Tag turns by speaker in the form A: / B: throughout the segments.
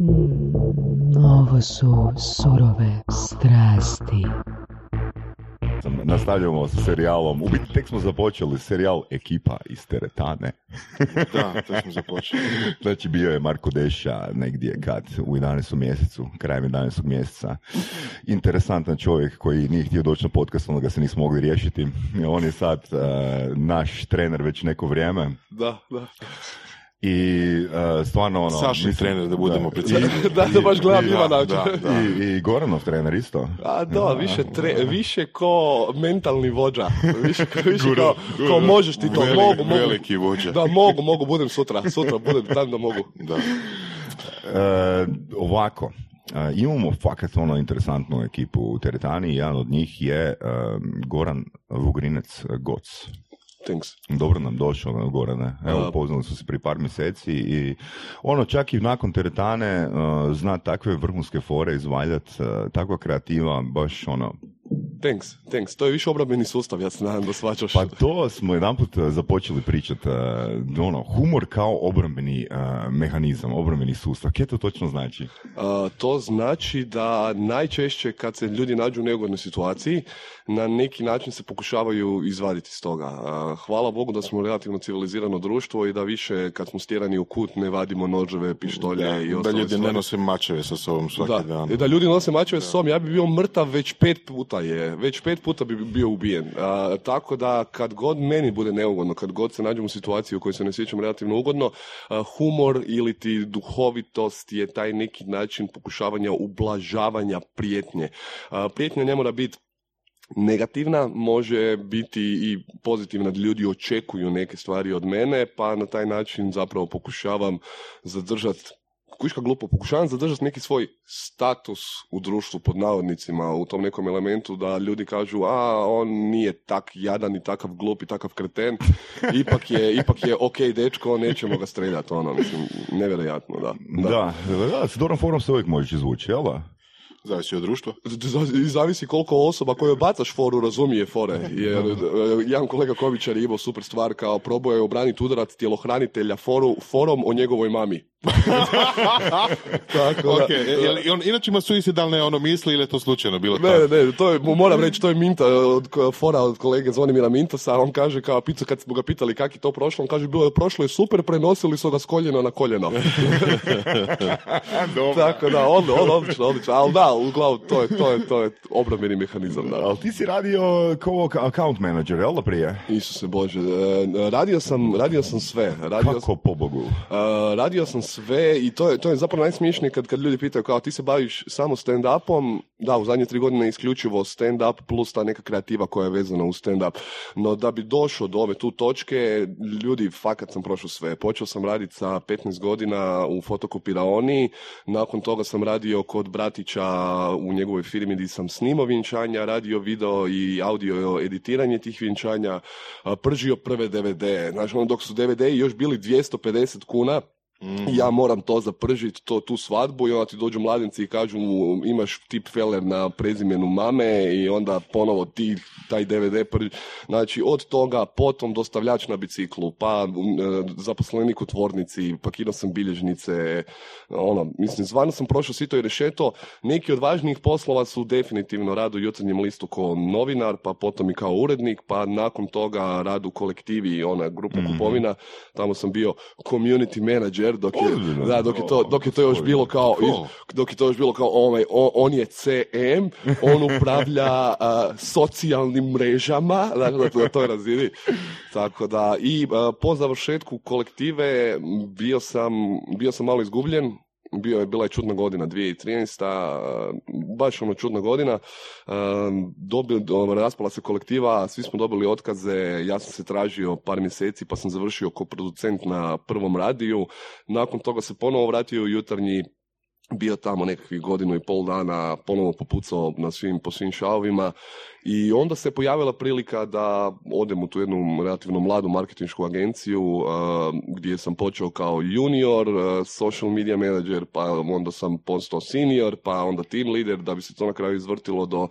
A: Mm, ovo su surove strasti.
B: Nastavljamo sa serijalom. U biti tek smo započeli serijal Ekipa iz teretane.
C: Da, to smo započeli.
B: Znači bio je Marko Deša negdje kad u 11. mjesecu, krajem 11. mjeseca. Interesantan čovjek koji nije htio doći na podcast, onda ga se nismo mogli riješiti. On je sad uh, naš trener već neko vrijeme.
C: Da, da.
B: I uh, stvarno ono...
C: Sašin trener, da budemo precizni.
D: da, da baš gledam
C: Da,
D: Ivana.
C: da, da.
B: I, I Goranov trener isto.
D: A da, više, tre, više ko mentalni vođa. Više, više
C: Guru,
D: kao
C: guru.
D: možeš ti to,
C: Velik-
D: mogu, mogu.
C: veliki vođa.
D: Da, mogu, mogu, budem sutra, sutra budem tam da mogu.
C: Da.
B: E, ovako, e, imamo fakat ono interesantnu ekipu u teretani. Jedan od njih je e, Goran Vugrinec Goc.
D: Thanks.
B: Dobro nam došao Gorane. Evo,
D: A.
B: upoznali su se prije par mjeseci i ono čak i nakon teretane e, zna takve vrhunske fore izvaljat, e, takva kreativa, baš ono,
D: Thanks, thanks. To je više obrambeni sustav, ja se nadam da shvaćaš.
B: Pa to smo jedanput uh, započeli pričati, ono, humor kao obrambeni uh, mehanizam, obrambeni sustav. Kje to točno znači?
D: A, to znači da najčešće kad se ljudi nađu u neugodnoj situaciji, na neki način se pokušavaju izvaditi iz toga. Hvala Bogu da smo relativno civilizirano društvo i da više kad smo stjerani u kut ne vadimo noževe, pištolje i
C: Da
D: ostale
C: ljudi ne nose mačeve sa sobom svaki
D: Da,
C: dan.
D: i da ljudi nose mačeve s sobom, ja bi bio mrtav već pet puta je, već pet puta bi bio ubijen. A, tako da kad god meni bude neugodno, kad god se nađem u situaciji u kojoj se ne sjećam relativno ugodno, a, humor ili ti duhovitost je taj neki način pokušavanja ublažavanja prijetnje. A, prijetnja ne mora biti negativna, može biti i pozitivna ljudi očekuju neke stvari od mene, pa na taj način zapravo pokušavam zadržati kuška glupo, pokušavam zadržati neki svoj status u društvu pod navodnicima u tom nekom elementu da ljudi kažu a on nije tak jadan i takav glup i takav kreten ipak je, ipak je ok dečko, nećemo ga streljati ono, mislim, nevjerojatno, da.
B: Da, da, s dobrom forum se uvijek možeš izvući, jel da?
C: Zavisi od društva.
D: Zavisi koliko osoba koje bacaš foru razumije fore. Jer e, jedan kolega Kovićar je imao super stvar kao probao je obraniti udarac tjelohranitelja foru, forom o njegovoj mami. Tako da-
C: Ok, jel, i on inače ima suicidalne ono misli ili je to slučajno bilo
D: Ne,
C: tako?
D: ne, ne, to je, moram reći, to je Minta, od, fora od kolege Zvonimira Mintasa, on kaže kao, pita, kad smo ga pitali kak je to prošlo, on kaže, bilo je prošlo je super, prenosili su ga s koljena na koljeno. Tako da, on, on, odlično, odlično, ali da, uglavnom, to je, to je, to je obrambeni mehanizam, da.
B: Ali ti si radio kao account manager, jel da prije?
D: Isuse Bože, e, radio sam, radio sam sve. Radio,
B: Kako pobogu?
D: e, radio sam sve i to je, to je zapravo najsmiješnije kad, kad ljudi pitaju kao ti se baviš samo stand-upom, da, u zadnje tri godine isključivo stand-up plus ta neka kreativa koja je vezana u stand-up. No da bi došao do ove tu točke, ljudi, fakat sam prošao sve. Počeo sam raditi sa 15 godina u fotokopiraoni, nakon toga sam radio kod bratića u njegovoj firmi gdje sam snimao vjenčanja, radio video i audio editiranje tih vjenčanja, a, pržio prve DVD. Znači, ono, dok su DVD još bili 250 kuna, ja moram to zapržiti, to, tu svadbu i onda ti dođu mladenci i kažu mu imaš tip feller na prezimenu mame i onda ponovo ti taj DVD prži. Znači od toga potom dostavljač na biciklu, pa e, zaposlenik u tvornici, pakirao sam bilježnice, ono, mislim, stvarno sam prošao sito i rešeto. Neki od važnijih poslova su definitivno rad u jutarnjem listu kao novinar, pa potom i kao urednik, pa nakon toga rad u kolektivi, ona grupa kupovina, tamo sam bio community manager, dok je, da, dok je to, dok je to još bilo kao,
C: Cool.
D: dok je to još bilo kao ovaj, on, je CM, on upravlja a, socijalnim mrežama, dakle na toj razini. Tako da, i a, po završetku kolektive bio sam, bio sam malo izgubljen, bio je, bila je čudna godina, 2013. a, baš ono čudna godina. A, Dobil, do- raspala se kolektiva, svi smo dobili otkaze, ja sam se tražio par mjeseci pa sam završio kao producent na prvom radiju. Nakon toga se ponovo vratio u jutarnji bio tamo nekakvih godinu i pol dana, ponovo popucao na svim, po svim šavovima i onda se pojavila prilika da odem u tu jednu relativno mladu marketinšku agenciju uh, gdje sam počeo kao junior, uh, social media manager, pa onda sam postao senior, pa onda team leader, da bi se to na kraju izvrtilo do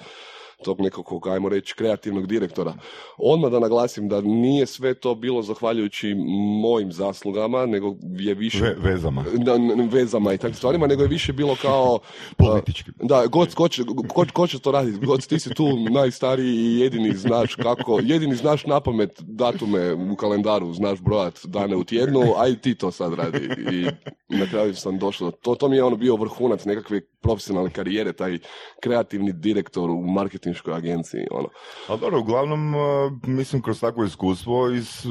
D: tog nekakvog, ajmo reći, kreativnog direktora. Odmah da naglasim da nije sve to bilo zahvaljujući mojim zaslugama, nego je više...
B: Ve- vezama.
D: Da, vezama i takvim stvarima, nego je više bilo kao...
B: Politički.
D: Da, god, ko, će, ko, ko će to raditi? God, ti si tu najstariji i jedini znaš kako, jedini znaš na pamet datume u kalendaru, znaš brojat dane u tjednu, a i ti to sad radi. I na kraju sam došao, to, to mi je ono bio vrhunac nekakve profesionalne karijere, taj kreativni direktor u marketinškoj agenciji. Ono.
B: Ali dobro, uglavnom, uh, mislim, kroz takvo iskustvo iz,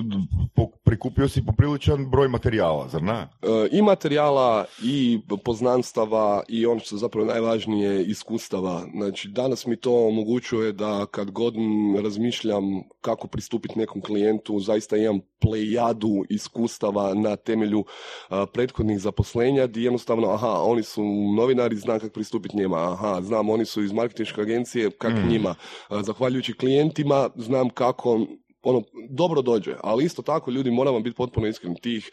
B: po- prikupio si popriličan broj materijala, zar ne?
D: E, i materijala i poznanstava i ono što je zapravo najvažnije iskustava. Znači danas mi to omogućuje da kad god razmišljam kako pristupiti nekom klijentu, zaista imam plejadu iskustava na temelju a, prethodnih zaposlenja gdje jednostavno, aha, oni su novinari, znam kako pristupiti njima, aha, znam, oni su iz marketinške agencije, kako njima. A, zahvaljujući klijentima, znam kako ono, dobro dođe, ali isto tako ljudi moramo biti potpuno iskreni, tih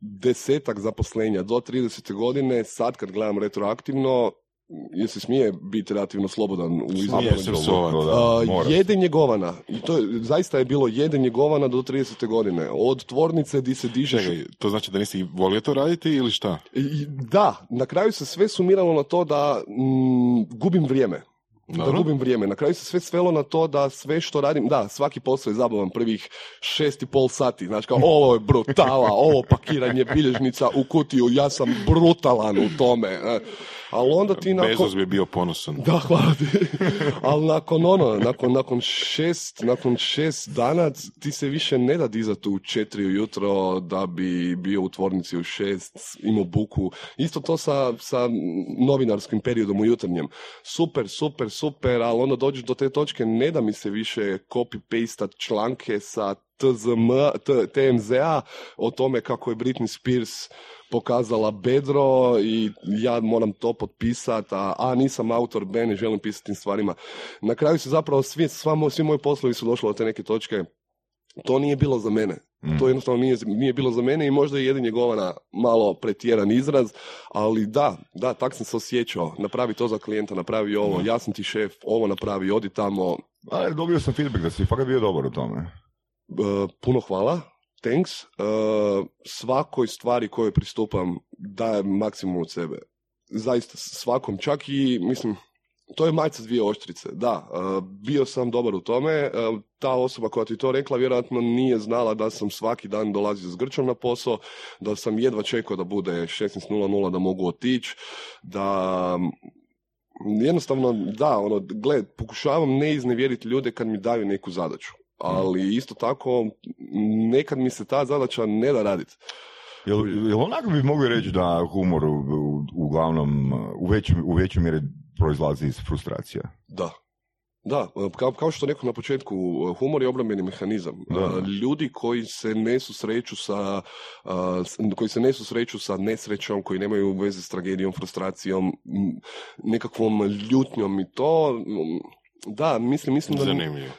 D: desetak zaposlenja do 30. godine, sad kad gledam retroaktivno, je se smije biti relativno slobodan u izboru.
B: da,
D: jede njegovana, i to je, zaista je bilo jede njegovana do 30. godine, od tvornice di se
C: Čekaj, to znači da nisi volio to raditi ili šta?
D: i- Da, na kraju se sve sumiralo na to da mm, gubim vrijeme. Da
C: Dobro.
D: gubim vrijeme. Na kraju se sve svelo na to da sve što radim, da, svaki posao je zabavan prvih šest i pol sati. Znači kao, ovo je brutala, ovo pakiranje bilježnica u kutiju, ja sam brutalan u tome. Ali onda ti nakon...
C: Bezos bi bio ponosan.
D: Da, hvala ti. Ali nakon ono, nakon, nakon šest, nakon šest dana ti se više ne da dizati u četiri ujutro da bi bio u tvornici u šest, imao buku. Isto to sa, sa novinarskim periodom u jutarnjem. Super, super, super, ali onda dođeš do te točke, ne da mi se više copy-pastat članke sa TZM, T- TMZ-a o tome kako je Britney Spears pokazala bedro i ja moram to potpisati, a, a nisam autor, B, ne želim pisati tim stvarima. Na kraju se zapravo svi, sva moj- svi moji poslovi su došli do te neke točke. To nije bilo za mene. To jednostavno nije, nije bilo za mene i možda je jedin njegovana malo pretjeran izraz, ali da, da, tak sam se osjećao. Napravi to za klijenta, napravi ovo, ja sam ti šef, ovo napravi, odi tamo,
B: Ali dobio sam feedback da si fakat bio dobar u tome.
D: Uh, puno hvala, thanks. Uh, svakoj stvari kojoj pristupam dajem maksimum od sebe. Zaista svakom, čak i, mislim, to je majca dvije oštrice, da, uh, bio sam dobar u tome, uh, ta osoba koja ti to rekla vjerojatno nije znala da sam svaki dan dolazio s grčom na posao, da sam jedva čekao da bude 16.00 da mogu otići, da jednostavno, da, ono, gled, pokušavam ne iznevjeriti ljude kad mi daju neku zadaću. Ali isto tako, nekad mi se ta zadaća ne da raditi.
B: Jel, jel onako bi mogli reći da humor u, u- uglavnom u većoj, u većoj mjeri proizlazi iz frustracija?
D: Da. Da, kao, kao što rekao na početku, humor je obrambeni mehanizam.
B: Da.
D: Ljudi koji se ne susreću sa, koji se ne susreću sa nesrećom, koji nemaju veze s tragedijom, frustracijom, nekakvom ljutnjom i to, da, mislim, mislim da...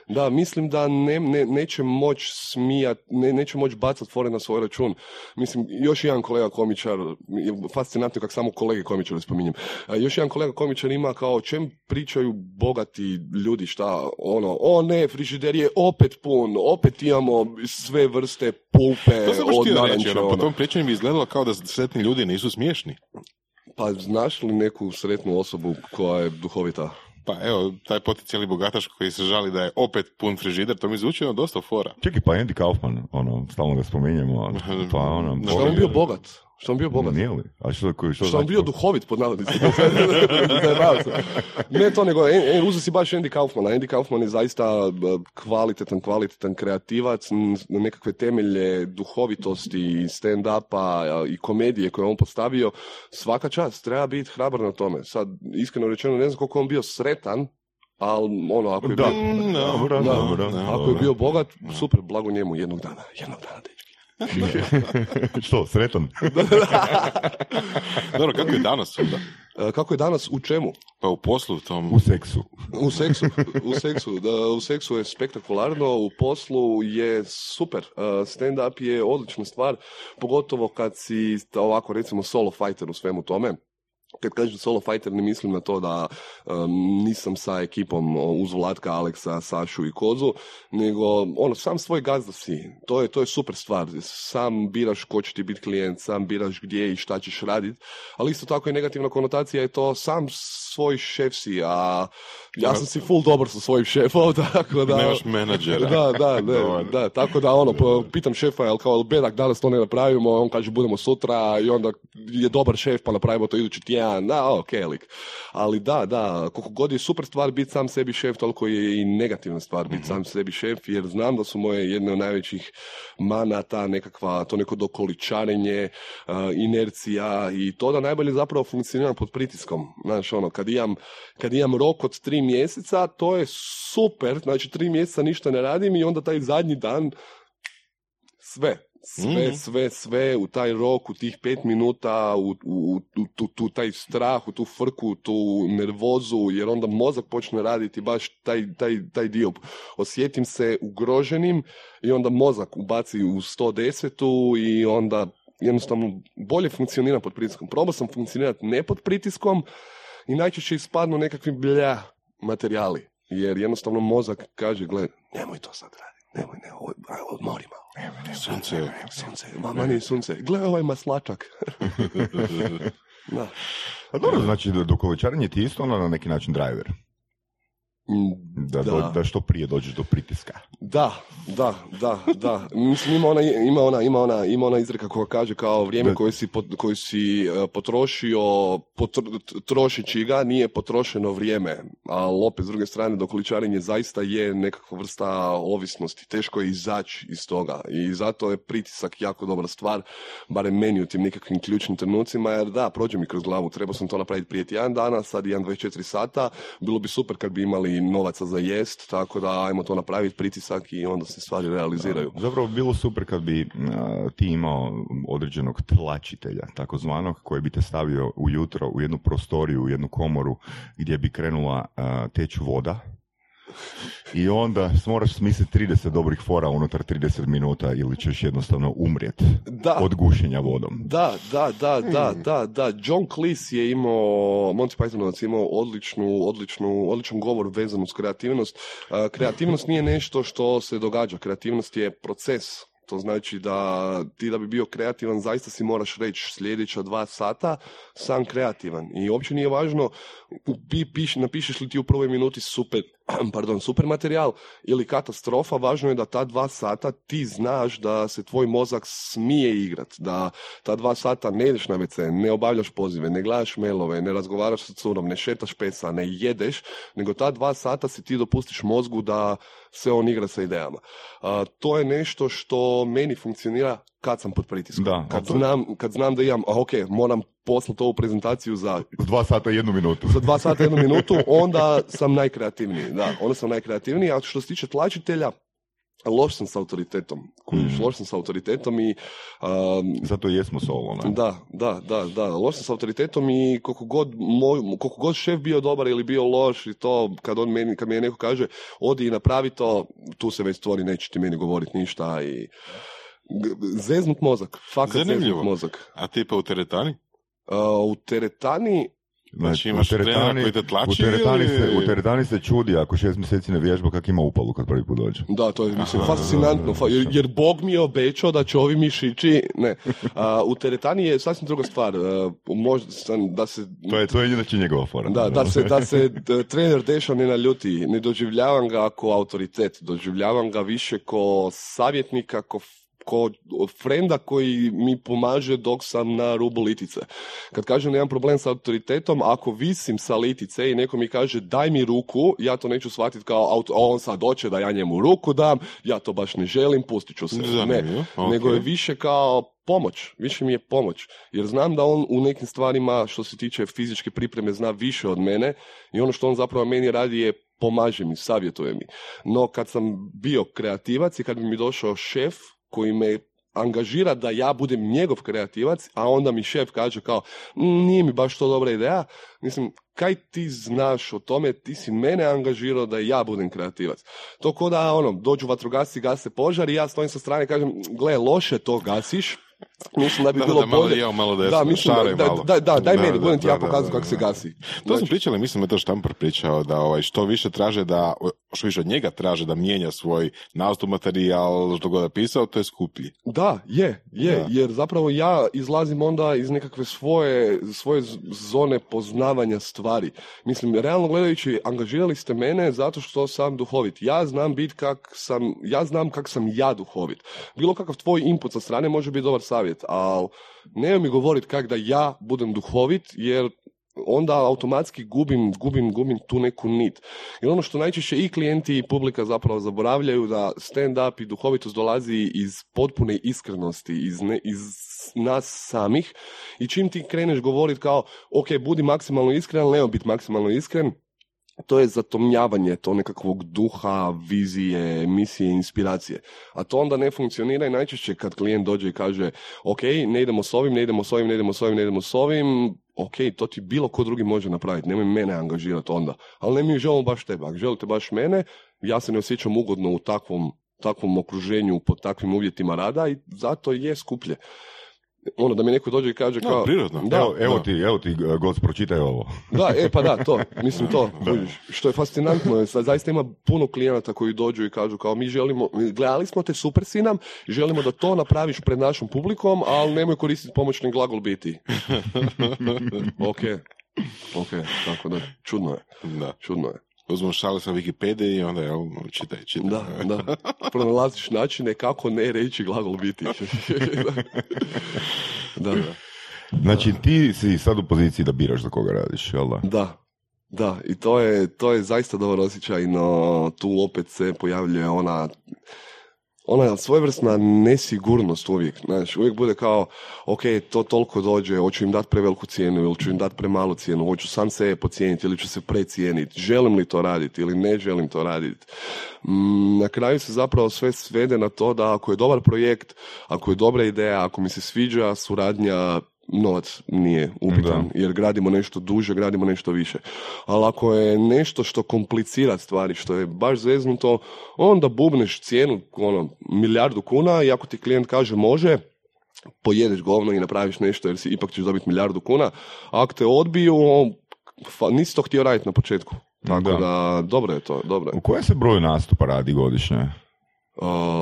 D: Da, mislim da ne, ne, neće moći smijat, ne, neće moći bacati fore na svoj račun. Mislim, još jedan kolega komičar, fascinantno kako samo kolege komičare spominjem, još jedan kolega komičar ima kao o čem pričaju bogati ljudi, šta, ono, o ne, frižider je opet pun, opet imamo sve vrste pulpe
C: To
D: od
C: reći,
D: naranče,
C: ono, po
D: ono.
C: tom pričanju bi izgledalo kao da sretni ljudi nisu smiješni.
D: Pa znaš li neku sretnu osobu koja je duhovita?
C: Pa evo, taj potencijalni bogataš koji se žali da je opet pun frižider, to mi zvuči ono dosta fora.
B: Čekaj, pa Andy Kaufman, ono, stalno ga spominjemo, pa ono...
D: Što on bio bogat? Što on bio bogat?
B: Nije li? A što, koji, što
D: Što on
B: znači
D: bio
B: to?
D: duhovit pod se. ne to nego, en, en, uzeo si baš Andy Kaufmana. Andy Kaufman je zaista kvalitetan, kvalitetan kreativac, n- nekakve temelje duhovitosti i stand-upa i komedije koje je on postavio. Svaka čast, treba biti hrabar na tome. Sad, iskreno rečeno, ne znam koliko on bio sretan, ali ono, ako je
B: Da,
D: bio... Ako je bio bogat, super, blago njemu jednog dana, jednog dana, dečki.
B: što, sretan?
C: Dobro, kako je danas onda?
D: E, Kako je danas, u čemu?
C: Pa u poslu tom...
B: U seksu.
D: U seksu, u seksu, da, u seksu je spektakularno, u poslu je super. Uh, Stand-up je odlična stvar, pogotovo kad si ovako recimo solo fighter u svemu tome. Kad kažem solo fighter ne mislim na to da um, nisam sa ekipom uz Vlatka, Aleksa, Sašu i Kozu, nego ono, sam svoj gazda si. To je, to je super stvar. Sam biraš ko će ti biti klijent, sam biraš gdje i šta ćeš raditi, ali isto tako i negativna konotacija je to sam svoj šef si, a ja sam si full dobar sa svojim šefom, tako da...
C: Nemaš menadžera.
D: Da, da, ne, da, tako da ono, pitam šefa, jel kao, bedak, danas to ne napravimo, on kaže budemo sutra i onda je dobar šef pa napravimo to idući tjedan, da, ok, lik. Ali da, da, koliko god je super stvar biti sam sebi šef, toliko je i negativna stvar biti sam sebi šef, jer znam da su moje jedne od najvećih mana ta nekakva, to neko dokoličarenje, uh, inercija i to da najbolje zapravo funkcionira pod pritiskom. Znaš, ono, kad imam, kad imam rok od tri mjeseca, to je super, znači tri mjeseca ništa ne radim i onda taj zadnji dan sve, sve,
C: Mhm.
D: sve, sve u taj rok, u tih pet minuta, u, u, u tu, tu, taj strah, u tu frku, tu nervozu, jer onda mozak počne raditi baš taj, taj, taj dio. Osjetim se ugroženim i onda mozak ubaci u 110 i onda jednostavno bolje funkcionira pod pritiskom. Probao sam funkcionirati ne pod pritiskom i najčešće ispadnu nekakvi blja materijali. Jer jednostavno mozak kaže, gle, nemoj to sad raditi, nemoj, ne, odmori malo.
C: Sunce.
D: sunce, ma, ma nije sunce. Gle, ovaj maslačak. da.
B: A dobro, znači da dokoličarenje ti je isto ono na neki način driver.
D: Mm,
B: Da, do- da što prije dođeš do pritiska.
D: Da, da, da, da. Mislim, ima ona, ima ona, ima ona, ima ona izreka koja kaže kao vrijeme
B: Da.
D: koje si, pot- koje si e, potrošio, potr- trošeći ga, nije potrošeno vrijeme. Ali opet, s druge strane, dokoličarenje zaista je nekakva vrsta ovisnosti. Teško je izaći iz toga. I zato je pritisak jako dobra stvar, barem meni u tim nekakvim ključnim trenucima, jer da, prođe mi kroz glavu. Trebao sam to napraviti prije tjedan dana, sad imam 24 sata. Bilo bi super kad bi imali novaca za jest, tako da ajmo to napraviti, pritisak i onda se stvari realiziraju.
B: Zapravo bi bilo super kad bi a, ti imao određenog tlačitelja, takozvanog, koji bi te stavio ujutro u jednu prostoriju, u jednu komoru gdje bi krenula a, teći voda i onda moraš smisliti 30 dobrih fora unutar 30 minuta ili ćeš jednostavno umrijet
D: Da.
B: od gušenja vodom.
D: Da, da, da, da, da, da. John Cleese je imao, Monty Pythonovac je imao odličnu, odličnu, odličan govor vezan uz kreativnost. Kreativnost nije nešto što se događa, kreativnost je proces. To znači da ti da bi bio kreativan zaista si moraš reći sljedeća dva sata sam kreativan. I uopće nije važno pi, piš, napišeš li ti u prvoj minuti super, pardon, super materijal ili katastrofa, važno je da ta dva sata ti znaš da se tvoj mozak smije igrat, da ta dva sata ne ideš na WC, ne obavljaš pozive, ne gledaš mailove, ne razgovaraš sa curom, ne šetaš pesa, ne jedeš, nego ta dva sata si ti dopustiš mozgu da se on igra sa idejama. A, to je nešto što meni funkcionira kad sam pod pritiskom.
B: Da,
D: kad, znam, kad znam da imam, a, ok, moram poslati ovu prezentaciju za
B: dva sata i jednu minutu.
D: za dva sata jednu minutu, onda sam najkreativniji. Da, onda sam najkreativniji, a što se tiče tlačitelja, loš sam s autoritetom. Kužiš,
B: Mm.
D: loš sam s autoritetom i um,
B: Zato i jesmo solo. ne?
D: da, da, da, da, loš sam s autoritetom i koliko god, moj, koliko god šef bio dobar ili bio loš i to, kad on meni, kad mi neko kaže odi i napravi to, tu se već stvori, neće ti meni govoriti ništa i zeznut mozak, fakat zeznut mozak.
C: A tipa u teretani?
D: Uh, u teretani
C: Znači,
B: u
C: imaš trenera koji te
B: u
C: tlači
B: teretani,
C: ili-
B: se, u teretani se čudi ako šest mjeseci ne vježba kak ima upalu kad prvi put dođe.
D: Da, to je mislim
C: Aha,
D: fascinantno, fa- jer, jer Bog mi je obećao da će ovi mišići, ne. A, u teretani je sasvim druga stvar, a, možda sam- da se
B: To je, to je inače njegova fora.
D: da, da se, da se d- trener Deša ne naljuti, ne doživljavam ga kao autoritet, doživljavam ga više ko savjetnika, ko, ko frenda koji mi pomaže dok sam na rubu litice. Kad kažem da imam problem sa autoritetom, ako visim sa litice i neko mi kaže daj mi ruku, ja to neću shvatiti kao auto, a on sad hoće da ja njemu ruku dam, ja to baš ne želim, pustit ću se. Ne,
C: Zanimljivo, ok.
D: nego je više kao pomoć, više mi je pomoć. Jer znam da on u nekim stvarima što se tiče fizičke pripreme zna više od mene i ono što on zapravo meni radi je pomaže mi, savjetuje mi. No kad sam bio kreativac i kad bi mi došao šef koji me angažira da ja budem njegov kreativac, a onda mi šef kaže kao, "Mm, nije mi baš to dobra ideja, mislim, kaj ti znaš o tome, ti si mene angažirao da ja budem kreativac. To ko da, ono, dođu vatrogasci, gase požar i ja stojim sa strane i kažem, gle, loše to gasiš, Mislim da bi
C: Da,
D: bilo
C: da, malo
D: bolje.
C: malo desno,
D: da, mislim, da,
C: malo.
D: da, da, daj
C: Da,
D: meni, budem ti ja pokazati kako se gasi.
C: To
D: Znači,
C: smo pričali, mislim da je to Štampar pričao, da ovaj, što više traže da, što više od njega traže da mijenja svoj nastup materijal, što god je pisao, to je skuplji.
D: Da, je, je,
C: Da.
D: jer zapravo ja izlazim onda iz nekakve svoje, svoje zone poznavanja stvari. Mislim, realno gledajući, angažirali ste mene zato što sam duhovit. Ja znam bit kak sam, ja znam kak sam ja duhovit. Bilo kakav tvoj input sa strane može biti dobar savjet, ali nemoj mi govorit kak da ja budem duhovit, jer onda automatski gubim, gubim, gubim tu neku nit. Jer ono što najčešće i klijenti i publika zapravo zaboravljaju da stand-up i duhovitost dolazi iz potpune iskrenosti, iz, ne, iz nas samih i čim ti kreneš govoriti kao ok, budi maksimalno iskren, ali biti maksimalno iskren, to je zatomljavanje to nekakvog duha, vizije, misije, inspiracije. A to onda ne funkcionira i najčešće kad klijent dođe i kaže ok, ne idemo s ovim, ne idemo s ovim, ne idemo s ovim, ne idemo s ovim, ok, to ti bilo ko drugi može napraviti, nemoj mene angažirati onda. Ali ne mi želimo baš tebe, ako želite baš mene, ja se ne osjećam ugodno u takvom, takvom okruženju, pod takvim uvjetima rada i zato je skuplje. Ono, da mi neko dođe i kaže kao...
C: prirodno.
D: Da,
B: evo, evo
C: da.
B: ti, evo ti, gost, pročitaj ovo.
D: da, e pa da, to, mislim to, što je fascinantno, je, zaista ima puno klijenata koji dođu i kažu kao mi želimo, gledali smo te, super si nam, želimo da to napraviš pred našom publikom, ali nemoj koristiti pomoćni glagol biti. ok, ok, tako da, čudno je,
C: Da.
D: čudno je.
C: Uzmemo šale sa Wikipedije i onda, jel, čitaj, čitaj.
D: Da, da, pronalaziš načine kako ne reći glagol biti. da, da.
B: Znači, ti si sad u poziciji da biraš za koga radiš, jel da?
D: Da, da, i to je, to je zaista dobar osjećaj, no tu opet se pojavljuje ona ona svojevrsna nesigurnost uvijek, znaš, uvijek bude kao, ok, to toliko dođe, hoću im dati preveliku cijenu ili ću im dati premalu cijenu, hoću sam sebe pocijeniti ili ću se precijeniti, želim li to raditi ili ne želim to raditi. Mm, na kraju se zapravo sve svede na to da ako je dobar projekt, ako je dobra ideja, ako mi se sviđa suradnja, novac nije upitan, jer gradimo nešto duže, gradimo nešto više. Ali ako je nešto što komplicira stvari, što je baš zeznuto, onda bubneš cijenu ono, milijardu kuna i ako ti klijent kaže može, pojedeš govno i napraviš nešto jer si ipak ćeš dobiti milijardu kuna. A ako te odbiju, on, fa, nisi to htio raditi na početku. Tako
B: Da.
D: da, dobro je to, dobro je.
B: U kojem se broju nastupa radi godišnje?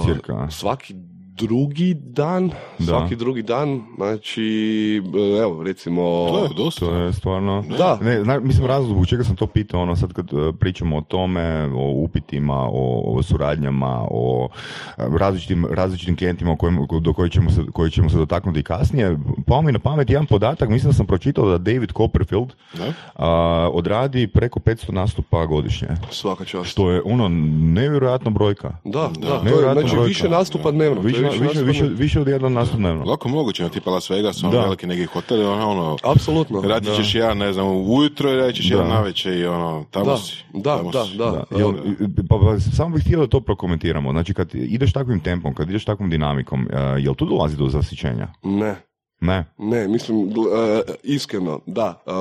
B: Cirka.
D: Svaki drugi dan,
B: Da.
D: svaki drugi dan, znači, evo, recimo...
C: To je dosta.
B: To je stvarno...
D: Da.
B: Ne, zna, mislim razlog zbog čega sam to pitao, ono sad kad e, pričamo o tome, o upitima, o, o suradnjama, o e, različitim, različitim klijentima kojim, do koji ćemo, se, koji ćemo se dotaknuti kasnije, pao mi na pamet jedan podatak, mislim da sam pročitao da David Copperfield
C: Da?
B: a, odradi preko 500 nastupa godišnje.
D: Svaka čast.
B: Što je ono nevjerojatna brojka.
D: Da, da, to je,
B: Nevjerojatna
D: znači
B: brojka.
D: više nastupa dnevno. je
B: Više, više, više, više od jedan nastup dnevno.
C: Lako moguće, ono, tipa Las Vegas, ono,
B: Da.
C: veliki neki hotel, ono, ono
D: Apsolutno.
C: radit ćeš jedan, ne znam, ujutro i radit ćeš
B: Da.
C: jedan navečer i ono, tamo
D: Da,
C: si.
D: da,
C: tamo
D: da,
C: si.
D: da.
B: Da, jel, pa, pa, samo bih htio da to prokomentiramo. Znači, kad ideš takvim tempom, kad ideš takvom dinamikom, uh, jel tu dolazi do zasićenja?
D: Ne.
B: Ne.
D: Ne, mislim, e, iskreno, da. E,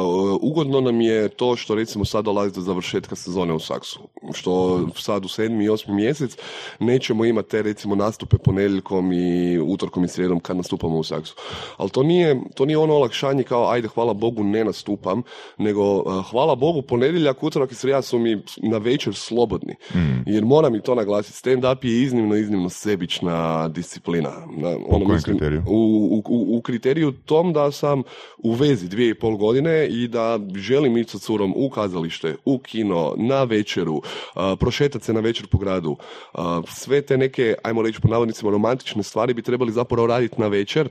D: ugodno nam je to što recimo sad dolazi do završetka sezone u Saksu. Što sad u sedmi i osmi mjesec nećemo imati te recimo nastupe ponedjeljkom i utorkom i srijedom kad nastupamo u Saksu. Ali to nije, to nije ono olakšanje kao ajde hvala Bogu ne nastupam, nego e, hvala Bogu ponedjeljak, utorak i srijeda su mi na večer slobodni. Jer moram i to naglasiti, stand-up je iznimno, iznimno sebična disciplina. Na, ono,
B: kojem kriteriju?
D: u, u, u, u kriteriju tom da sam u vezi dvije i pol godine i da želim ići sa curom u kazalište, u kino, na večeru, prošetati se na večer po gradu. Sve te neke, ajmo reći po navodnicima, romantične stvari bi trebali zapravo raditi na večer.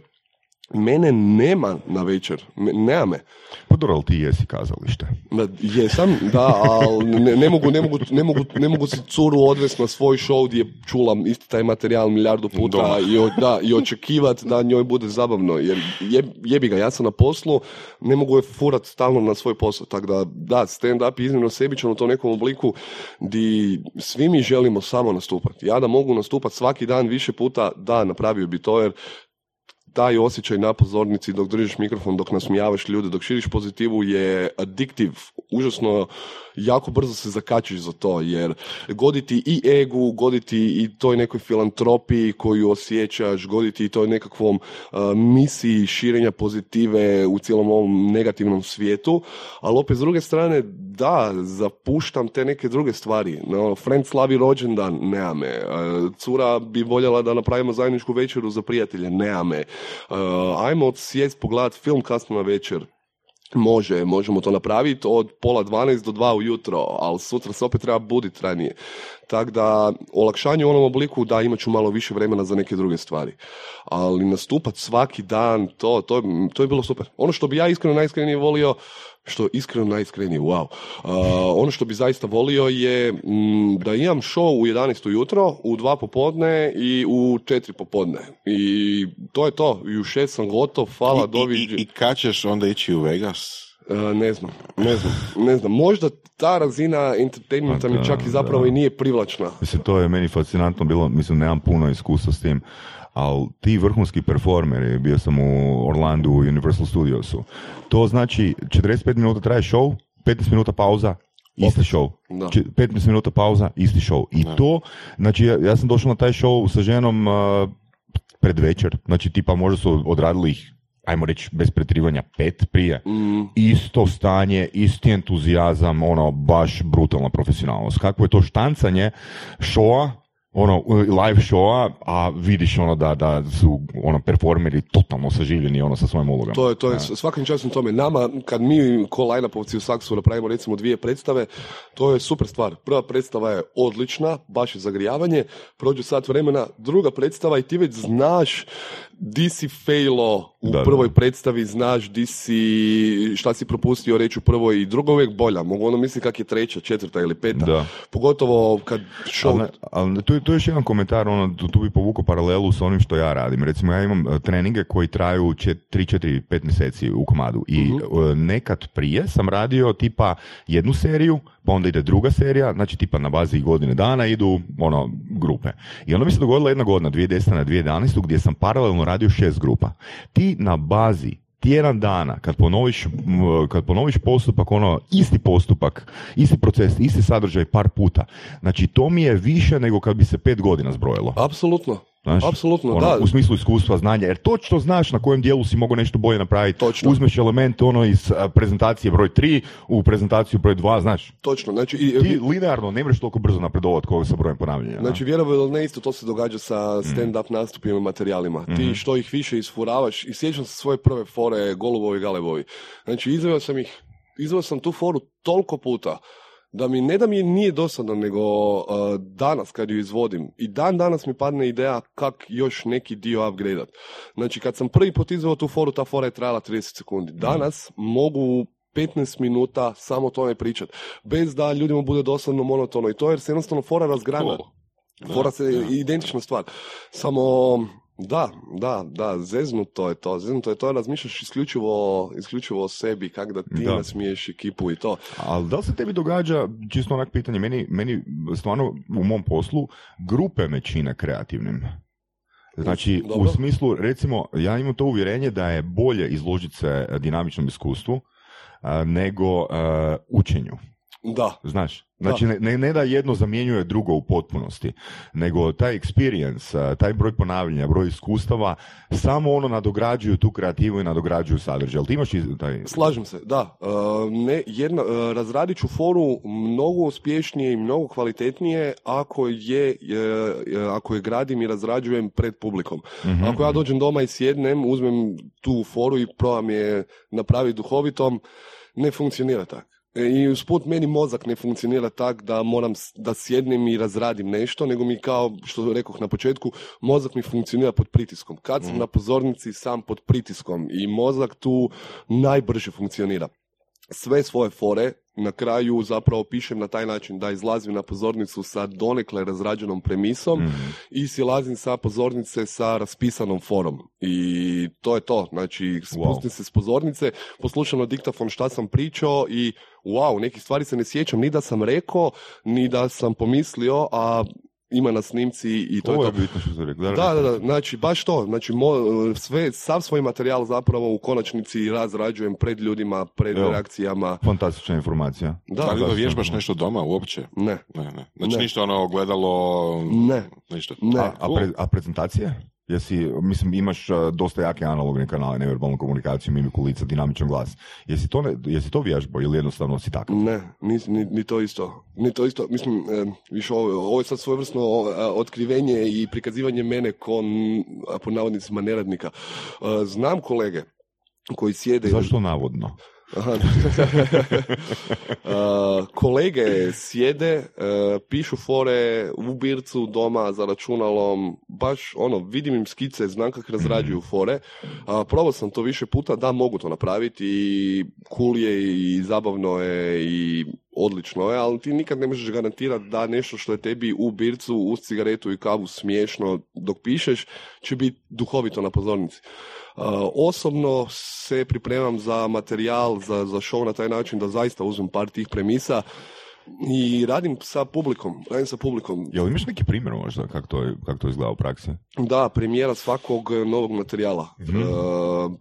D: Mene nema na večer, nema me.
B: Pa dobro, ali ti jesi kazalište.
D: Ma, jesam, da, ali ne, ne, mogu, ne, mogu, ne, mogu, ne mogu si curu odvesti na svoj show gdje čula isti taj materijal milijardu puta
C: Doma.
D: i, o- da, i očekivati da njoj bude zabavno. Jer je, jebi ga, ja sam na poslu, ne mogu je furat stalno na svoj posao. Tako da, da, stand-up je iznimno sebičan u tom nekom obliku di svi mi želimo samo nastupati. Ja da mogu nastupati svaki dan više puta, da, napravio bi to jer taj osjećaj na pozornici dok držiš mikrofon, dok nasmijavaš ljude, dok širiš pozitivu je adiktiv užasno jako brzo se zakačiš za to, jer goditi i egu, goditi i toj nekoj filantropiji koju osjećaš, goditi i toj nekakvom uh, misiji širenja pozitive u cijelom ovom negativnom svijetu, ali opet s druge strane, da, zapuštam te neke druge stvari. No, friend slavi rođendan, nema me. Uh, cura bi voljela da napravimo zajedničku večeru za prijatelje, nema me. Uh, ajmo sjest pogledat film kasno na večer, Može, možemo to napraviti od pola 12 do 2 ujutro, ali sutra se opet treba buditi ranije. Tako da, olakšanje u onom obliku, da, imat ću malo više vremena za neke druge stvari. Ali nastupat svaki dan, to, to, to je bilo super. Ono što bi ja iskreno najiskrenije volio, što iskreno najiskrenije, wow. Uh, ono što bi zaista volio je mm, da imam show u 11 ujutro, u 2 popodne i u 4 popodne. I to je to. I u 6 sam gotov, hvala,
C: I, i,
D: doviđenja.
C: i, I kad ćeš onda ići u Vegas?
D: E, ne znam, ne znam, ne znam. Možda ta razina entertainmenta
B: Pa
D: mi
B: da,
D: čak i zapravo
B: da.
D: i nije privlačna.
B: Mislim, to je meni fascinantno bilo, mislim, nemam puno iskustva s tim, ali ti vrhunski performeri, bio sam u Orlandu u Universal Studiosu, to znači 45 minuta traje show, 15 minuta pauza, isti show.
D: Da.
B: Či- 15 minuta pauza, isti show. I to, znači ja, ja sam došao na taj show sa ženom uh, pred večer, znači tipa možda su odradili ih ajmo reći bez pretrivanja pet prije, isto stanje, isti entuzijazam, ono, baš brutalna profesionalnost. Kakvo je to štancanje showa, ono, live showa, a vidiš ono da, da su ono, performeri totalno saživljeni ono, sa svojim ulogama.
D: To je, to je svakim časom tome. Nama, kad mi ko line-upovci u Saksu napravimo recimo dvije predstave, to je super stvar. Prva predstava je odlična, baš je zagrijavanje, prođe sat vremena, druga predstava i ti već znaš di si failo u
B: Da, da.
D: prvoj predstavi, znaš di si, šta si propustio reći u prvoj i drugoj uvijek bolja. Mogu ono misliti kak je treća, četvrta ili peta.
B: Da.
D: Pogotovo kad show...
B: Ali, ali tu, tu je još jedan komentar, ono, tu, tu bi povukao paralelu s onim što ja radim. Recimo, ja imam e, treninge koji traju 3, 4, 5 mjeseci u komadu i e, nekad prije sam radio tipa jednu seriju, pa onda ide druga serija, znači tipa na bazi godine dana idu ono, grupe. I onda mi se dogodila jedna godina, 2010. na 2011. gdje sam paralelno radio šest grupa. Ti na bazi tjedan dana, kad ponoviš, kad ponoviš postupak, ono, isti postupak, isti proces, isti sadržaj par puta, znači to mi je više nego kad bi se pet godina zbrojilo.
D: Apsolutno.
B: Znaš,
D: Apsolutno,
B: ono,
D: da.
B: U smislu iskustva, znanja, jer točno znaš na kojem dijelu si mogao nešto bolje napraviti.
D: Točno.
B: Uzmeš element ono iz prezentacije broj 3 u prezentaciju broj 2, znaš.
D: Točno. Znači, i,
B: Ti linearno ne možeš toliko brzo napredovati kao sa brojem ponavljanja.
D: Znači, vjerovali ili ne, isto to se događa sa stand-up nastupima i materijalima. Ti što ih više isfuravaš, i sjećam se svoje prve fore Golubovi i Galebovi. Znači, izveo sam ih, izveo sam tu foru toliko puta, da mi, ne da mi nije dosadno, nego uh, danas kad ju izvodim, i dan danas mi padne ideja kak još neki dio upgradeat. Znači, kad sam prvi put izveo tu foru, ta fora je trajala 30 sekundi. Danas mogu 15 minuta samo o tome pričat, bez da ljudima bude dosadno monotono i to jer se jednostavno fora razgrana. Fora se identična stvar. Samo, da, da, da, zeznuto je to, zeznuto je to, razmišljaš isključivo, isključivo o sebi, kak da ti
B: Da.
D: nasmiješ ekipu i to.
B: Ali da li se tebi događa, čisto onak pitanje, meni, meni stvarno u mom poslu grupe me čine kreativnim. Znači, u
D: Dobro.
B: smislu, recimo, ja imam to uvjerenje da je bolje izložiti se dinamičnom iskustvu a, nego a, učenju.
D: Da,
B: Znaš, znači ne, ne, ne da jedno zamjenjuje drugo u potpunosti, nego taj experience, taj broj ponavljanja, broj iskustava, samo ono nadograđuju tu kreativu i nadograđuju sadržaj. Ti imaš iz- taj...
D: slažem se, da. E, ne, jedna, e, razradit ću foru mnogo uspješnije i mnogo kvalitetnije ako je, e, ako je gradim i razrađujem pred publikom. Ako ja dođem doma i sjednem, uzmem tu foru i probam je napraviti duhovitom, ne funkcionira tako. E, I usput meni mozak ne funkcionira tak da moram da sjednem i razradim nešto, nego mi kao što rekoh na početku, mozak mi funkcionira pod pritiskom. Kad sam na pozornici sam pod pritiskom i mozak tu najbrže funkcionira. Sve svoje fore na kraju zapravo pišem na taj način da izlazim na pozornicu sa donekle razrađenom premisom i silazim sa pozornice sa raspisanom forom. I to je to. Znači, spustim se s pozornice, poslušam na diktafon šta sam pričao i wow, nekih stvari se ne sjećam ni da sam rekao, ni da sam pomislio, a ima na snimci i to
B: Ovo
D: je
B: je
D: to.
B: bitno što ste rekli.
D: Da, da, da, znači baš to, znači mo- sve, sav svoj materijal zapravo u konačnici razrađujem pred ljudima, pred
B: Evo.
D: reakcijama.
B: Fantastična informacija.
D: Da,
C: Da li
B: da,
C: vježbaš nešto doma uopće?
D: ne,
C: Ne, ne. Znači
D: Ne.
C: ništa ono ogledalo...
D: ne,
C: Ništa.
D: ne.
B: A, a, pre- a prezentacije? Jesi, mislim, imaš dosta jake analogne kanale, neverbalnu komunikaciju, mimiku lica, dinamičan glas. Jesi to, ne, jesi to vježbao ili jednostavno si takav?
D: Ne, ni, ni, ni to isto. Ni to isto. Mislim, e, više ovo, ovo je sad svojevrsno otkrivenje i prikazivanje mene kon, a, po navodnicima, neradnika. E, znam kolege koji sjede...
B: Zašto navodno?
D: Aha. Uh, kolege sjede, uh, pišu fore u bircu doma za računalom, baš ono, vidim im skice, znam kako razrađuju fore. Uh, probao sam to više puta, da mogu to napraviti i cool je i zabavno je i odlično je, ali ti nikad ne možeš garantirati da nešto što je tebi u bircu uz cigaretu i kavu smiješno dok pišeš će biti duhovito na pozornici. Osobno se pripremam za materijal, za, za show na taj način da zaista uzmem par tih premisa i radim sa publikom, radim sa publikom.
B: Jel imaš neki primjer možda kako to, kako to izgleda u praksi?
D: Da, premijera svakog novog materijala. E,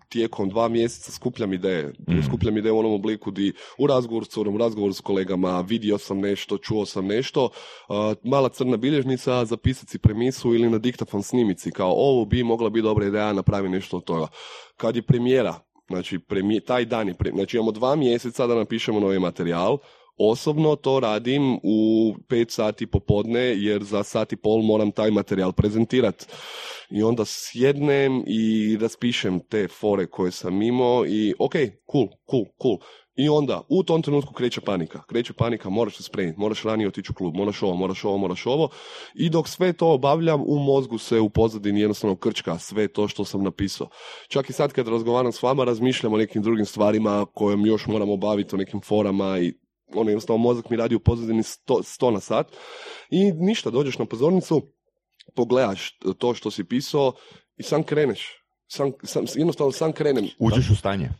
D: tijekom dva mjeseca skupljam ideje. Skupljam ideje u onom obliku di u razgovoru s curom, u razgovoru s kolegama, vidio sam nešto, čuo sam nešto. E, mala crna bilježnica, zapisati si premisu ili na diktafon snimici. Kao ovo bi mogla biti dobra ideja, napravi nešto od toga. Kad je premijera, znači premije, taj dan je pre- znači imamo dva mjeseca da napišemo novi materijal, Osobno to radim u pet sati popodne jer za sat i pol moram taj materijal prezentirati. I onda sjednem i raspišem te fore koje sam imao i ok, cool, cool, cool. I onda u tom trenutku kreće panika. Kreće panika, moraš se spremiti, moraš ranije otići u klub, moraš ovo, moraš ovo, moraš ovo. I dok sve to obavljam, u mozgu se u pozadini jednostavno krčka sve to što sam napisao. Čak i sad kad razgovaram s vama, razmišljam o nekim drugim stvarima kojim još moram obaviti, o nekim forama i ono jednostavno mozak mi radi u pozadini sto, sto na sat i ništa, dođeš na pozornicu, pogledaš to što si pisao i sam kreneš. Sam, sam, jednostavno sam krenem.
B: Uđeš u stanje.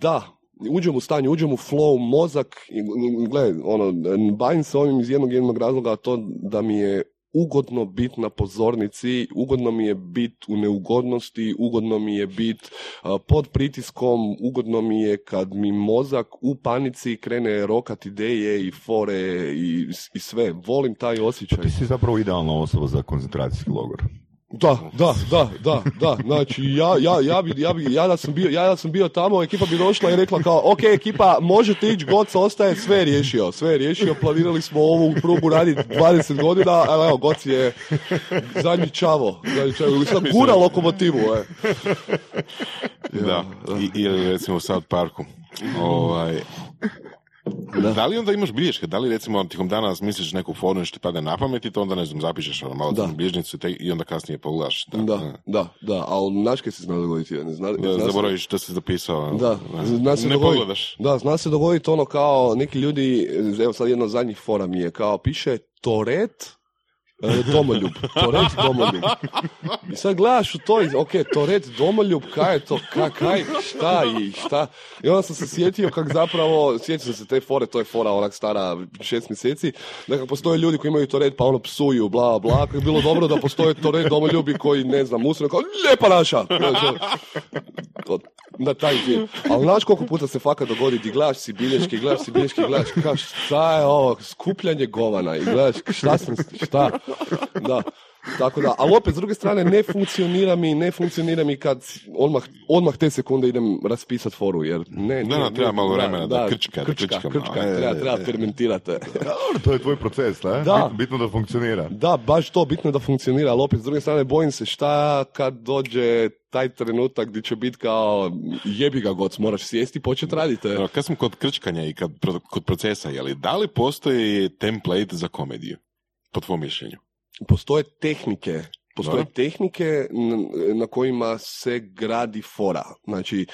D: Da, uđem u stanje, uđem u flow, mozak, i gledaj, ono, bavim se ovim iz jednog jednog razloga, a to da mi je ugodno bit na pozornici, ugodno mi je bit u neugodnosti, ugodno mi je bit pod pritiskom, ugodno mi je kad mi mozak u panici krene rokat ideje i fore i, i sve. Volim taj osjećaj.
B: Ti si zapravo idealna osoba za koncentracijski logor.
D: Da, da, da, da, da, znači ja, ja, ja, bi, ja, bi, ja, da sam bio, ja da sam bio tamo, ekipa bi došla i rekla kao, ok, ekipa, možete ići, Goc ostaje, sve je riješio, sve je riješio, planirali smo ovu prugu raditi 20 godina, ali evo, Goc je zadnji čavo, zadnji čavo, sad gura lokomotivu, e.
C: Da, I, ili recimo u South Parku. Ovaj, da. li onda imaš bilješke? Da li recimo tijekom dana misliš neku foru nešto ti pada na pamet i to onda ne znam, zapišeš ono malo
D: Da.
C: bilježnicu i te- i onda kasnije pogledaš. Da,
D: Da, da, da, ali znaš kaj se zna dogoditi, ne zna,
C: Da,
D: zna
C: zaboraviš što si zapisao.
D: Da,
C: ne,
D: zna se
C: ne pogledaš.
D: Da, zna se dogoditi ono kao neki ljudi, evo sad jedna od zadnjih fora mi je, kao piše Toret domoljub. Toret domoljub. I sad gledaš u to ok, Toret domoljub, kaj je to, kaj, kaj, šta i šta. I onda sam se sjetio kak zapravo, sjetio sam se te fore, to je fora onak stara šest mjeseci, da kako postoje ljudi koji imaju Toret pa ono psuju, bla, bla, kako je bilo dobro da postoje Toret domoljubi koji, ne znam, usre kao, lijepa naša. Ono, to- na taj dio. Ali znaš koliko puta se fakat dogodi di gledaš si bilješke, gledaš si bilješke, gledaš kao šta je ovo, skupljanje govana i gledaš šta sam, šta, da. Tako da, ali opet s druge strane ne funkcionira mi, ne funkcionira mi kad odmah, odmah te sekunde idem raspisat foru, jer ne,
C: Da,
D: ne,
C: da, treba
D: ne,
C: malo vremena da krčka, da
D: krčka,
C: krčkam.
D: krčka,
C: A, je,
D: treba, treba
C: je.
D: fermentirati.
B: Dobro, to je tvoj proces, ne?
D: Da.
B: Bitno, da funkcionira.
D: Da, baš to, bitno da funkcionira, ali opet s druge strane bojim se šta kad dođe taj trenutak gdje će biti kao jebi ga goc, moraš sjesti i početi raditi.
C: Kad smo kod krčkanja i kad, kod procesa, je li, da li postoji template za komediju? Po tvom mišljenju?
D: Postoje tehnike Postoje
C: Da.
D: tehnike na kojima se gradi fora. Znači,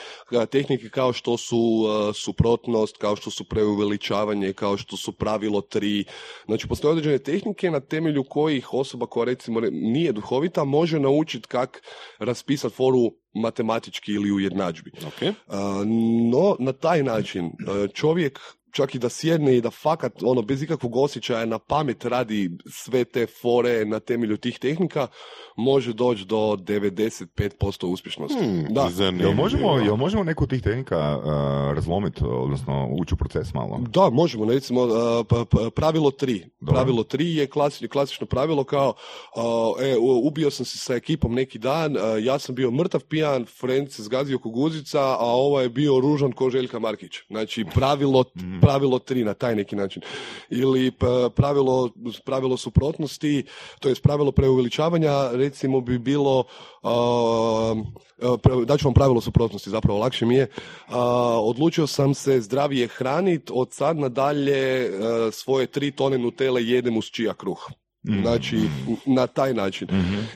D: tehnike kao što su uh, suprotnost, kao što su preuveličavanje, kao što su pravilo tri. Znači, postoje određene tehnike na temelju kojih osoba koja recimo re- nije duhovita može naučiti kak raspisati foru matematički ili u jednadžbi.
C: Ok.
D: Uh, no, na taj način uh, čovjek čak i da sjedne i da fakat, ono, bez ikakvog osjećaja na pamet radi sve te fore na temelju tih tehnika, može doći do 95% uspješnosti.
C: Hmm,
D: da.
B: Jel možemo, jel možemo neku od tih tehnika uh, razlomiti, odnosno ući u proces malo?
D: Da, možemo, recimo, uh, pa- pa- pravilo tri.
B: Dobro.
D: Pravilo tri je klasično, klasično pravilo kao, uh, e, ubio sam se sa ekipom neki dan, uh, ja sam bio mrtav pijan, friend se zgazio ko guzica, a ovo je bio ružan ko Željka Markić. Znači, pravilo, pravilo tri na taj neki način. Ili p- pravilo, pravilo suprotnosti, to je pravilo preuveličavanja, recimo bi bilo, daću vam pravilo suprotnosti, zapravo lakše mi je, odlučio sam se zdravije hranit, od sad nadalje uh, svoje tri tone nutele jedem uz čija kruh. Znači, na taj način.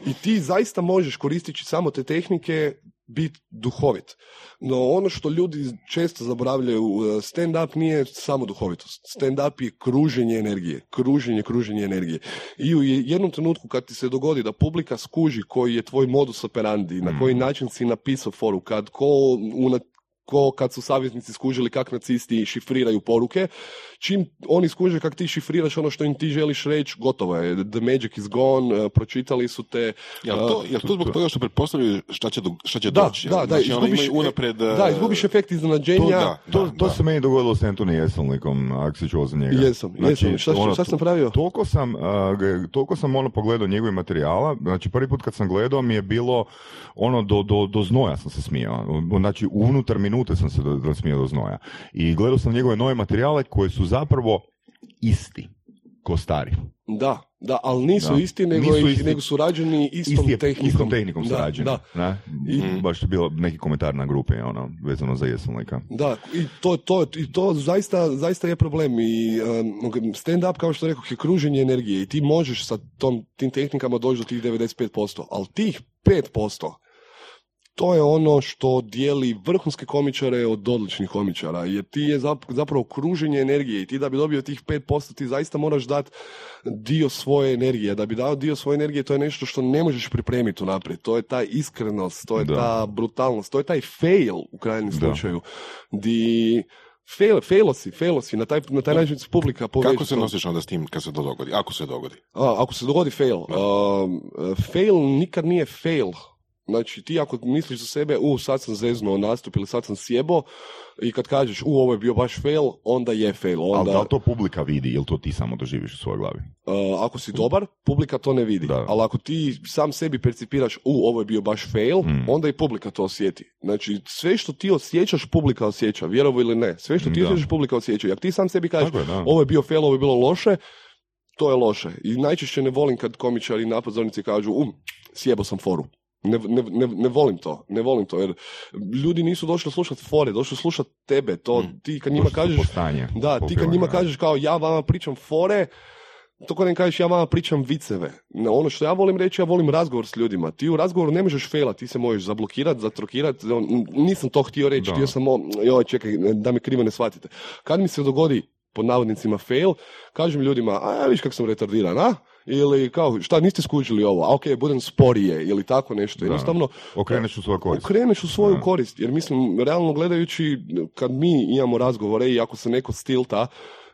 D: I ti zaista možeš koristeći samo te tehnike biti duhovit. No ono što ljudi često zaboravljaju, uh, stand-up nije samo duhovitost. Stand-up je kruženje energije. Kruženje, kruženje energije. I u jednom trenutku kad ti se dogodi da publika skuži koji je tvoj modus operandi, na koji način si napisao foru, kad ko una, ko kad su savjetnici skužili kak nacisti šifriraju poruke, čim oni skuže kak ti šifriraš ono što im ti želiš reći, gotovo je. The magic is gone, uh, pročitali su te.
C: Jel to, jel to zbog toga što pretpostavljaju šta će, do- šta će
D: Da,
C: doći?
D: da, da,
C: znači, ono
D: izgubiš,
C: unapred...
D: da,
C: eh,
D: izgubiš efekt iznenađenja.
C: to da.
B: To, to se meni dogodilo s Anthony Jeselnikom, ako si čuo za njega.
D: Jesam, jesam. Šta-
B: ono,
D: šta sam pravio?
B: Toliko sam, ga- toliko sam ono pogledao njegovih materijala, znači prvi put kad sam gledao mi je bilo ono do, do, do znoja sam se smijao. Znači unutar minute sam se do, do smijao do znoja. I gledao sam njegove nove materijale koji su zapravo isti ko stari.
D: Da, da, ali nisu
B: Da.
D: isti, nego,
B: Nisu
D: ih,
B: isti.
D: nego su rađeni istom
B: Isti je-
D: tehnikom.
B: Istom tehnikom su
D: da,
B: rađeni.
D: Da,
B: ne?
D: I-
B: Baš je bilo neki komentar na grupi ono, vezano za Jeselnika.
D: Da, i to, to, i to zaista, zaista je problem i um, stand-up, kao što rekao, je kruženje energije i ti možeš sa tom, tim tehnikama doći do tih 95%, ali tih 5%, to je ono što dijeli vrhunske komičare od odličnih komičara, jer ti je zap- zapravo kruženje energije i ti da bi dobio tih 5% ti zaista moraš dati dio svoje energije. Da bi dao dio svoje energije to je nešto što ne možeš pripremiti unaprijed. To je ta iskrenost, to je
B: Da.
D: ta brutalnost, to je taj fail u krajnjem
B: Da.
D: slučaju. Di fail, failo si, failo si, na taj, na taj način se publika poveća.
C: Kako se nosiš onda s tim kad se to dogodi? Ako se dogodi.
D: A, ako se dogodi fail, um, fail nikad nije fail. Znači, ti ako misliš za sebe, u, sad sam zeznuo nastup ili sad sam sjebo, i kad kažeš, u, ovo je bio baš fail, onda je fail.
B: Ali
D: Onda,
B: da li to publika vidi ili to ti samo doživiš u svojoj glavi?
D: uh, ako si dobar, publika to ne vidi.
B: Da.
D: Ali ako ti sam sebi percipiraš, u, ovo je bio baš fail,
B: Mm.
D: onda i publika to osjeti. Znači, sve što ti osjećaš, publika osjeća, vjerovo ili ne. Sve što ti
B: Da.
D: osjećaš, publika osjeća. I ako ti sam sebi kažeš,
B: je,
D: ovo je bio fail, ovo je bilo loše, to je loše. I najčešće ne volim kad komičari na pozornici kažu, um, sjebo sam foru. Ne, ne, ne, ne volim to, ne volim to, jer ljudi nisu došli slušati fore, došli slušati tebe, to ti kad njima kažeš,
B: po stanje,
D: da, ti kad njima
B: da.
D: kažeš kao ja vama pričam fore, to kad im kažeš ja vama pričam viceve. No, ono što ja volim reći, ja volim razgovor s ljudima. Ti u razgovoru ne možeš failat, ti se možeš zablokirati, zatrokirati. Nisam to htio reći,
B: Da.
D: htio sam, o, joj, čekaj, da me krivo ne shvatite. Kad mi se dogodi, pod navodnicima, fail, kažem ljudima, a ja viš kako sam retardiran, a? Ili kao, šta, niste skužili ovo? A ok, budem sporije, ili tako nešto. Jednostavno,
B: Okreneš u svoju korist.
D: okreneš u svoju korist. Jer mislim, realno gledajući, kad mi imamo razgovore i ako se neko stilta,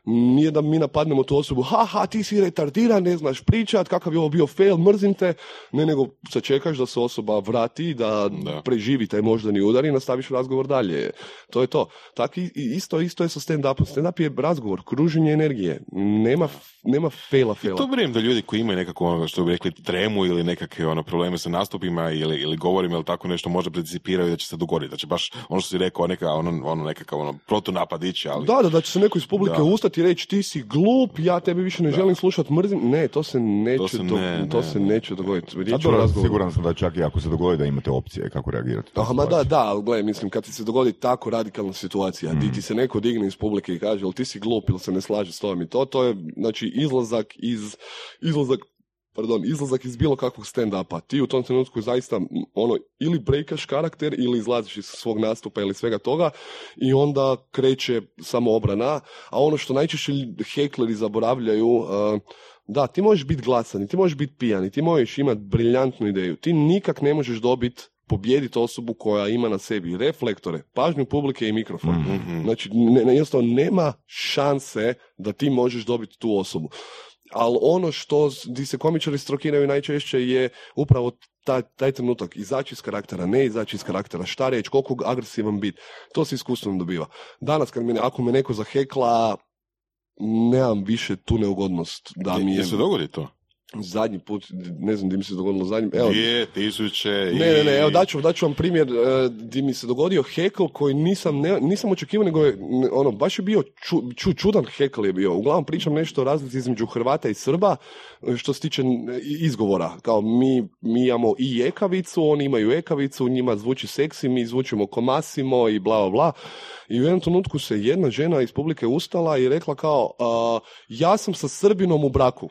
D: nije da mi napadnemo tu osobu, ha, ha, ti si retardiran, ne znaš pričat, kakav je ovo bio fail, mrzim te, ne, nego sačekaš da se osoba vrati, da,
C: Da.
D: preživi taj moždani udar i nastaviš razgovor dalje. To je to. Tako i, i isto, isto je sa stand-upom. Stand-up je razgovor, kruženje energije. Nema, nema faila, faila.
C: To vjerujem da ljudi koji imaju nekako ono što bi rekli tremu ili nekakve ono probleme sa nastupima ili, ili govorima ili tako nešto možda participiraju da će se dogoditi, da će baš ono što si rekao neka, ono, ono nekakav ono, protunapad ići, ali
D: Da, da, da će se neko iz publike
C: Da.
D: ustati i reći ti si glup, ja tebe više ne želim slušati, mrzim. Ne, to se neće,
C: To se
D: do-
C: ne,
D: to
C: ne,
D: se
C: ne.
D: neće dogoditi. Riječ
B: A dobro, siguran sam da čak i ako se dogodi da imate opcije kako reagirati.
D: Aha, ma da, da, ali gledaj, mislim, kad ti se dogodi tako radikalna situacija,
B: Mm.
D: di ti se neko digne iz publike i kaže, jel ti si glup ili se ne slaže s tobom i to, to je, znači, izlazak iz, izlazak pardon, izlazak iz bilo kakvog stand-upa. Ti u tom trenutku zaista ono, ili brejkaš karakter ili izlaziš iz svog nastupa ili svega toga i onda kreće samo obrana, a ono što najčešće hekleri zaboravljaju, uh, da, ti možeš biti glasan, i ti možeš biti pijan, i ti možeš imati briljantnu ideju. Ti nikak ne možeš dobiti pobijediti osobu koja ima na sebi reflektore, pažnju publike i mikrofon. Znači, ne, ne, jednostavno nema šanse da ti možeš dobiti tu osobu. Ali ono što di se komičari strokiraju najčešće je upravo taj, taj trenutak, izaći iz karaktera, ne izaći iz karaktera, šta reći, koliko agresivan bit, to se iskustvom dobiva. Danas, kad me, ako me neko zahekla, nemam više tu neugodnost da mi je
C: Je se dogodi to?
D: Zadnji put, ne znam di mi se dogodilo zadnji, evo,
C: Dvije tisuće i...
D: ne, ne, ne, evo daću, daću vam primjer di mi se dogodio hekl koji nisam, ne, nisam očekivao, nego je, ono, baš je bio ču, ču- čudan hekl je bio. Uglavnom pričam nešto o razlici između Hrvata i Srba, e, što se tiče izgovora. Kao mi, mi imamo i ekavicu, oni imaju ekavicu, njima zvuči seksi, mi zvučimo komasimo i bla, bla, bla. I u jednom trenutku se jedna žena iz publike ustala i rekla kao, a, ja sam sa Srbinom u braku.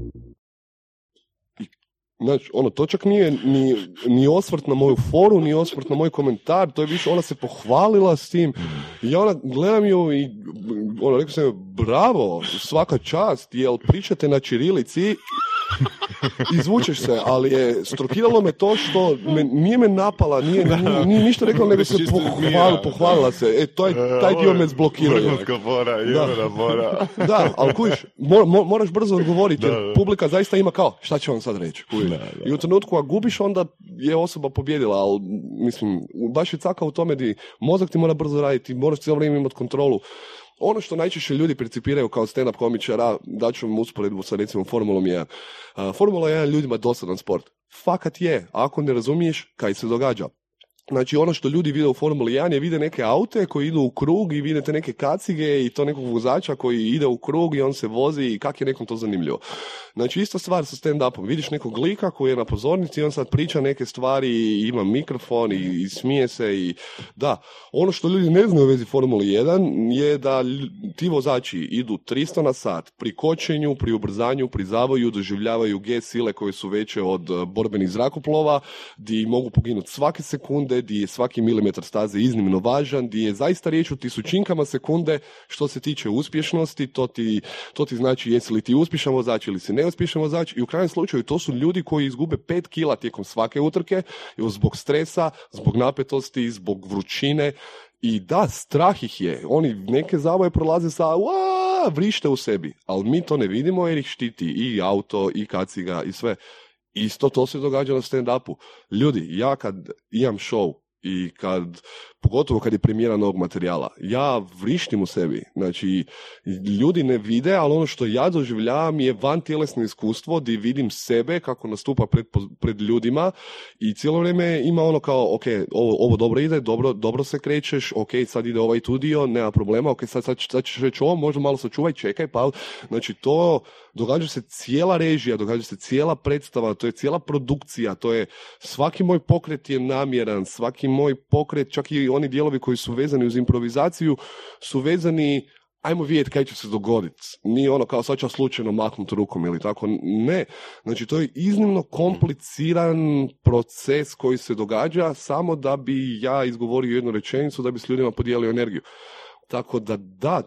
D: Znači, ono, to čak nije ni, ni osvrt na moju foru, ni osvrt na moj komentar, to je više, ona se pohvalila s tim. I ja ona, gledam ju i, ono, rekao sam bravo, svaka čast, jel pričate na čirilici, izvučeš se, ali je strokiralo me to što me, nije me napala, nije, nije, nije ništa rekla, nego se pohvalila, pohvalila se. E, taj, taj dio me zblokirao.
B: Vrhunska fora, jebena fora.
D: Da, ali kužiš, mo- mo- moraš brzo odgovoriti, jer
B: Da, da.
D: publika zaista ima kao, šta će on sad reći. I u trenutku ako gubiš, onda je osoba pobjedila, ali mislim, baš je caka u tome di mozak ti mora brzo raditi, moraš cijelo vrijeme imati kontrolu. Ono što najčešće ljudi percipiraju kao stand-up komičara, daću vam usporedbu sa recimo Formulom 1. Uh, Formula 1 ljudima dosadan sport. Fakat je, ako ne razumiješ kaj se događa. Znači ono što ljudi vide u Formuli 1 je vide neke aute koji idu u krug i vidite neke kacige i to nekog vozača koji ide u krug i on se vozi i kak je nekom to zanimljivo. Znači ista stvar sa stand-upom. Vidiš nekog lika koji je na pozornici i on sad priča neke stvari i ima mikrofon i, i smije se i da. Ono što ljudi ne znaju u vezi Formuli 1 je da ti vozači idu 300 na sat pri kočenju, pri ubrzanju, pri zavoju, doživljavaju G sile koje su veće od e, borbenih zrakoplova, di mogu poginuti svake sekunde, di je svaki milimetar staze iznimno važan, di je zaista riječ o tisućinkama sekunde što se tiče uspješnosti, to ti, to ti znači jesi li ti uspješan vozač ili si neuspješan vozač i u krajnjem slučaju to su ljudi koji izgube 5 kila tijekom svake utrke zbog stresa, zbog napetosti, zbog vrućine i da, strah ih je. Oni neke zavoje prolaze sa "Ua", vrište u sebi, ali mi to ne vidimo jer ih štiti i auto, i kaciga, i sve. Isto to se događa na stand-upu. Ljudi, ja kad imam show i kad, pogotovo kad je premijera novog materijala, ja vrištim u sebi. Znači, ljudi ne vide, ali ono što ja doživljavam je van tjelesno iskustvo gdje vidim sebe kako nastupa pred, pred ljudima i cijelo vrijeme ima ono kao, ok, ovo, ovo dobro ide, dobro, dobro se krećeš, ok, sad ide ovaj tu dio, nema problema, ok, sad, sad, sad ćeš reći ovo, možda malo sačuvaj, čekaj, pa, znači to, događa se cijela režija, događa se cijela predstava, to je cijela produkcija, to je, svaki moj pokret je namjeran, svaki moj pokret, čak i oni dijelovi koji su vezani uz improvizaciju, su vezani ajmo vidjeti kaj će se dogoditi. Nije ono kao sad ću slučajno maknuti rukom ili tako. Ne. Znači to je iznimno kompliciran proces koji se događa samo da bi ja izgovorio jednu rečenicu da bi s ljudima podijelio energiju. Tako da da,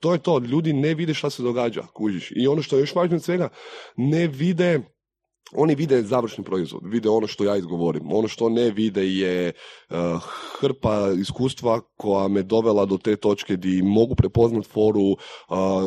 D: to je to, ljudi ne vide šta se događa, kužiš. I ono što je još važnije od svega, ne vide oni vide završni proizvod, vide ono što ja izgovorim. Ono što ne vide je uh, hrpa iskustva koja me dovela do te točke di mogu prepoznat foru, uh,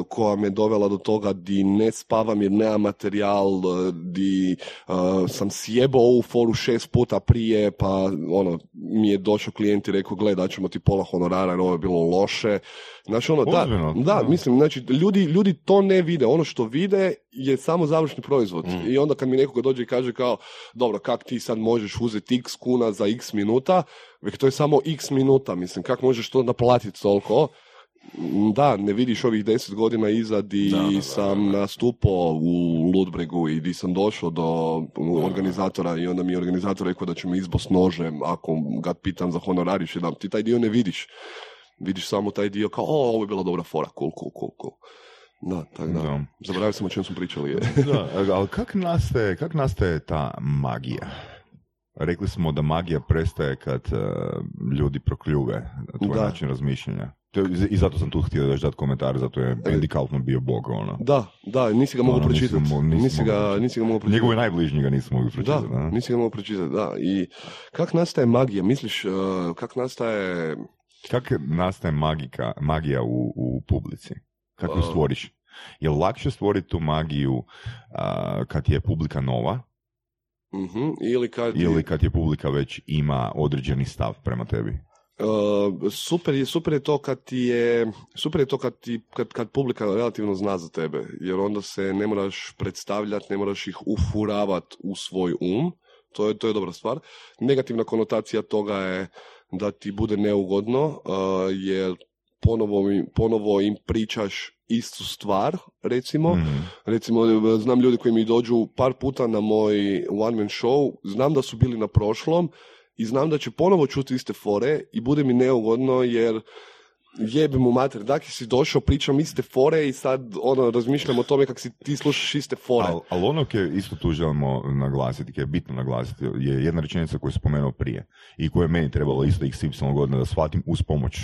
D: koja me dovela do toga di ne spavam jer nemam materijal, uh, di uh, sam sjebao ovu foru šest puta prije, pa ono, mi je došao klijent i rekao, gle, daćemo ti pola honorara jer ovo je bilo loše. Znači ono, da,
B: Ozbiljno?
D: da,
B: Da.
D: mislim, znači, ljudi, ljudi to ne vide. Ono što vide je samo završni proizvod. I onda kad mi nekoga dođe i kaže kao, dobro, kak ti sad možeš uzeti x kuna za x minuta, već to je samo x minuta, mislim, kak možeš to naplatiti toliko? da, ne vidiš ovih deset godina iza di
C: Da, da, da,
D: sam nastupao u Ludbregu i di sam došao do organizatora i onda mi je organizator rekao da će me izbost nožem ako ga pitam za honorar još jedan. Ti taj dio ne vidiš. Vidiš samo taj dio kao, o, ovo je bila dobra fora, cool, cool, cool, cool. Da, tako da.
B: Da.
D: Zaboravio sam o čem smo pričali.
B: Da, ali kak nastaje, kak nastaje ta magija? Rekli smo da magija prestaje kad eh, ljudi prokljuve tvoj
D: Da.
B: način razmišljanja. Je- I zato sam tu htio još dati komentar, zato je Andy Kaufman bio bog, ono.
D: Da, da, nisi ga mogao
B: Ono,
D: pročitati.
B: nisam
D: Nisi
B: mogao
D: ga,
B: pročitati.
D: nisi ga mogao pročitati.
B: Njegovi najbližnji ga nismo mogli
D: Da,
B: pročitati. Da,
D: nisi ga mogao pročitati, da. I kak nastaje magija? Misliš, uh, kak nastaje...
B: Kak nastaje magika, magija u, u publici? Kako ju
D: Uh,
B: stvoriš? Je lakše stvoriti tu magiju a, kad je publika nova
D: mhm, ili kad...
B: ili kad je publika već ima određeni stav prema tebi?
D: Uh, super, je, super je to kad ti je, super je to kad, ti, kad, kad publika relativno zna za tebe, jer onda se ne moraš predstavljati, ne moraš ih ufuravati u svoj um, to je, to je dobra stvar. Negativna konotacija toga je da ti bude neugodno, uh, jer ponovo, im- ponovo im pričaš istu stvar, recimo,
B: Mhm.
D: Recimo, znam ljudi koji mi dođu par puta na moj one man show, znam da su bili na prošlom i znam da će ponovo čuti iste fore i bude mi neugodno jer jebim mu mater, dakle si došao, pričam iste fore i sad ono, razmišljam o tome kako si ti slušaš iste fore.
B: Ali al ono koje isto tu želimo naglasiti, koje je bitno naglasiti, je jedna rečenica koju sam spomenuo prije i koju je meni trebalo isto XY godina da shvatim uz pomoć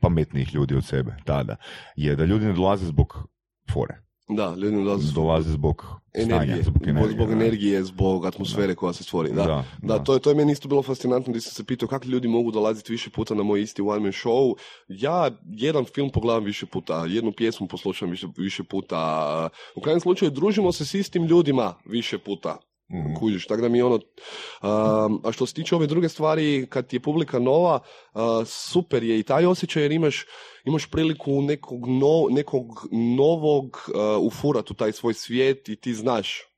B: pametnijih ljudi od sebe tada, je da ljudi ne dolaze zbog fore,
D: Da, ljudi mi dolaze
B: dolaze zbog
D: energije,
B: stanja, zbog energije.
D: zbog
B: da.
D: energije, zbog atmosfere koja se stvori. Da, da,
B: Da, da.
D: to, je, to je meni isto bilo fascinantno gdje sam se pitao kako ljudi mogu dolaziti više puta na moj isti one man show. Ja jedan film pogledam više puta, jednu pjesmu poslušam više, više puta. U krajnjem slučaju družimo se s istim ljudima više puta.
B: Mhm.
D: Kužiš, tako da mi ono... um, a što se tiče ove druge stvari, kad ti je publika nova, uh, super je i taj osjećaj jer imaš, imaš priliku nekog, no, nekog novog uh, ufurat u taj svoj svijet i ti znaš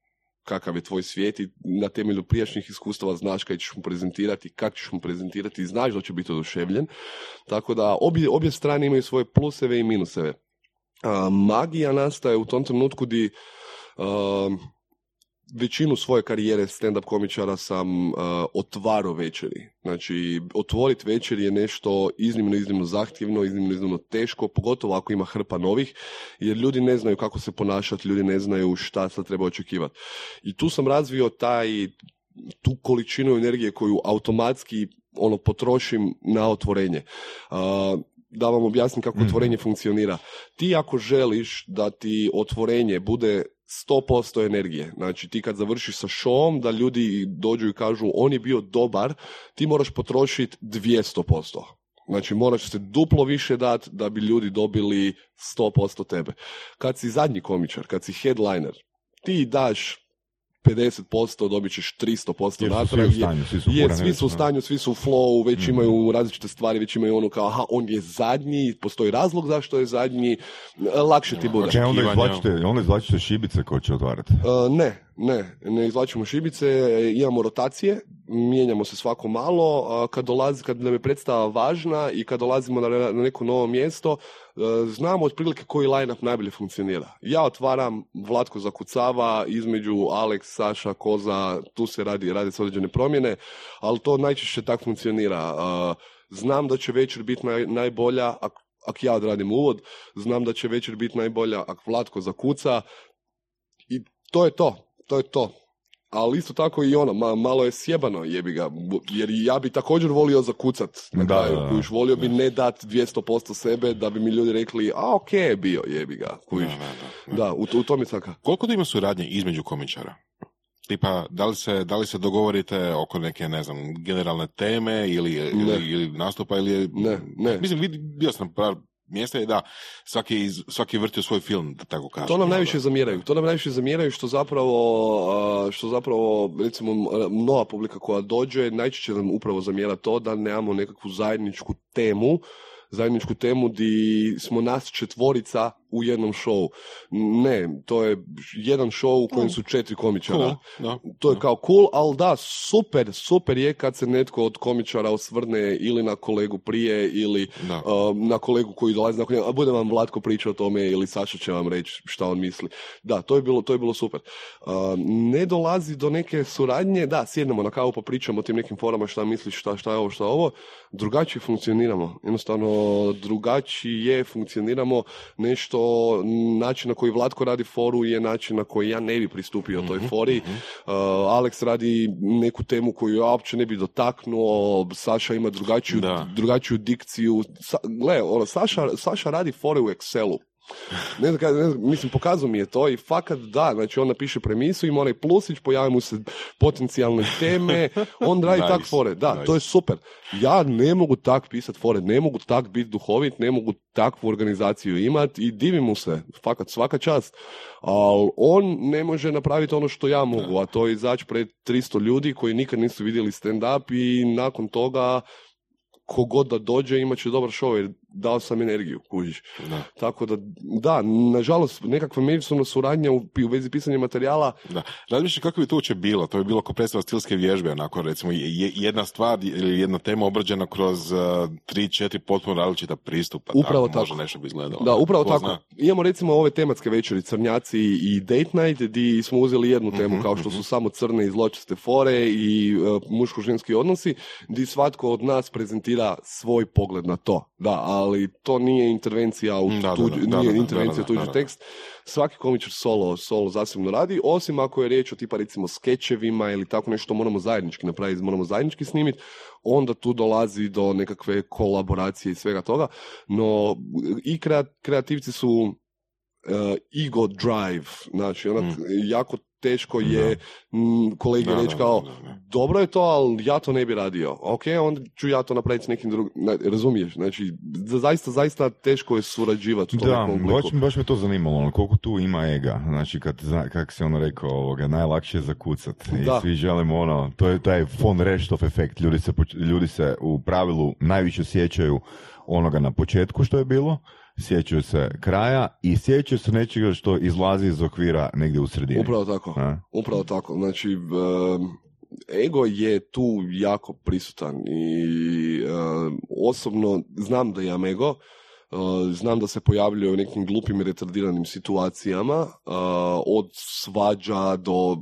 D: kakav je tvoj svijet i na temelju prijašnjih iskustava znaš kaj ćeš mu prezentirati, kako ćeš mu prezentirati i znaš da će biti oduševljen. Tako da obje, obje strane imaju svoje pluseve i minuseve. A, magija nastaje u tom trenutku di a, većinu svoje karijere stand-up komičara sam uh, otvarao večeri. Znači, otvoriti večer je nešto iznimno, iznimno zahtjevno, iznimno, iznimno teško, pogotovo ako ima hrpa novih, jer ljudi ne znaju kako se ponašati, ljudi ne znaju šta sad treba očekivati. I tu sam razvio taj, tu količinu energije koju automatski ono potrošim na otvorenje. Uh, da vam objasnim kako
B: Mhm.
D: otvorenje funkcionira. Ti ako želiš da ti otvorenje bude 100% energije, znači ti kad završiš sa showom, da ljudi dođu i kažu on je bio dobar, ti moraš potrošiti 200%. Znači moraš se duplo više dati da bi ljudi dobili 100% tebe. Kad si zadnji komičar, kad si headliner, ti daš 50%, dobit ćeš 300%
B: Jer su svi
D: natrag.
B: u stanju, svi su
D: Jer svi su u stanju, svi su u flowu, već
B: Mhm.
D: imaju različite stvari, već imaju ono kao, aha, on je zadnji, postoji razlog zašto je zadnji, lakše ti bude.
B: Čekaj, onda izvlačite, onda izvlačite šibice koje će otvarati.
D: Uh, ne, ne, ne izvlačimo šibice, e, imamo rotacije, mijenjamo se svako malo, kad dolazi, kad nam je predstava važna i kad dolazimo na, na neko novo mjesto, e, znamo otprilike koji line-up najbolje funkcionira. Ja otvaram, Vlatko zakucava, između Alex, Saša, Koza, tu se radi, radi se određene promjene, ali to najčešće tako funkcionira. Uh, znam da će večer biti naj, najbolja ako ak ja odradim uvod, znam da će večer biti najbolja ako Vlatko zakuca, i to je to, to je to. Ali isto tako i ono, ma, malo je sjebano jebi ga, jer ja bi također volio zakucat na
B: Da,
D: kraju, kužiš, volio bi ne dat 200% sebe da bi mi ljudi rekli, a ok je bio jebi ga, kužiš.
C: Da, da, da.
D: Da, u, u tom je svaka.
C: Koliko da ima suradnje između komičara? Tipa, da li, se, da li se dogovorite oko neke, ne znam, generalne teme ili, ili, ili nastupa ili.
D: Ne, ne.
C: Mislim, vid- bio sam par mjesta i da svaki, svaki vrti u svoj film, da tako kažem.
D: To nam najviše zamjeraju. To nam najviše zamjeraju što zapravo, što zapravo recimo nova publika koja dođe, najčešće nam upravo zamjera to da nemamo nekakvu zajedničku temu, zajedničku temu di smo nas četvorica u jednom showu. Ne, to je jedan show u kojem su četiri komičara.
C: Cool, da.
D: To je kao cool, ali da, super, super je kad se netko od komičara osvrne ili na kolegu prije ili
C: Da.
D: uh, na kolegu koji dolazi nakon njega, a bude vam Vlatko priča o tome ili Saša će vam reći šta on misli. Da, to je bilo, to je bilo super. Uh, ne dolazi do neke suradnje, da, sjednemo na kavu pa pričamo o tim nekim forama šta misliš, šta, šta je ovo, šta je ovo, drugačije funkcioniramo. Jednostavno, drugačije funkcioniramo nešto, način na koji Vlatko radi foru je način na koji ja ne bi pristupio toj fori. Uh, Alex radi neku temu koju ja uopće ne bi dotaknuo, Saša ima drugačiju,
C: Da.
D: drugačiju dikciju. Sa, gle, ono, Saša, Saša radi fore u Excelu. Ne znam, ne znam, mislim, pokazao mi je to i fakat da, znači on napiše premisu, ima onaj plusić, pojavi mu se potencijalne teme, on radi
C: Nice,
D: tak fore, da,
C: nice.
D: to je super. Ja ne mogu tak pisat fore, ne mogu tak biti duhovit, ne mogu takvu organizaciju imat i divim mu se, fakat svaka čast. Ali on ne može napraviti ono što ja mogu, a to je izaći pred 300 ljudi koji nikad nisu vidjeli stand-up i nakon toga kogod da dođe imat će dobar show jer dao sam energiju, kužiš.
C: Da.
D: Tako da, da, nažalost, nekakva međusobna suradnja u, u vezi pisanja materijala,
C: Da. Razmišljaj kako bi to uopće bilo. To bi bilo kao predstava stilske vježbe, onako recimo je- je- jedna stvar ili jedna tema obrađena kroz uh, tri, četiri potpuno različita pristupa.
D: Upravo
C: tako. Može
D: tako.
C: nešto bi izgledalo.
D: Da, upravo
C: Ko
D: tako.
C: zna.
D: Imamo recimo ove tematske večeri, Crnjaci i Date Night, gdje smo uzeli jednu temu
C: Mhm,
D: kao što su samo crne i zločeste fore i uh, muško-ženski odnosi, gdje svatko od nas prezentira svoj pogled na to. Da, ali to nije intervencija u
C: Da, da,
D: tuđ,
C: da, da,
D: nije intervencija tuđi tekst. Svaki komičar solo, solo zasebno radi, osim ako je riječ o tipa recimo skečevima ili tako nešto moramo zajednički napraviti, moramo zajednički snimiti, onda tu dolazi do nekakve kolaboracije i svega toga. No, i krea- kreativci su uh, ego drive, znači onak,
C: Mm.
D: jako teško je mm, kolegi reći kao,
C: da.
D: dobro je to, ali ja to ne bi radio. Ok, onda ću ja to napraviti s nekim drugim, ne, razumiješ, znači, za- zaista, zaista teško je surađivati u
B: Da, baš, baš me to zanimalo, ono, koliko tu ima ega, znači kad, kak si ono rekao, ovoga, najlakše je zakucat i
D: Da.
B: svi želimo ono, to je taj von Reštov efekt, ljudi se, ljudi se u pravilu najviše sjećaju onoga na početku što je bilo, sjećaju se kraja i sjećaju se nečega što izlazi iz okvira negdje u sredini.
D: Upravo tako.
B: A?
D: Upravo tako. Znači, ego je tu jako prisutan i osobno znam da imam ego, znam da se pojavljuje u nekim glupim i retardiranim situacijama, e, od svađa do e,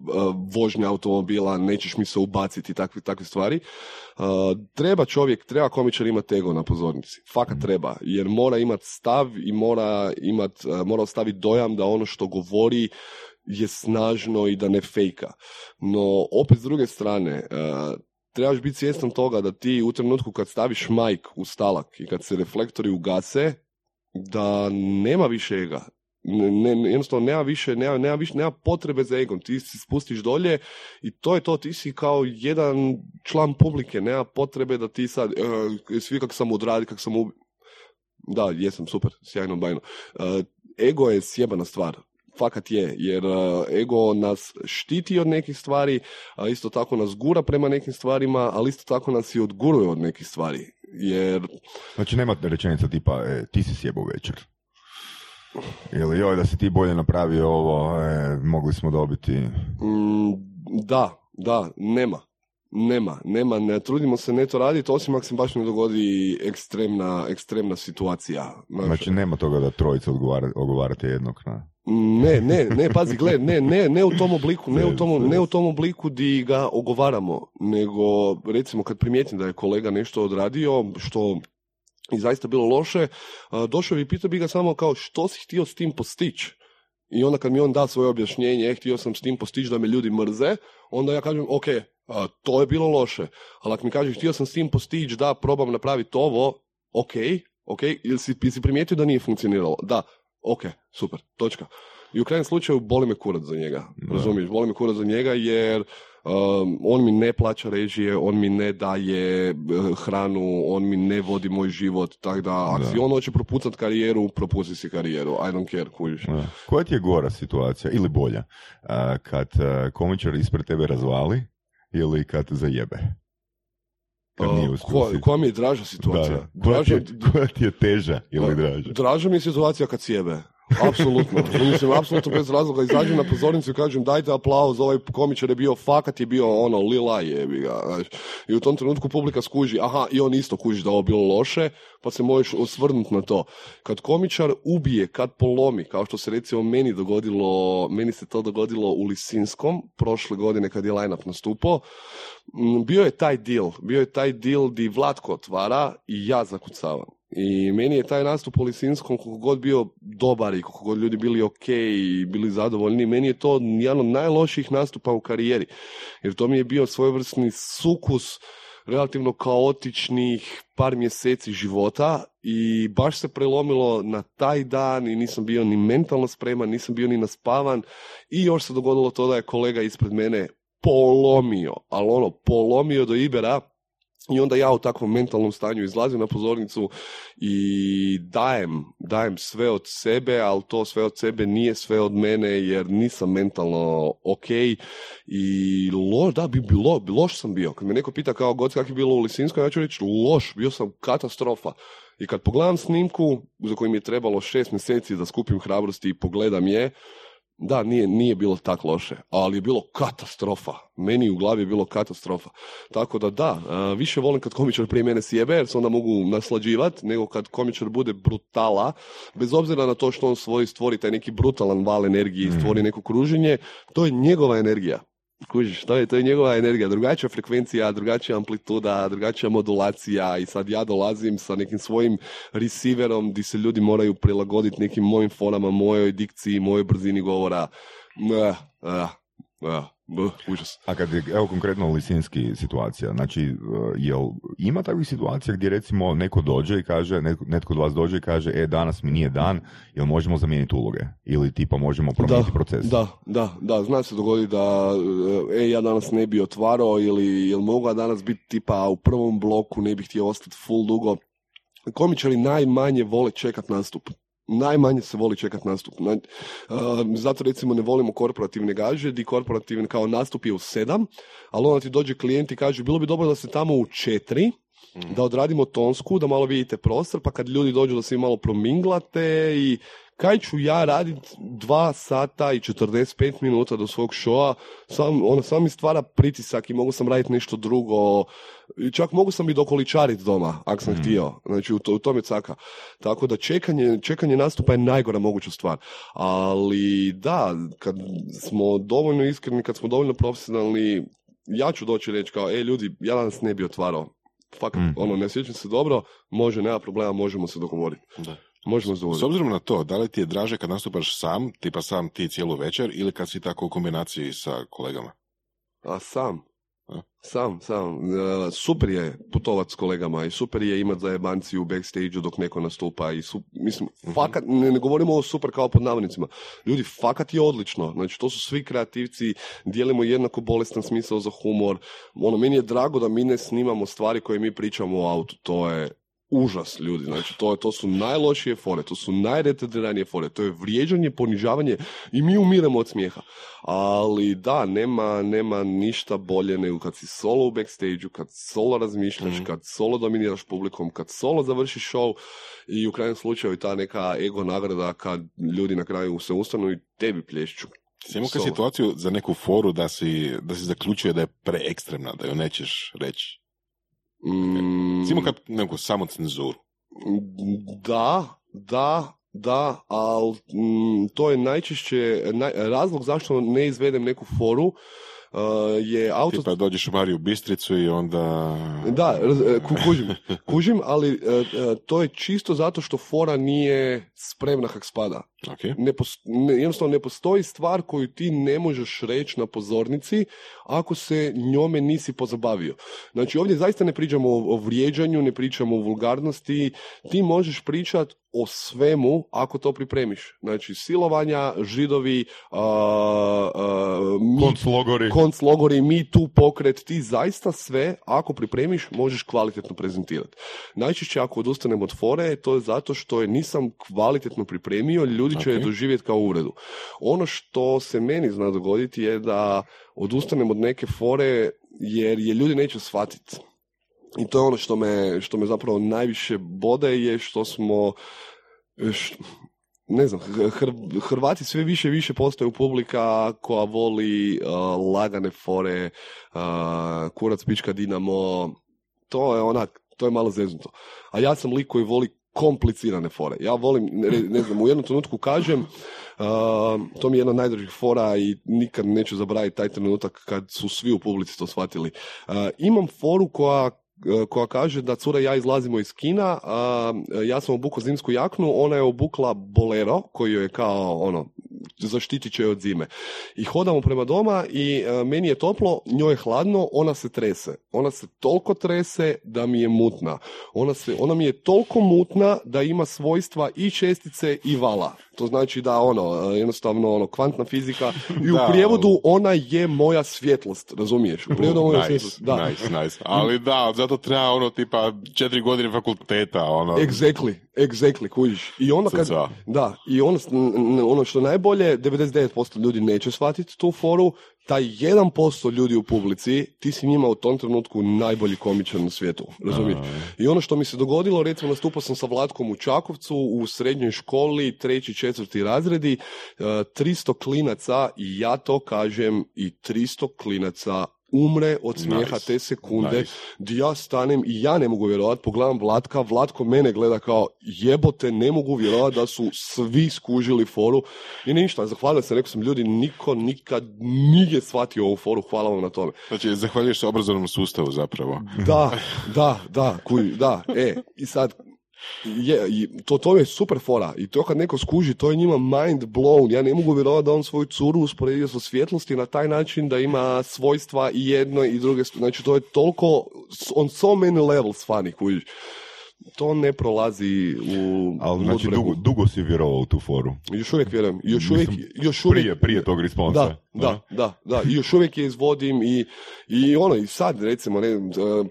D: vožnje automobila, nećeš mi se ubaciti, takve, takve stvari. Treba čovjek, treba komičar imati ego na pozornici. Fakat treba, jer mora imati stav i mora, imat, mora ostaviti dojam da ono što govori je snažno i da ne fejka. No, opet s druge strane, trebaš biti svjestan toga da ti u trenutku kad staviš majk u stalak i kad se reflektori ugase, da nema više ega. Ne, ne- jednostavno nema više, nema, nema više, nema potrebe za egom. Ti se spustiš dolje i to je to, ti si kao jedan član publike, nema potrebe da ti sad, e, svi kak sam odradi, kak sam ubi... Da, jesam, super, sjajno, bajno. E, ego je sjebana stvar. Fakat je, jer e, ego nas štiti od nekih stvari, a isto tako nas gura prema nekim stvarima, ali isto tako nas i odguruje od nekih stvari. Jer
B: Znači nema rečenica tipa, e, ti si sjebao večer. Ili joj, da si ti bolje napravio ovo, e, mogli smo dobiti...
D: Mm, da, da, nema. Nema, nema, ne trudimo se ne to raditi, osim ako se baš ne dogodi ekstremna, ekstremna situacija. Znaš,
B: Znači nema toga da trojica odgovara, ogovarate jednog na...
D: Ne, ne, ne, pazi, gle, ne, ne, ne u tom obliku, ne u tom, ne u tom obliku di ga ogovaramo, nego recimo kad primijetim da je kolega nešto odradio što i zaista bilo loše, došao bi i pitao bi ga samo kao što si htio s tim postići? I onda kad mi on da svoje objašnjenje, e, htio sam s tim postići da me ljudi mrze, onda ja kažem, ok, a, to je bilo loše. Ali ako mi kažeš, htio sam s tim postići da probam napraviti ovo, ok, ok, ili si, si primijetio da nije funkcioniralo? Da, ok, super, točka. I u krajnjem slučaju boli me kurac za njega,
B: Da.
D: razumiješ, boli me kurac za njega jer um, on mi ne plaća režije, on mi ne daje eh, hranu, on mi ne vodi moj život, tako da ako si on hoće propucat karijeru, propusti si karijeru, I don't care, kužiš.
B: Da. Koja ti je gora situacija, ili bolja, kad a, komičar ispred tebe razvali ili kad zajebe? Kad nije
D: ko- koja mi je draža
B: Da,
D: situacija?
B: da. Koja, ti
D: Draža,
B: je, koja ti je teža ili draža?
D: draža mi je situacija kad sjebe. Apsolutno. Mislim, apsolutno bez razloga izađem na pozornicu i kažem dajte aplauz, ovaj komičar je bio fakat, je bio ono, lila je, ga. I u tom trenutku publika skuži, aha, i on isto kuži da ovo bilo loše, pa se možeš osvrnuti na to. Kad komičar ubije, kad polomi, kao što se recimo meni dogodilo, meni se to dogodilo u Lisinskom, prošle godine kad je line-up nastupao, bio je taj deal, bio je taj deal di Vlatko otvara i ja zakucavam. I meni je taj nastup u Lisinskom, koliko god bio dobar i koliko god ljudi bili ok i bili zadovoljni, meni je to jedan od najlošijih nastupa u karijeri. Jer to mi je bio svojevrsni sukus relativno kaotičnih par mjeseci života i baš se prelomilo na taj dan i nisam bio ni mentalno spreman, nisam bio ni naspavan i još se dogodilo to da je kolega ispred mene polomio, ali ono, polomio do Ibera i onda ja u takvom mentalnom stanju izlazim na pozornicu i dajem, dajem sve od sebe, ali to sve od sebe nije sve od mene jer nisam mentalno ok i loš, da, bi, bilo, loš sam bio. Kad me neko pita kao god kak je bilo u Lisinskoj, ja ću reći loš, bio sam katastrofa. I kad pogledam snimku za kojim je trebalo šest mjeseci da skupim hrabrosti i pogledam je, da, nije, nije bilo tako loše, ali je bilo katastrofa. Meni u glavi je bilo katastrofa. Tako da da, više volim kad komičar prije mene sjebe, jer se onda mogu naslađivati, nego kad komičar bude brutala, bez obzira na to što on svoj stvori taj neki brutalan val energije i stvori mm. neko kruženje, to je njegova energija. Kužiš, to je, to je njegova energija, drugačija frekvencija, drugačija amplituda, drugačija modulacija i sad ja dolazim sa nekim svojim receiverom gdje se ljudi moraju prilagoditi nekim mojim fonama, mojoj dikciji, mojoj brzini govora. Uh, uh, uh. B, užas.
B: A kad je, evo konkretno Lisinski situacija, znači, e, jel ima takvih situacija gdje recimo neko dođe i kaže, netko, netko od vas dođe i kaže, e, danas mi nije dan, jel možemo zamijeniti uloge? Ili tipa možemo promijeniti proces?
D: Da, da, da, zna se dogodi da, e, ja danas ne bi otvarao ili jel mogu danas biti tipa u prvom bloku, ne bih htio ostati full dugo. Komičari najmanje vole čekat nastup najmanje se voli čekat nastup. zato recimo ne volimo korporativne gaže, di korporativni kao nastup je u sedam, ali onda ti dođe klijent i kaže bilo bi dobro da se tamo u četiri, mhm. da odradimo tonsku, da malo vidite prostor, pa kad ljudi dođu da se malo prominglate i kaj ću ja raditi dva sata i 45 minuta do svog šoa, sam, ono, sam mi stvara pritisak i mogu sam raditi nešto drugo, čak mogu sam i dokoličariti doma, ako sam mm. htio, znači u, to, u tome caka. Tako da čekanje, čekanje nastupa je najgora moguća stvar, ali da, kad smo dovoljno iskreni, kad smo dovoljno profesionalni, ja ću doći reći kao, e ljudi, ja danas ne bi otvarao, fakat, mm. ono, ne sjećam se dobro, može, nema problema, možemo se dogovoriti. Da. Možemo
C: S obzirom na to, da li ti je draže kad nastupaš sam, tipa sam ti cijelu večer, ili kad si tako u kombinaciji sa kolegama?
D: A sam. Sam, sam. E, super je putovat s kolegama i super je imat zajebanci u backstage dok neko nastupa i su, mislim, uh fakat, ne, ne, govorimo o super kao pod navodnicima. Ljudi, fakat je odlično. Znači, to su svi kreativci, dijelimo jednako bolestan smisao za humor. Ono, meni je drago da mi ne snimamo stvari koje mi pričamo u autu. To je užas ljudi, znači to, to su najlošije fore, to su najretardiranije fore, to je vrijeđanje, ponižavanje i mi umiremo od smijeha. Ali da, nema, nema ništa bolje nego kad si solo u backstage kad solo razmišljaš, mm. kad solo dominiraš publikom, kad solo završiš show i u krajnjem slučaju ta neka ego nagrada kad ljudi na kraju se ustanu i tebi plješću.
C: Si imao situaciju za neku foru da si, da si zaključio da je preekstremna, da ju nećeš reći? Mm, Simo kad neku samo cenzuru.
D: Da, da, da, ali mm, to je najčešće razlog zašto ne izvedem neku foru Uh, je auto...
C: Tipa dođeš u Mariju Bistricu i onda...
D: Da, e, kužim, kužim ali uh, to je čisto zato što fora nije spremna kak spada.
C: Okay.
D: Ne ne, jednostavno ne postoji stvar koju ti ne možeš reći na pozornici ako se njome nisi pozabavio. Znači ovdje zaista ne pričamo o, o vrijeđanju, ne pričamo o vulgarnosti, ti možeš pričati o svemu ako to pripremiš. Znači silovanja, židovi, uh,
B: uh, konclogori,
D: konclogori, mi tu pokret, ti zaista sve ako pripremiš možeš kvalitetno prezentirati. Najčešće ako odustanem od fore to je zato što je nisam kvalitetno pripremio, ljudi će je doživjeti kao uredu. Ono što se meni zna dogoditi je da odustanem od neke fore jer je ljudi neće shvatiti. I to je ono što me, što me zapravo najviše bode je što smo ne znam, Hr- Hrvati sve više i više postaju publika koja voli uh, lagane fore, uh, kurac pička Dinamo, to je onak, to je malo zeznuto. A ja sam lik koji voli komplicirane fore. Ja volim, ne, ne znam, u jednom trenutku kažem, uh, to mi je jedna od najdražih fora i nikad neću zaboraviti taj trenutak kad su svi u publici to shvatili. Uh, imam foru koja koja kaže da cura i ja izlazimo iz kina, a, ja sam obukao zimsku jaknu, ona je obukla bolero koji je kao ono zaštitit će je od zime. I hodamo prema doma i a, meni je toplo, njoj je hladno, ona se trese. Ona se toliko trese da mi je mutna. Ona, se, ona mi je toliko mutna da ima svojstva i čestice i vala. To znači da ono, jednostavno ono, kvantna fizika i u
C: Da.
D: prijevodu ona je moja svjetlost, razumiješ? U prijevodu moja
C: nice,
D: svjetlost, da.
C: nice, nice. Ali da, zato treba ono tipa četiri godine fakulteta, ono.
D: Exactly, exactly, kužiš. I onda kad, da, i ono, ono što je najbolje, 99% ljudi neće shvatiti tu foru, taj 1% ljudi u publici, ti si njima u tom trenutku najbolji komičar na svijetu, razumiješ? I ono što mi se dogodilo, recimo nastupao sam sa Vlatkom u Čakovcu u srednjoj školi, treći, četvrti razredi, e, 300 klinaca i ja to kažem i 300 klinaca umre od smijeha
C: Nice.
D: te sekunde
C: Nice.
D: di ja stanem i ja ne mogu vjerovati, pogledam Vlatka, Vlatko mene gleda kao jebote, ne mogu vjerovati da su svi skužili foru i ništa, zahvalio sam, rekao sam ljudi, niko nikad nije shvatio ovu foru, hvala vam na tome.
C: Znači, zahvaljuješ se obrazovnom sustavu zapravo.
D: Da, da, da, kuj, da, e, i sad, je, to, to je super fora i to kad neko skuži, to je njima mind blown, ja ne mogu vjerovati da on svoju curu usporedio sa svjetlosti na taj način da ima svojstva i jedno i druge, znači to je toliko, on so many levels funny, kužiš. To ne prolazi u
B: Ali znači dugo, dugo si vjerovao u tu foru.
D: Još uvijek vjerujem, još uvijek,
B: Mislim,
D: još uvijek,
B: Prije, prije tog responsa.
D: da, da, da, da, i još uvijek je izvodim i, i ono, i sad recimo, ne, e,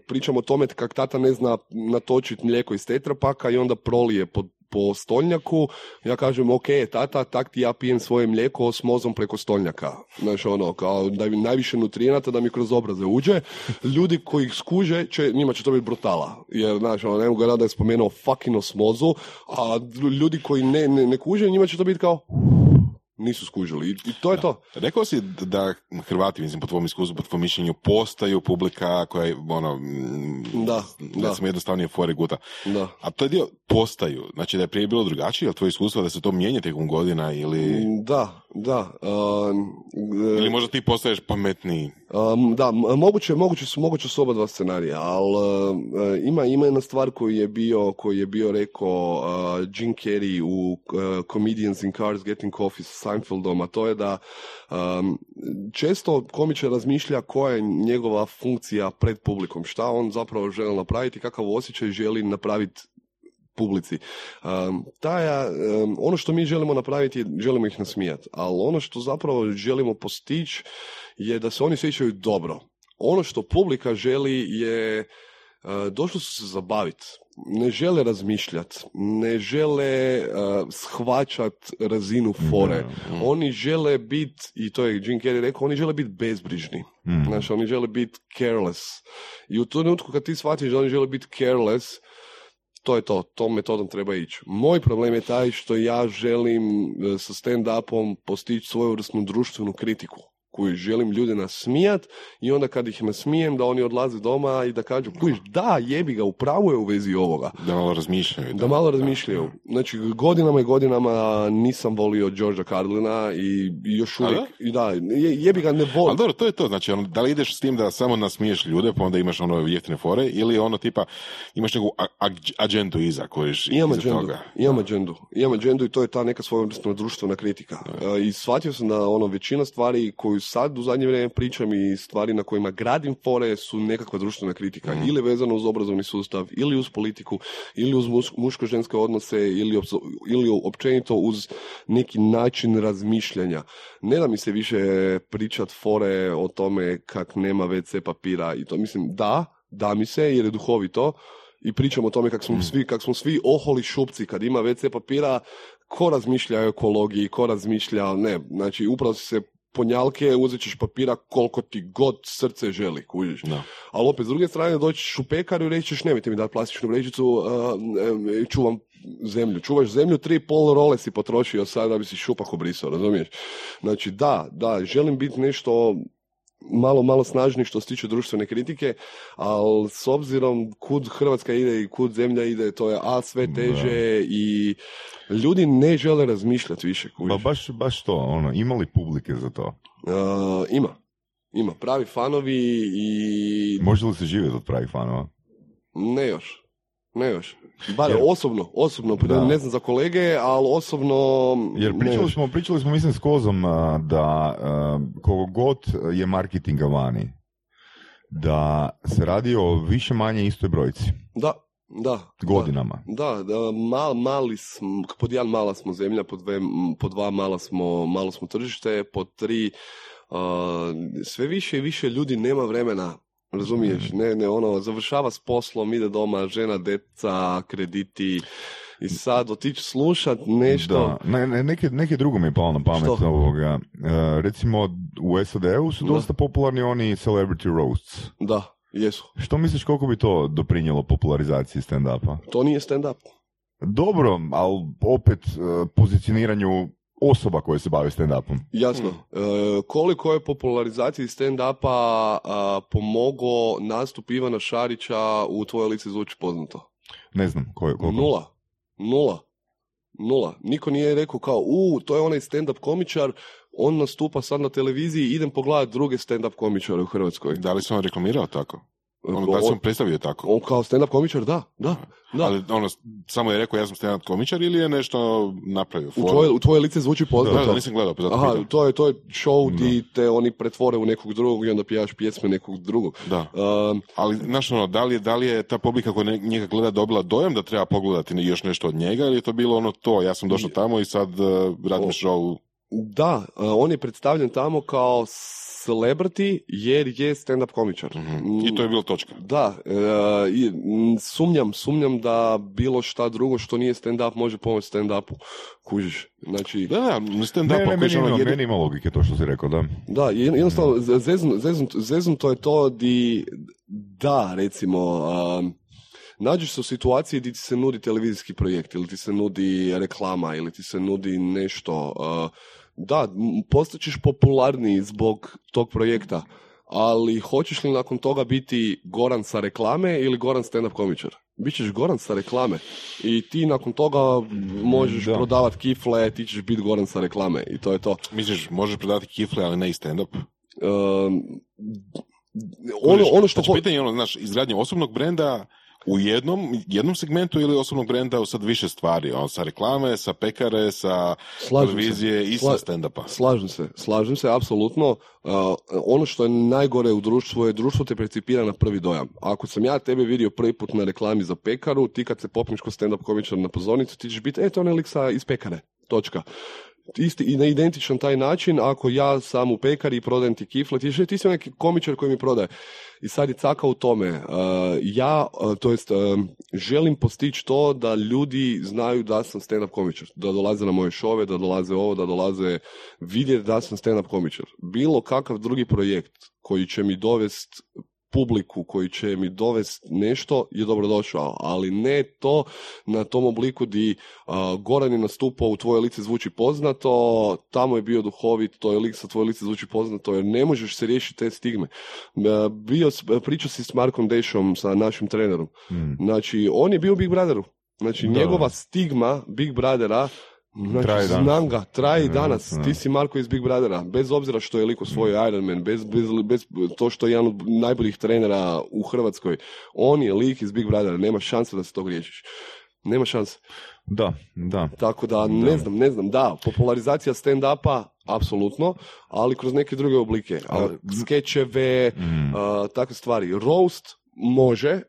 D: pričamo o tome kak tata ne zna natočiti mlijeko iz tetrapaka i onda prolije po, po stolnjaku, ja kažem, ok, tata, tak ti ja pijem svoje mlijeko s mozom preko stolnjaka. Znaš, ono, kao da mi najviše nutrijenata da mi kroz obraze uđe. Ljudi koji ih skuže, će, njima će to biti brutala. Jer, znaš, ono, ne mogu rada da je spomenuo fucking osmozu, a ljudi koji ne, ne, ne kuže, njima će to biti kao nisu skužili. I, i to je to.
C: Rekao si da Hrvati, mislim, po tvom iskustvu, po tvom mišljenju, postaju publika koja je, ono, mm,
D: Da, da.
C: recimo jednostavnije fore guta.
D: Da.
C: A to je dio postaju, znači da je prije bilo drugačije, ali tvoje iskustvo da se to mijenja tijekom godina ili,
D: Da, da. um,
C: ili možda ti postaješ pametniji.
D: um, da, moguće, moguće su, moguće su oba dva scenarija, ali uh, ima, ima jedna stvar koju je bio, koju je bio rekao uh, Jim Carrey u uh, Comedians in Cars Getting Coffee sa Seinfeldom, a to je da um, često komičar razmišlja koja je njegova funkcija pred publikom, šta on zapravo želi napraviti, kakav osjećaj želi napraviti publici. Um, taja, um, ono što mi želimo napraviti, želimo ih nasmijati, ali ono što zapravo želimo postići je da se oni osjećaju dobro. Ono što publika želi je, uh, došli su se zabaviti, ne žele razmišljati, ne žele uh, shvaćat razinu fore. Oni žele biti, i to je Jim Carrey rekao, oni žele biti bezbrižni. Znači, oni žele biti careless. I u trenutku kad ti shvatiš da oni žele biti careless, to je to, tom metodom treba ići. Moj problem je taj što ja želim e, sa stand-upom postići svojevrsnu društvenu kritiku koju želim ljude nasmijat i onda kad ih nasmijem da oni odlaze doma i da kažu, kužiš, da, jebi ga, upravo je u vezi ovoga.
C: Da malo razmišljaju.
D: Da malo razmišljaju. Znači, godinama i godinama nisam volio Georgea Carlina i, još uvijek,
C: da?
D: i da, je, jebi ga, ne volim.
C: Ali dobro, to je to, znači, ono, da li ideš s tim da samo nasmiješ ljude, pa onda imaš ono jeftine fore, ili ono tipa, imaš neku agendu iza kojiš
D: Imam
C: iza
D: agendu,
C: toga.
D: imam agendu, imam agendu i to je ta neka svojevrsna društvena kritika. E, I shvatio sam da ono većina stvari koju sad u zadnje vrijeme pričam i stvari na kojima gradim fore su nekakva društvena kritika. Ili vezano uz obrazovni sustav, ili uz politiku, ili uz muško-ženske odnose, ili, opso- ili općenito uz neki način razmišljanja. Ne da mi se više pričat fore o tome kak nema WC papira i to mislim da, da mi se jer je duhovito, i pričamo o tome kako smo svi, kak smo svi oholi šupci kad ima WC papira, ko razmišlja o ekologiji, ko razmišlja, ne, znači upravo si se ponjalke, uzet ćeš papira koliko ti god srce želi, kužiš.
C: Da.
D: Ali opet, s druge strane, doćiš u pekaru i rećeš, nemojte mi dati plastičnu vrećicu, uh, čuvam zemlju. Čuvaš zemlju, tri pol role si potrošio sad da bi si šupak obrisao, razumiješ? Znači, da, da, želim biti nešto malo, malo snažniji što se tiče društvene kritike, ali s obzirom kud Hrvatska ide i kud zemlja ide, to je a sve teže i ljudi ne žele razmišljati više. kužiš.
B: Pa baš, baš to, ono, imali publike za to?
D: Uh, ima. Ima. Pravi fanovi i
B: Može li se živjeti od pravih fanova?
D: ne još. Ne još. Bar
B: Jer-
D: osobno, osobno,
B: Da.
D: ne znam za kolege, ali osobno
B: Jer pričali smo, pričali smo mislim s Kozom da koliko god je marketinga vani, da se radi o više manje istoj brojci,
D: Da, da.
B: godinama.
D: Da, da mal, mali smo, pod jedan mala smo zemlja, pod, dve, pod dva mala smo, malo smo tržište, pod tri a, sve više i više ljudi nema vremena, razumiješ,
B: Mhm.
D: ne, ne, ono, završava s poslom, ide doma, žena, deca, krediti i sad otići slušat nešto,
B: Da, ne, ne, neke, neke drugo mi je palo na pamet
D: Što?
B: ovoga. E, recimo u SAD-u su
D: Da.
B: dosta popularni oni celebrity roasts.
D: da, jesu.
B: Što misliš koliko bi to doprinijelo popularizaciji stand-upa?
D: To nije stand-up.
B: Dobro, ali opet e, pozicioniranju osoba koje se bave stand-upom.
D: Jasno.
B: Hmm.
D: E, koliko je popularizaciji stand-upa a, pomogao nastup Ivana Šarića u Tvoje lice zvuči poznato?
B: Ne znam koje, koliko.
D: Nula. Nula. Nula. Niko nije rekao kao, u, to je onaj stand-up komičar, on nastupa sad na televiziji, idem pogledat druge stand-up komičare u Hrvatskoj.
C: Da li se on reklamirao tako? Ono, da se on predstavio tako?
D: on kao stand-up komičar, da, da, da.
C: Ali ono, samo je rekao ja sam stand komičar ili je nešto napravio?
D: u, tvoje, u tvoje lice zvuči
C: Da,
D: poznato.
C: da, nisam gledao, pa zato
D: Aha, to je, to je show di te oni pretvore u nekog drugog i onda pijaš pjesme nekog drugog.
C: Da.
D: Um,
C: Ali, znaš, ono, da li, je, da li je ta publika koja njega gleda dobila dojam da treba pogledati još nešto od njega ili je to bilo ono to, ja sam došao tamo i sad uh, radim
D: O.
C: show.
D: Da, uh, on je predstavljen tamo kao celebrity jer je stand-up komičar.
C: Mhm. I to je bilo točka.
D: Da, e, sumnjam, sumnjam da bilo šta drugo što nije stand-up može pomoći stand-upu. Kužiš. Znači,
C: Da, da, stand
B: Ne,
C: up
B: ne, meni, ima, meni ima logike to što si rekao, da.
D: da, jed- jednostavno, z- zezn- je to di, da, recimo, um, nađeš se u situaciji gdje ti se nudi televizijski projekt ili ti se nudi reklama ili ti se nudi nešto. uh, da, postaćeš popularniji zbog tog projekta, ali hoćeš li nakon toga biti Goran sa reklame ili Goran stand-up komičar? Bićeš Goran sa reklame i ti nakon toga možeš
B: Da.
D: prodavat kifle, ti ćeš biti Goran sa reklame i to je to.
C: Misliš, možeš prodati kifle, ali ne i stand-up?
D: Um, ono, ono što...
C: Znači, pitanje je ono, znaš, izgradnje osobnog brenda u jednom, jednom segmentu ili osobnog brenda u sad više stvari, on sa reklame, sa pekare, sa
D: Slažem se.
C: televizije i
D: Sla-
C: sa stand-upa.
D: Slažem se, slažem se, apsolutno. Uh, ono što je najgore u društvu je društvo te percipira na prvi dojam. Ako sam ja tebe vidio prvi put na reklami za pekaru, ti kad se popneš ko stand-up komičar na pozornicu, ti ćeš biti, e, to je onaj lik sa- iz pekare. Točka. Isti, I na identičan taj način, ako ja sam u pekari i prodajem ti kifle, ti, ćeš, "E, ti si neki komičar koji mi prodaje. I sad je caka u tome. Uh, ja, uh, to jest, um, želim postići to da ljudi znaju da sam stand-up komičar. Da dolaze na moje šove, da dolaze ovo, da dolaze vidjeti da sam stand-up komičar. Bilo kakav drugi projekt koji će mi dovest publiku koji će mi dovesti nešto je dobrodošao, ali ne to na tom obliku di a, Goran je nastupao u tvoje lice zvuči poznato, tamo je bio duhovit, to je lik sa tvoje lice zvuči poznato, jer ne možeš se riješiti te stigme. E, Bio, pričao si s Markom Dešom, sa našim trenerom.
B: Mm.
D: Znači, on je bio u Big Brotheru. Znači,
B: Da.
D: njegova stigma Big Brothera Znači,
B: Traje danas.
D: znam ga, traje i
B: Da,
D: danas.
B: da.
D: Ti si Marko iz Big Brothera, bez obzira što je liko svoj Iron Man, bez, bez, bez to što je jedan od najboljih trenera u Hrvatskoj. On je lik iz Big Brothera, nema šanse da se to griješiš. Nema šanse.
B: Da, da.
D: Tako da, ne znam, ne znam, da, popularizacija stand-upa, apsolutno, ali kroz neke druge oblike. A, skečeve,
B: Mm.
D: a, takve stvari. Roast može,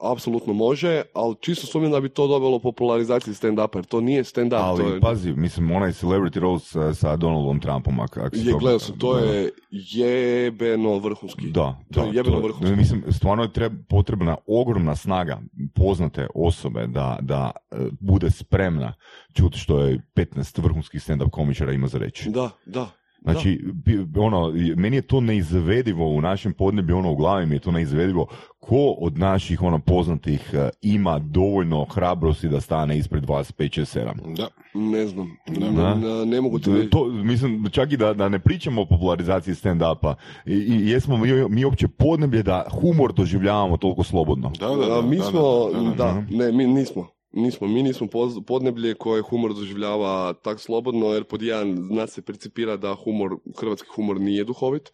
D: apsolutno može, ali čisto sumnjam da bi to dobilo popularizaciju stand-upa, jer to nije stand-up.
B: Ali
D: to je,
B: pazi, mislim, onaj celebrity roast sa, sa Donaldom Trumpom, ak, ak
D: je,
B: to-
D: gledao sam, to je jebeno vrhunski.
B: Da,
D: To
B: da,
D: je jebeno vrhunski.
B: Mislim, stvarno je treb, potrebna ogromna snaga poznate osobe da, da e, bude spremna čuti što je 15 vrhunskih stand-up komičara ima za reći.
D: Da, da.
B: Znači, bi- ono, meni je to neizvedivo u našem podneblju, ono, u glavi mi je to neizvedivo. Ko od naših, ono, poznatih eh, ima dovoljno hrabrosti da stane ispred vas 5, 6, 7?
C: Da.
D: Ne znam,
C: Da.
D: ne, ne- ne mogu ti reći.
B: To, mislim, čak i da, da ne pričamo o popularizaciji stand-upa, i, i jesmo mi, mi uopće podneblje da humor doživljavamo toliko slobodno.
C: Da, da, da,
D: mi
C: da,
D: smo,
C: da, da, da.
D: da, ne, mi nismo. Nismo, mi nismo podneblje koje humor doživljava tak slobodno, jer pod jedan nas se percipira da humor, hrvatski humor nije duhovit.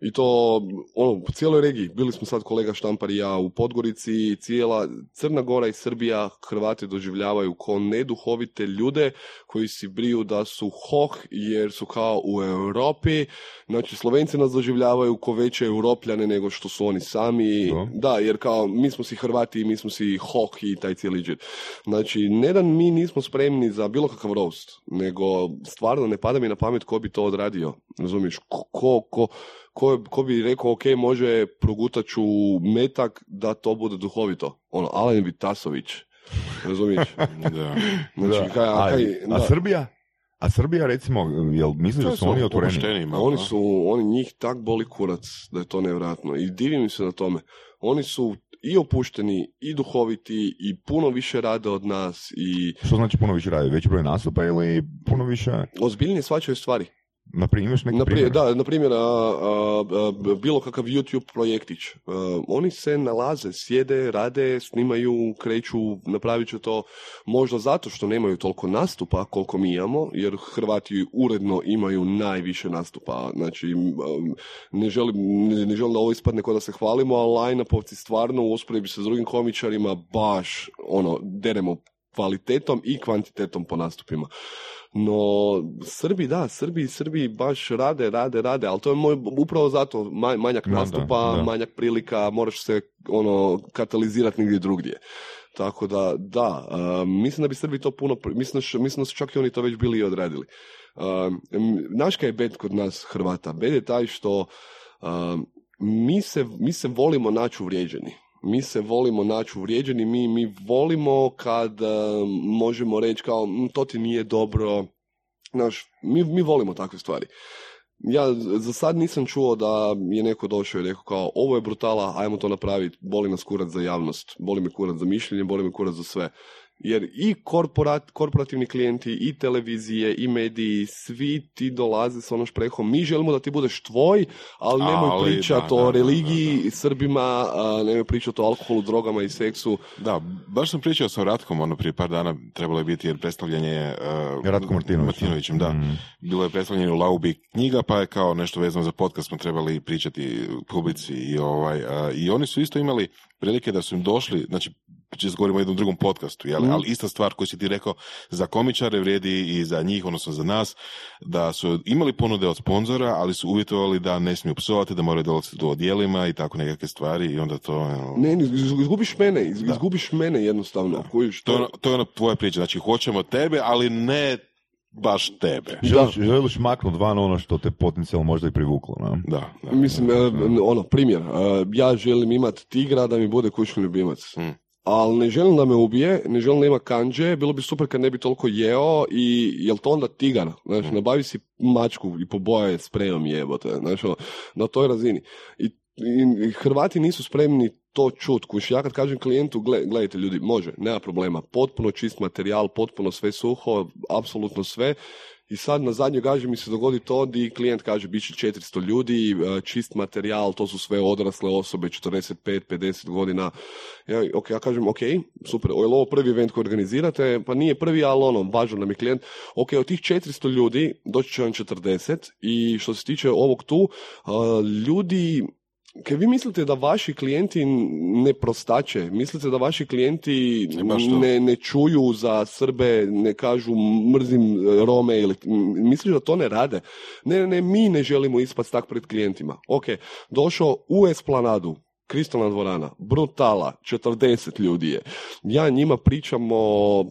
D: I to, ono, po cijeloj regiji, bili smo sad kolega Štampar i ja u Podgorici, cijela Crna Gora i Srbija Hrvati doživljavaju kao neduhovite ljude koji si briju da su hoh jer su kao u Europi, znači Slovenci nas doživljavaju ko veće europljane nego što su oni sami,
B: Da.
D: da, jer kao mi smo si Hrvati i mi smo si hoh i taj cijeli džir. Znači, ne da mi nismo spremni za bilo kakav roast, nego stvarno ne pada mi na pamet ko bi to odradio, razumiješ, ko, ko, ko, ko, bi rekao, ok, može progutat ću metak da to bude duhovito. Ono, Alen Vitasović, razumiješ?
C: Da.
D: Znači,
B: Da.
D: kaj, a,
B: a,
D: kaj,
B: a
D: da.
B: Srbija? A Srbija, recimo, jel misliš da su oni otvoreni?
D: Oni
C: a?
D: su, oni njih tak boli kurac da je to nevjerojatno i divim se na tome. Oni su i opušteni, i duhoviti, i puno više rade od nas i
B: Što znači puno više radi? Veći broj nastupa ili puno više...
D: ozbiljnije shvaćaju stvari.
B: Naprimjer, imaš neki
D: Na
B: primjer?
D: da, na primjer, a, a, a, bilo kakav YouTube projektić. A, oni se nalaze, sjede, rade, snimaju, kreću, napravit će to možda zato što nemaju toliko nastupa koliko mi imamo, jer Hrvati uredno imaju najviše nastupa. Znači, ne želim, ne, ne želim da ovo ispadne kao da se hvalimo, ali line-upovci stvarno u usporedbi sa drugim komičarima baš ono, deremo kvalitetom i kvantitetom po nastupima. No, Srbi, da, Srbi, Srbi baš rade, rade, rade, ali to je moj, upravo zato ma- manjak
B: Da, da,
D: nastupa,
B: da.
D: manjak prilika, moraš se ono katalizirati negdje drugdje. Tako da, da, a, mislim da bi Srbi to puno, mislim mislim da su čak i oni to već bili i odradili. A, m, Znaš kaj je bed kod nas Hrvata? Bed je taj što a, mi, se, mi se volimo naći uvrijeđeni. Mi se volimo naći uvrijeđeni, mi, mi volimo kad a, možemo reći kao "Mm, to ti nije dobro. Znaš, mi, mi volimo takve stvari. Ja za sad nisam čuo da je neko došao i rekao kao ovo je brutala, ajmo to napraviti, boli nas kurac za javnost, boli me kurac za mišljenje, boli me kurac za sve. Jer i korporat, korporativni klijenti, i televizije, i mediji, svi ti dolaze s ono šprehom. Mi želimo da ti budeš tvoj, ali nemoj
C: Ali,
D: pričati
C: da,
D: o
C: da, da,
D: religiji, Srbima, a, nemoj pričati o alkoholu, drogama i seksu.
C: Da, baš sam pričao sa Ratkom, ono prije par dana trebalo je biti jer predstavljanje uh,
B: Ratko Martinović.
C: Martinovićem, da.
B: Mm.
C: Bilo je predstavljanje u Laubi knjiga, pa je kao nešto vezano za podcast smo trebali pričati publici i ovaj, a, i oni su isto imali prilike da su im došli, znači često govorimo o jednom drugom podcastu, jel?
D: Mhm.
C: ali ista stvar koju si ti rekao za komičare vrijedi i za njih, odnosno za nas, da su imali ponude od sponzora, ali su uvjetovali da ne smiju psovati, da moraju dolaziti u odjelima i tako nekakve stvari i onda to... evo,
D: Ne, iz- izgubiš mene, iz-
C: Da.
D: izgubiš mene jednostavno. Kužiš,
C: To je, ono- to je ona tvoja priča, znači hoćemo tebe, ali ne baš tebe.
B: Želiš, želiš maknuti van ono što te potencijalno možda i privuklo, ne?
C: Da, da.
D: Mislim, e, ono, primjer, e, ja želim imati tigra da mi bude kućni ljubimac.
C: Mm.
D: Ali ne želim da me ubije, ne želim da ima kanđe, bilo bi super kad ne bi toliko jeo i jel to onda tigar? Znaš,
C: Mm.
D: nabavi si mačku i poboje sprejom jebote, znaš, ono, na toj razini. I, i- i Hrvati nisu spremni to čut, kuš, ja kad kažem klijentu, gle, gledajte ljudi, može, nema problema, potpuno čist materijal, potpuno sve suho, apsolutno sve, i sad na zadnjoj gaži mi se dogodi to di klijent kaže bit će 400 ljudi, e, čist materijal, to su sve odrasle osobe, 45, 50 godina. Ja, ok, ja kažem, ok, super, je ovo prvi event koji organizirate? Pa nije prvi, ali ono, važan nam je klijent. Ok, od tih 400 ljudi doći će vam 40 i što se tiče ovog tu, a, ljudi Kaj vi mislite da vaši klijenti ne prostače? Mislite da vaši klijenti
C: E,
D: ne, ne čuju za Srbe, ne kažu mrzim e, Rome ili misliš da to ne rade? Ne, ne, mi ne želimo ispast tak pred klijentima. Ok, došao u Esplanadu, kristalna dvorana, brutala, 40 ljudi je. Ja njima pričam o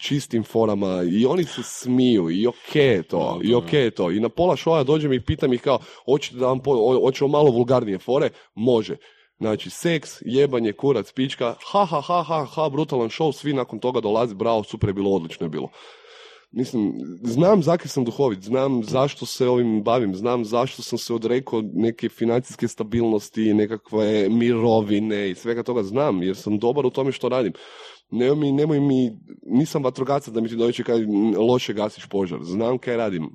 D: čistim forama i oni se smiju i ok je to,
C: Da,
D: i ok je to. I na pola šoja dođem i pitam ih kao, hoćete da vam, po, ho- hoćemo malo vulgarnije fore? Može. Znači, seks, jebanje, kurac, pička, ha, ha, ha, ha, ha, brutalan show, svi nakon toga dolazi, bravo, super je bilo, odlično je bilo. Mislim, znam zakaj sam duhovit, znam zašto se ovim bavim, znam zašto sam se odrekao neke financijske stabilnosti, nekakve mirovine i svega toga znam, jer sam dobar u tome što radim. Nemoj mi, nemoj mi, nisam vatrogaca da mi ti dođe kad loše gasiš požar. Znam kaj radim.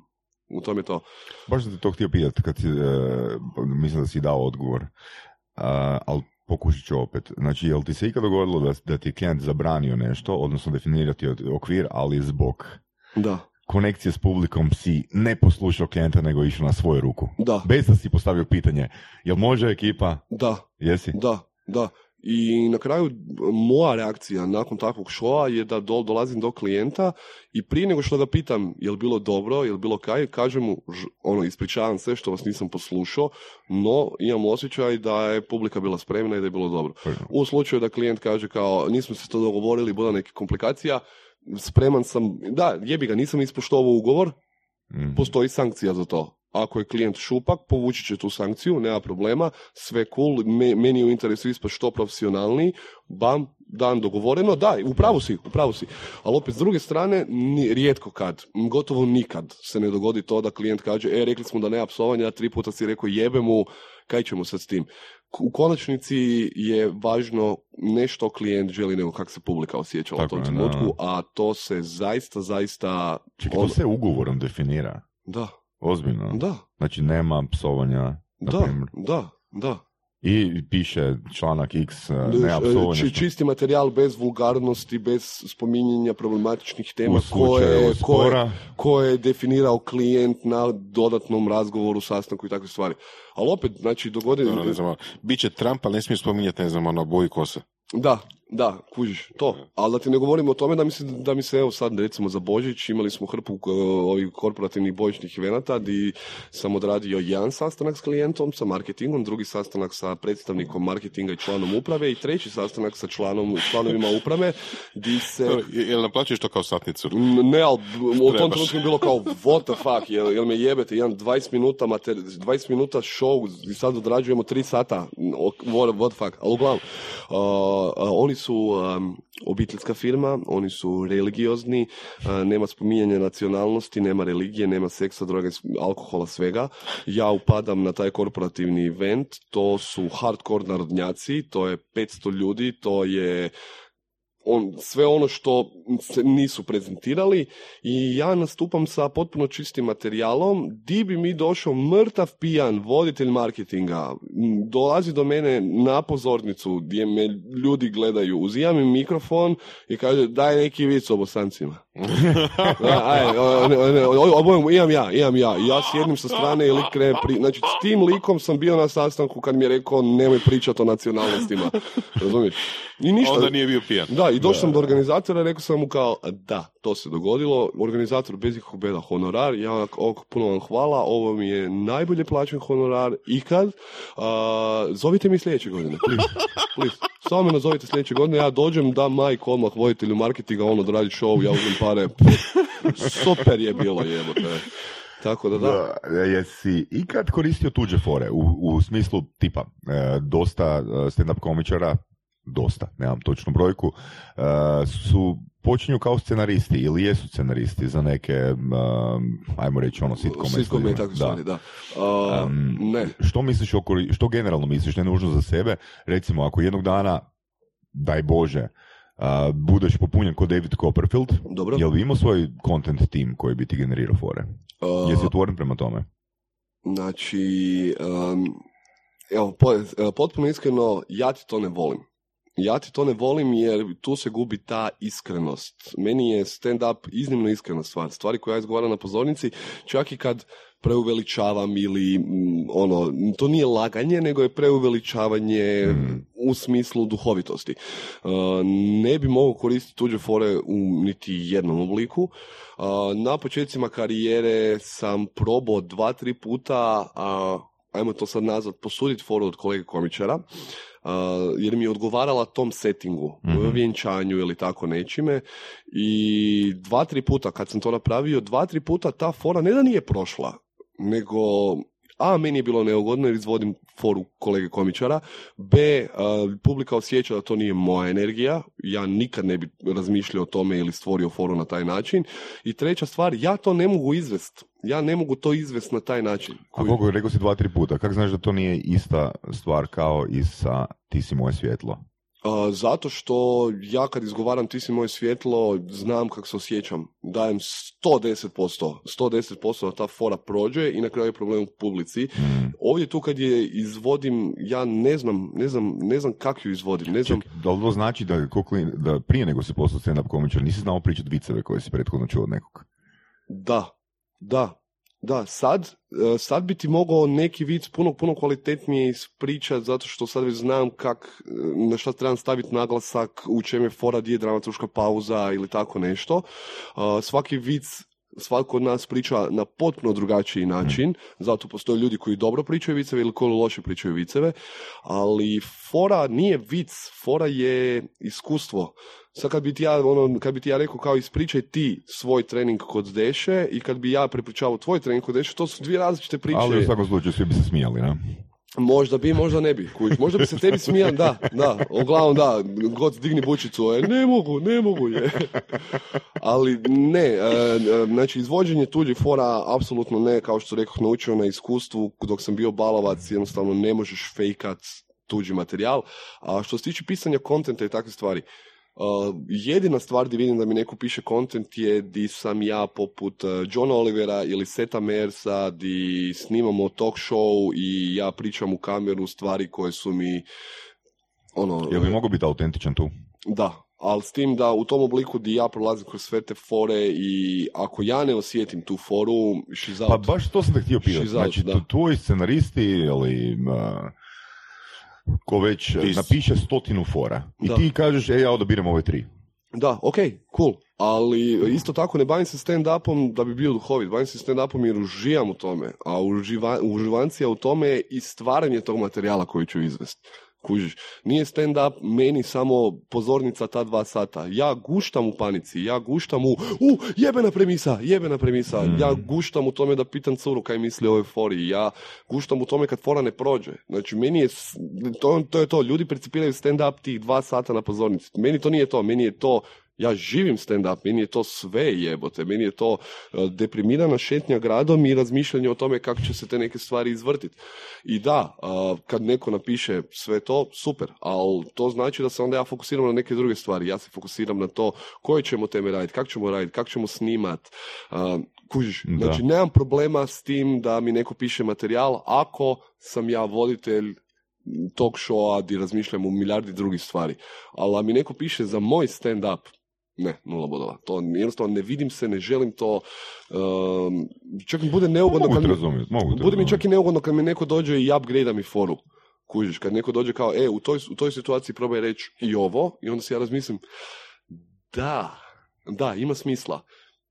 D: U tome to.
B: Baš sam te to htio pitati, kad si, e, mislim da si dao odgovor. Uh, ali pokušat ću opet. Znači, jel ti se ikad dogodilo da, da ti je klijent zabranio nešto, odnosno definirati okvir, ali zbog
D: Da.
B: konekcije s publikom si ne poslušao klijenta, nego išao na svoju ruku.
D: Da.
B: Bez da si postavio pitanje, jel može ekipa?
D: Da.
B: Jesi?
D: Da, da. I na kraju moja reakcija nakon takvog šoa je da do, dolazim do klijenta i prije nego što ga pitam je li bilo dobro, je li bilo kaj, kažem mu, ono, ispričavam se što vas nisam poslušao, no imam osjećaj da je publika bila spremna i da je bilo dobro. U slučaju da klijent kaže kao nismo se to dogovorili, bude neke komplikacija, spreman sam, da, jebi ga, nisam ispoštovao ugovor,
B: Mm.
D: postoji sankcija za to. Ako je klijent šupak, povući će tu sankciju, nema problema, sve cool, me- meni je u interesu ispast što profesionalniji, bam, dan dogovoreno, da, upravo si, upravo si. Ali opet, s druge strane, ni, rijetko kad, gotovo nikad se ne dogodi to da klijent kaže, e, rekli smo da nema psovanja, tri puta si rekao jebe mu, kaj ćemo sad s tim? U konačnici je važno ne što klijent želi, nego kako se publika osjećala u tom trenutku, a to se zaista, zaista...
B: Čekaj,
D: ono-
B: to se ugovorom definira.
D: Da,
B: Ozbiljno.
D: da,
B: Znači, nema psovanja, na
D: da,
B: primjer.
D: da, da.
B: I piše članak X,
D: Č-
B: nema psovanja.
D: či- čisti materijal bez vulgarnosti, bez spominjanja problematičnih tema koje, koje, koje je definirao klijent na dodatnom razgovoru, sastanku i takve stvari. Ali opet, znači, dogodi...
C: Ono, ne znam, bit će Trump, ali ne smije spominjati, ne znam, ono, boji kose.
D: Da, da, kužiš, to. Ali da ti ne govorimo o tome da mi se, da mi se evo sad recimo za Božić imali smo hrpu uh, ovih korporativnih božićnih evenata di sam odradio jedan sastanak s klijentom, sa marketingom, drugi sastanak sa predstavnikom marketinga i članom uprave i treći sastanak sa članom, članovima uprave di se...
C: Je- Jel naplaćuješ to kao satnicu?
D: Ne, ali u tom trenutku je bilo kao what the fuck, jel, jel me jebete, jedan 20 minuta, mater, 20 minuta show i sad odrađujemo 3 sata, what, what the fuck, ali uglavnom, uh, uh, oni su um, obiteljska firma, oni su religiozni, uh, nema spominjanja nacionalnosti, nema religije, nema seksa, droge, alkohola, svega. Ja upadam na taj korporativni event, to su hardcore narodnjaci, to je 500 ljudi, to je on, sve ono što se nisu prezentirali i ja nastupam sa potpuno čistim materijalom, di bi mi došao mrtav pijan voditelj marketinga, m, dolazi do mene na pozornicu gdje me ljudi gledaju, uzimam im mikrofon i kaže daj neki vic o bosancima. Imam ja, imam ja. Ja sjedim sa strane i lik krene pri... Znači, s tim likom sam bio na sastanku kad mi je rekao nemoj pričati o nacionalnostima. Razumiješ? I ništa.
C: Onda nije bio pijan.
D: Da, i došao sam do organizatora i rekao sam mu kao, da, to se dogodilo, organizator bez ikakvog beda honorar, ja ok, puno vam hvala, ovo mi je najbolje plaćen honorar ikad, a, zovite mi sljedeće godine, please, please. Samo me nazovite sljedeće godine, ja dođem, dam majk odmah voditelju marketinga, on odradi show, ja uzmem pare, super je bilo jebote. Tako da da.
B: Da, jesi ikad koristio tuđe fore u, u smislu tipa e, dosta e, stand-up komičara dosta, nemam točnu brojku, e, su počinju kao scenaristi ili jesu scenaristi za neke, e, ajmo reći ono, sitkome.
D: Sitkome i stvari, da. A,
B: Um,
D: ne.
B: Što misliš o, kori- što generalno misliš, ne nužno za sebe, recimo ako jednog dana, daj Bože, a, budeš popunjen kod David Copperfield,
D: Dobro.
B: jel bi imao svoj content team koji bi ti generirao fore?
D: A,
B: Jesi otvoren prema tome?
D: Znači, um, evo, po, potpuno iskreno, ja ti to ne volim. Ja ti to ne volim jer tu se gubi ta iskrenost. Meni je stand-up iznimno iskrena stvar. Stvari koje ja izgovaram na pozornici, čak i kad preuveličavam ili mm, ono, to nije laganje, nego je preuveličavanje u smislu duhovitosti. Uh, ne bi mogao koristiti tuđe fore u niti jednom obliku. Uh, na početcima karijere sam probao dva, tri puta, ajmo to sad nazvat, posuditi foru od kolege komičara, jer mi je odgovarala tom settingu,
B: Mhm.
D: vjenčanju ili tako nečime. I dva, tri puta kad sam to napravio, dva, tri puta ta fora ne da nije prošla, nego A, meni je bilo neugodno jer izvodim foru kolege komičara. B, publika osjeća da to nije moja energija. Ja nikad ne bi razmišljao o tome ili stvorio foru na taj način. I treća stvar, ja to ne mogu izvest. Ja ne mogu to izvest na taj način.
B: A koliko, rekao si dva, tri puta. Kako znaš da to nije ista stvar kao i sa ti si moje svjetlo?
D: zato što ja kad izgovaram ti si moje svjetlo, znam kako se osjećam. Dajem 110%, 110% da ta fora prođe i na kraju je problem u publici. Mm. Ovdje tu kad je izvodim, ja ne znam, ne znam, ne znam kako ju izvodim. Ne znam...
B: da li to znači da, da prije nego se postao stand-up komičar nisi znao pričati viceve koje si prethodno čuo od nekog?
D: Da, da, da, sad, e, sad bi ti mogao neki vic puno, puno kvalitetnije ispričati zato što sad već znam kak, e, na šta trebam staviti naglasak, u čem je fora, gdje je dramaturška pauza ili tako nešto. E, svaki vic svatko od nas priča na potpuno drugačiji način, zato postoje ljudi koji dobro pričaju viceve ili koji loše pričaju viceve, ali fora nije vic, fora je iskustvo. Sad kad bi ti ja, ono, kad bi ti ja rekao kao ispričaj ti svoj trening kod Deše i kad bi ja prepričavao tvoj trening kod Deše, to su dvije različite priče.
B: Ali u svakom slučaju svi bi se smijali, ne?
D: Možda bi, možda ne bi. Možda bi se tebi smijali, da, da. Uglavnom da, god digni bučicu, e, ne mogu, ne mogu je. Ali ne, e, e, znači izvođenje tuđih fora apsolutno ne, kao što rekao, naučio na iskustvu, dok sam bio balavac, jednostavno ne možeš fejkat tuđi materijal. A što se tiče pisanja kontenta i takve stvari, Uh, jedina stvar gdje vidim da mi neko piše kontent je di sam ja poput uh, John Olivera ili Seta Mersa di snimamo talk show i ja pričam u kameru stvari koje su mi ono...
B: Jel bi mogu biti autentičan tu?
D: Da, ali s tim da u tom obliku di ja prolazim kroz sve te fore i ako ja ne osjetim tu foru, she's out.
B: Pa baš to sam te htio pitati. Znači, tvoji scenaristi ili... Uh ko već eh, napiše stotinu fora i ti kažeš, e, ja odabiram ove tri.
D: Da, ok, cool. Ali isto tako ne bavim se stand-upom da bi bio duhovit, bavim se stand-upom jer uživam u tome, a uživa, uživancija u tome je i stvaranje tog materijala koji ću izvesti. Kužiš, nije stand-up meni samo pozornica ta dva sata. Ja guštam u panici, ja guštam u, u, jebena premisa, jebena premisa. Mm. Ja guštam u tome da pitam curu kaj misli o ovoj fori. Ja guštam u tome kad fora ne prođe. Znači, meni je, to, to je to, ljudi principiraju stand-up tih dva sata na pozornici. Meni to nije to, meni je to ja živim stand-up, meni je to sve jebote, meni je to e, deprimirana šetnja gradom i razmišljanje o tome kako će se te neke stvari izvrtiti. I da, kad neko napiše sve to, super, ali to znači da se onda ja fokusiram na neke druge stvari. Ja se fokusiram na to koje ćemo teme raditi, kako ćemo raditi, kako ćemo snimat, kužiš. Znači, nemam problema s tim da mi neko piše materijal ako sam ja voditelj talk showa gdje razmišljam o milijardi drugih stvari. Ali mi neko piše za moj stand-up, ne, nula bodova. To jednostavno ne vidim se, ne želim to. Um, čak mi bude neugodno
B: kad mi, mogu
D: bude mi čak i neugodno kad mi neko dođe i upgrade mi foru. Kužiš, kad neko dođe kao, e, u toj, u toj situaciji probaj reći i ovo, i onda se ja razmislim, da, da, ima smisla,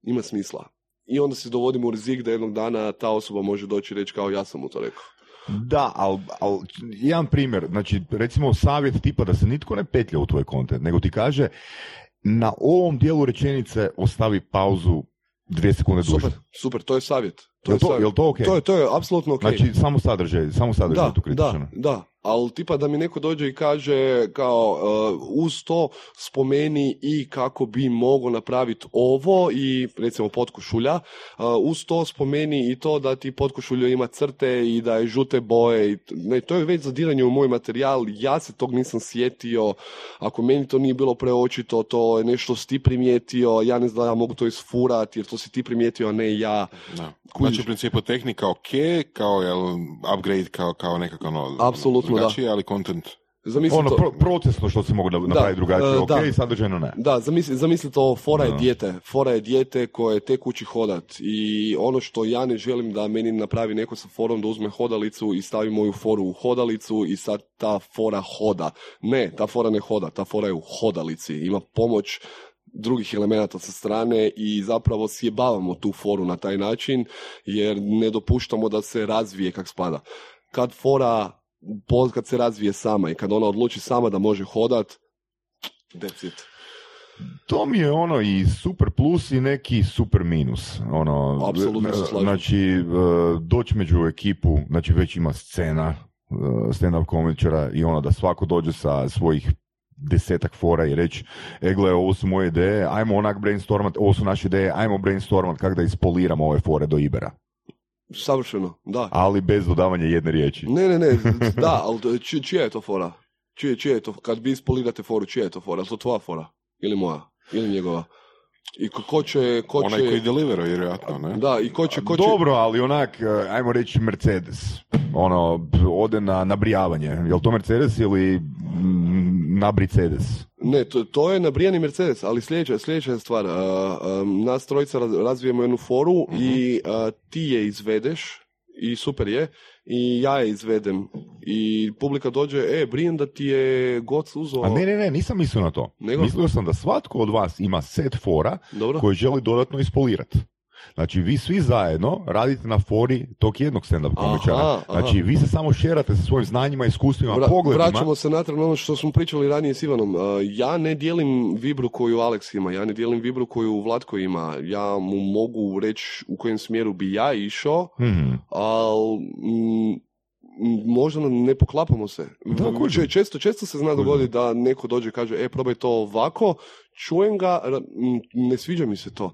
D: ima smisla. I onda se dovodimo u rizik da jednog dana ta osoba može doći i reći kao ja sam mu to rekao.
B: Da, ali al, jedan primjer, znači recimo savjet tipa da se nitko ne petlja u tvoj kontent, nego ti kaže, na ovom dijelu rečenice ostavi pauzu dvije sekunde duže.
D: Super, super, to je savjet.
B: To je, to, to ok?
D: To je, to je apsolutno ok.
B: Znači, samo sadržaj, samo sadržaj
D: da,
B: tu kritičan.
D: Da, da, ali tipa da mi neko dođe i kaže kao uh, uz to spomeni i kako bi mogao napraviti ovo i recimo potkošulja, uh, uz to spomeni i to da ti potkošulja ima crte i da je žute boje. I, ne, to je već zadiranje u moj materijal, ja se tog nisam sjetio, ako meni to nije bilo preočito, to je nešto si ti primijetio, ja ne znam da ja mogu to isfurati jer to si ti primijetio, a ne ja.
C: Da. Znači u principu tehnika ok, kao jel, upgrade, kao, kao nekakav ono,
D: Apsolutno
C: drugačije, ali content
B: Zamisli ono, to... procesno što se mogu napraviti drugačije, uh, ok, da. sadržajno ne.
D: Da, zamisli, zamisli to, fora je dijete, fora je dijete koje tek uči hodat i ono što ja ne želim da meni napravi neko sa forom da uzme hodalicu i stavi moju foru u hodalicu i sad ta fora hoda. Ne, ta fora ne hoda, ta fora je u hodalici, ima pomoć drugih elemenata sa strane i zapravo sjebavamo tu foru na taj način jer ne dopuštamo da se razvije kak spada. Kad fora kad se razvije sama i kad ona odluči sama da može hodat, that's it.
B: To mi je ono i super plus i neki super minus. Ono,
D: Apsolutno se slažem.
B: Znači, e, doći među ekipu, znači već ima scena e, stand-up komičara i ono da svako dođe sa svojih desetak fora i reći, e gle, ovo su moje ideje, ajmo onak brainstormat, ovo su naše ideje, ajmo brainstormat kako da ispoliramo ove fore do Ibera.
D: Savršeno, da.
B: Ali bez dodavanja jedne riječi.
D: Ne, ne, ne, da, ali či, čija je to fora? Čije, čija je to, kad vi ispolirate foru, čija je to fora? Je to tvoja fora? Ili moja? Ili njegova? I ko, ko će, ko će...
C: Onaj koji deliveruje, vjerojatno, ne?
D: Da, i ko će, ko će...
B: Dobro, ali onak, e, ajmo reći Mercedes. Ono, ode na nabrijavanje. Jel to Mercedes ili mm, nabricedes?
D: Ne, to, to je nabrijani Mercedes, ali sljedeća, sljedeća je stvar. a, a, nas trojica raz- razvijemo jednu foru i a, ti je izvedeš i super je i ja je izvedem i publika dođe, e, brijem da ti je goc uzeo...
B: A ne, ne, ne, nisam mislio na to.
D: Nego?
B: Mislio sam da svatko od vas ima set fora
D: Dobro.
B: koji želi dodatno ispolirati. Znači, vi svi zajedno radite na fori tog jednog stand-up komičara.
D: aha.
B: Znači, vi se samo šerate sa svojim znanjima, iskustvima,
D: Vra-
B: pogledima.
D: vraćamo se natrag na ono što smo pričali ranije s Ivanom. Ja ne dijelim vibru koju Alex ima, ja ne dijelim vibru koju Vlatko ima. Ja mu mogu reći u kojem smjeru bi ja išao,
B: Mhm.
D: ali mm, m, možda ne poklapamo se.
B: Da,
D: često, često se zna dogoditi da neko dođe i kaže, e, probaj to ovako, čujem ga, ne sviđa mi se to.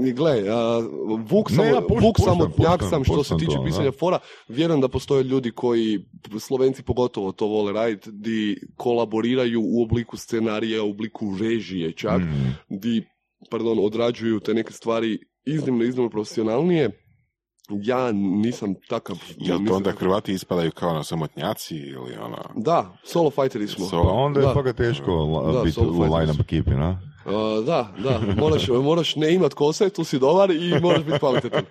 D: I gle, a, Vuk,
B: Ne,
D: samo,
B: ja poštujem,
D: Vuk samotnjak
B: poštujem,
D: sam što se tiče
B: to,
D: pisanja
B: da.
D: fora, vjerujem da postoje ljudi koji, Slovenci pogotovo to vole raditi, di kolaboriraju u obliku scenarija, u obliku režije čak,
B: Mhm.
D: di, pardon, odrađuju te neke stvari iznimno, iznimno profesionalnije. Ja nisam takav.
C: Jel to onda
D: takav.
C: Hrvati ispadaju kao na samotnjaci ili ono...
D: Da, solo fighteri smo.
C: So-
B: Pa onda je
D: Da.
B: fakat teško la-
D: Da,
B: biti
D: solo
B: u line-up ekipi, na?
D: Uh, da, da, moraš, moraš ne imat kose, tu si dobar i moraš biti kvalitetan.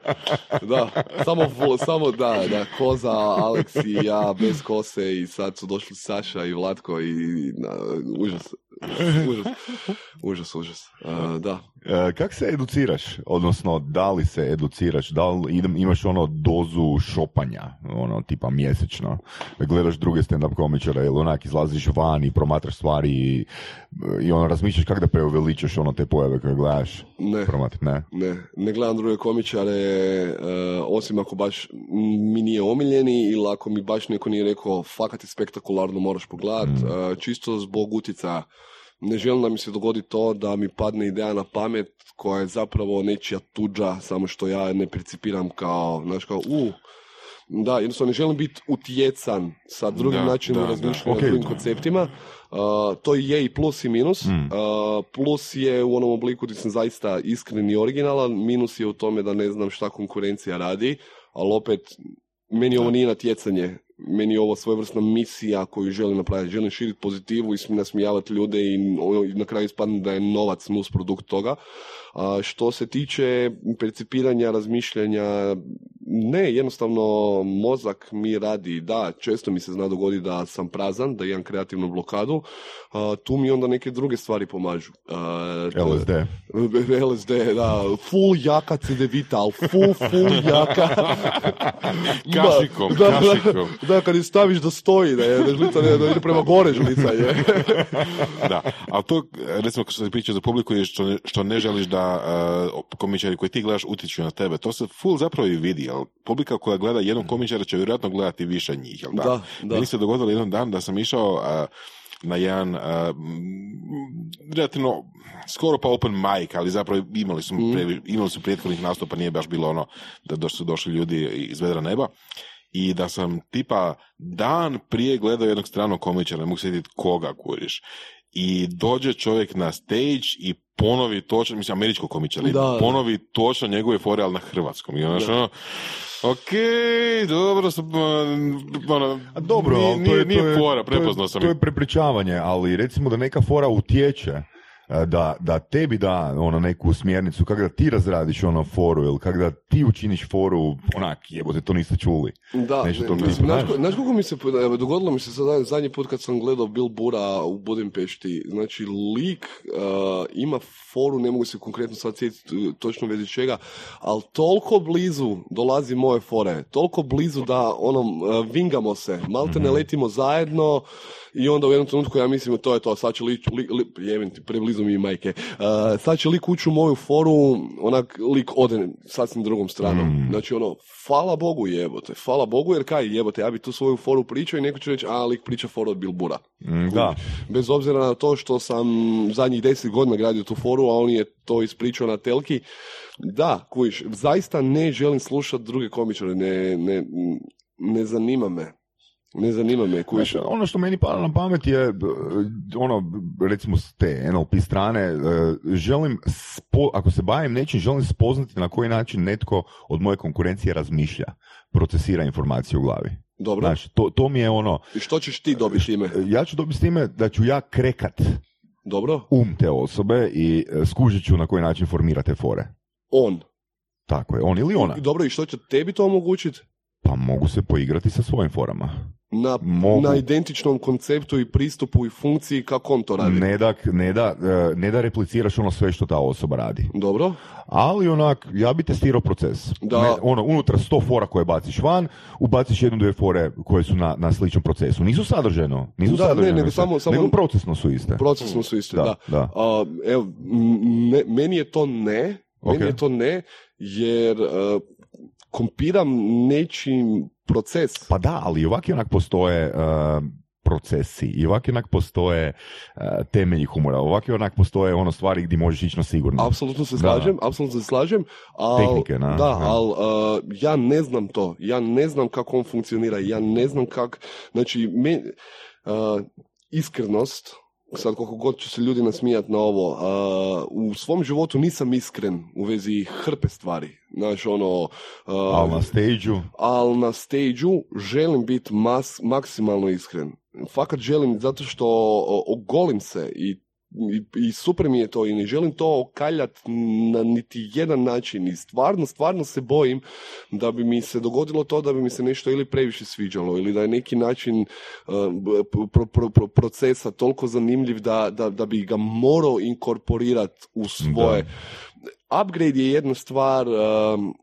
D: Da, samo, samo da, da, koza, Alex i ja bez kose i sad su došli Saša i Vlatko i na, užas, užas, užas, užas. Uh, da,
B: E, kak se educiraš? Odnosno, da li se educiraš? Da li imaš ono dozu šopanja, ono, tipa mjesečno? Gledaš druge stand-up komičare ili onak izlaziš van i promatraš stvari i, i ono, razmišljaš kako da preuveličaš ono te pojave koje gledaš?
D: ne.
B: Promat, ne.
D: Ne, ne gledam druge komičare, e, osim ako baš mi nije omiljeni ili ako mi baš neko nije rekao fakat je spektakularno, moraš pogledat, e, čisto zbog utjecaja. Ne želim da mi se dogodi to da mi padne ideja na pamet koja je zapravo nečija tuđa, samo što ja ne percipiram kao, znaš kao, u, da, jednostavno ne želim biti utjecan sa drugim
C: Da,
D: načinom
C: da,
D: razmišljanja,
B: da.
D: drugim
B: Ok.
D: konceptima. Uh, to je i plus i minus.
B: Mm.
D: Uh, plus je u onom obliku gdje sam zaista iskren i originalan, minus je u tome da ne znam šta konkurencija radi, ali opet meni ovo nije natjecanje, meni je ovo svojevrsna misija koju želim napraviti. Želim širiti pozitivu i nasmijavati ljude i na kraju ispadne da je novac nus produkt toga. A što se tiče percipiranja, razmišljanja, ne, jednostavno mozak mi radi, da, često mi se zna dogoditi da sam prazan, da imam kreativnu blokadu, a, tu mi onda neke druge stvari pomažu. A,
B: LSD.
D: LSD, da, full jaka CD Vital, full, full jaka.
C: Kašikom,
D: da, da,
C: kašikom.
D: Da, kad je staviš da stoji, da je da žlica ne, da ide prema gore žlica je.
C: da, ali to, recimo, što se priča za publiku je što ne, što ne želiš da uh, komičari koji ti gledaš utječu na tebe. To se full zapravo i vidi, jel? Publika koja gleda jednog komičara će vjerojatno gledati više njih, jel da?
D: Da, da.
C: Meni se dogodilo jedan dan da sam išao uh, na jedan uh, relativno skoro pa open mic, ali zapravo imali su,
D: Mhm.
C: previ- imali su prethodnih nastupa, nije baš bilo ono da su došli ljudi iz vedra neba i da sam tipa dan prije gledao jednog stranog komičara, ne mogu se sjetiti koga kuriš. I dođe čovjek na stage i ponovi točno, mislim američkog komičara, i
D: Da, da.
C: ponovi točno njegove fore, ali na hrvatskom. I ono, ono ok, dobro, sam, ono,
B: A dobro,
C: nije,
B: ali to je,
C: nije
B: to je,
C: fora,
B: to
C: prepoznao sam
B: To
C: je.
B: je prepričavanje, ali recimo da neka fora utječe da, da tebi da ono neku smjernicu, kako da ti razradiš ono foru ili kako da ti učiniš foru, onak, jebote, to niste čuli.
D: Da,
B: Nešto
D: ne,
B: tog
D: mislim,
B: tipa,
D: znaš,
B: znaš?
D: ko- znaš koliko mi se, evo, dogodilo mi se sad, zadnji put kad sam gledao Bill Bura u Budimpešti, znači lik uh, ima foru, ne mogu se konkretno sad sjetiti uh, točno vezi čega, ali toliko blizu dolazi moje fore, toliko blizu da onom uh, vingamo se, malte
B: Mhm.
D: ne letimo zajedno i onda u jednom trenutku ja mislim to je to, sad će li, li, li, ti, preblizu blizu mi majke. Uh, sad će lik ući u moju foru, onak lik ode sasvim drugom stranom.
B: Mm.
D: Znači ono, hvala Bogu jebote, hvala Bogu jer kaj jebote, ja bi tu svoju foru pričao i neko će reći, a lik priča foru od Bilbura.
B: Mm, da.
D: Bez obzira na to što sam zadnjih deset godina gradio tu foru, a on je to ispričao na telki. Da, kujiš, zaista ne želim slušati druge komičare, ne, ne, ne zanima me. Ne zanima me, kujiš.
B: Znaš, ono što meni pada na pamet je, b- ono, recimo s te NLP strane, e, želim, spo- ako se bavim nečim, želim spoznati na koji način netko od moje konkurencije razmišlja, procesira informacije u glavi.
D: Dobro,
B: Znaš, to, to mi je ono,
D: i što ćeš ti dobiti time?
B: ja ću dobiti s time da ću ja krekat
D: Dobro,
B: um te osobe i e, skužit ću na koji način formira te fore.
D: on.
B: Tako je, on ili ona.
D: Dobro, i što će tebi to omogućiti?
B: Pa mogu se poigrati sa svojim forama.
D: Na,
B: Mogu.
D: na identičnom konceptu i pristupu i funkciji kako on to radi.
B: Ne da, ne, da, e, ne da repliciraš ono sve što ta osoba radi.
D: Dobro,
B: Ali onak, ja bi testirao proces.
D: Da.
B: Ne, ono, unutar sto fora koje baciš van, ubaciš jednu, dvije fore koje su na, na sličnom procesu. Nisu sadržajno, nisu
D: Da, ne,
B: sadržajno
D: nego
B: iste,
D: samo- samo-
B: nego procesno su iste.
D: procesno su iste,
B: Da,
D: da.
B: da.
D: A, evo, ne- meni je to ne, meni
B: Ok.
D: je to ne, jer uh, kompiram nečim proces.
B: Pa da, ali ovak i onak postoje uh, procesi, i ovak i onak postoje uh, temelji humora, ovak i onak postoje ono stvari gdje možeš ići na sigurno.
D: Apsolutno se slažem, apsolutno se slažem, al,
B: Tehnike, na,
D: da,
B: da.
D: ali uh, ja ne znam to, ja ne znam kako on funkcionira, ja ne znam kak, znači, me, uh, iskrenost, sad koliko god će se ljudi nasmijati na ovo, uh, u svom životu nisam iskren u vezi hrpe stvari, znaš, ono, uh,
B: Ali na stage
D: ali na stage želim biti mas, maksimalno iskren. Fakat želim zato što ogolim se i, i, i super mi je to i ne želim to okaljat na niti jedan način i stvarno, stvarno se bojim da bi mi se dogodilo to da bi mi se nešto ili previše sviđalo ili da je neki način uh, pro, pro, pro- procesa toliko zanimljiv da, da, da bi ga morao inkorporirati u svoje. Upgrade je jedna stvar, um,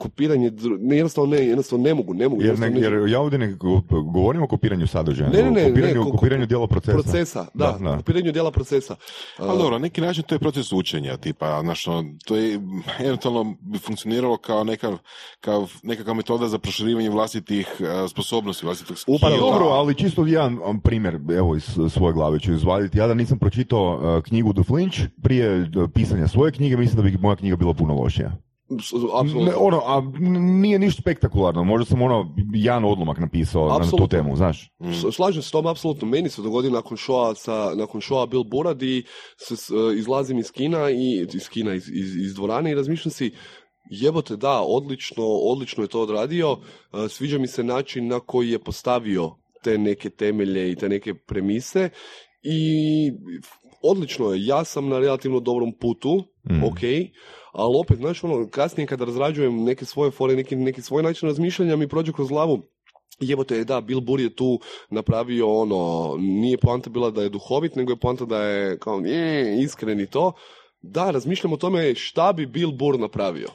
D: kopiranje, ne, jednostavno ne, jednostavno ne mogu, ne mogu.
B: Jer, ne,
D: ne-
B: jer ja ovdje ne go- govorim o kopiranju sadržaja,
D: Ne, ne, ne,
B: o kopiranju,
D: ne, ko-
B: kopiranju dijela procesa.
D: procesa, da,
B: Da, da.
D: kopiranju dijela procesa.
C: Ali dobro, na neki način to je proces učenja, tipa, znaš, ono, to je eventualno bi funkcioniralo kao neka, kao nekakva metoda za proširivanje vlastitih eh, sposobnosti, skilla.
B: Pa Dobro, ali čisto jedan um, primjer, evo iz svoje glave ću izvaditi. Ja da nisam pročitao uh, knjigu The Flinch prije uh, pisanja svoje knjige, mislim da bi moja knjiga bila puno lošija. Ne, ono, a nije ništa spektakularno, možda sam ono jedan odlomak napisao na tu temu, znaš.
D: S- Slažem se s tom, apsolutno. Meni se dogodilo nakon šoa, sa, nakon šoa Bill Burra di se, s- izlazim iz kina, i, iz kina, iz, iz, iz dvorane i razmišljam si, jebote da, odlično, odlično je to odradio, e, sviđa mi se način na koji je postavio te neke temelje i te neke premise i odlično je, ja sam na relativno dobrom putu,
B: Mm.
D: ok, ali opet, znaš, ono, kasnije kada razrađujem neke svoje fore, neki, neki svoj način razmišljanja mi prođe kroz glavu, Jebote, da, Bill Burr je tu napravio ono, nije poanta bila da je duhovit, nego je poanta da je kao, je, iskren i to. Da, razmišljam o tome šta bi Bill Burr napravio.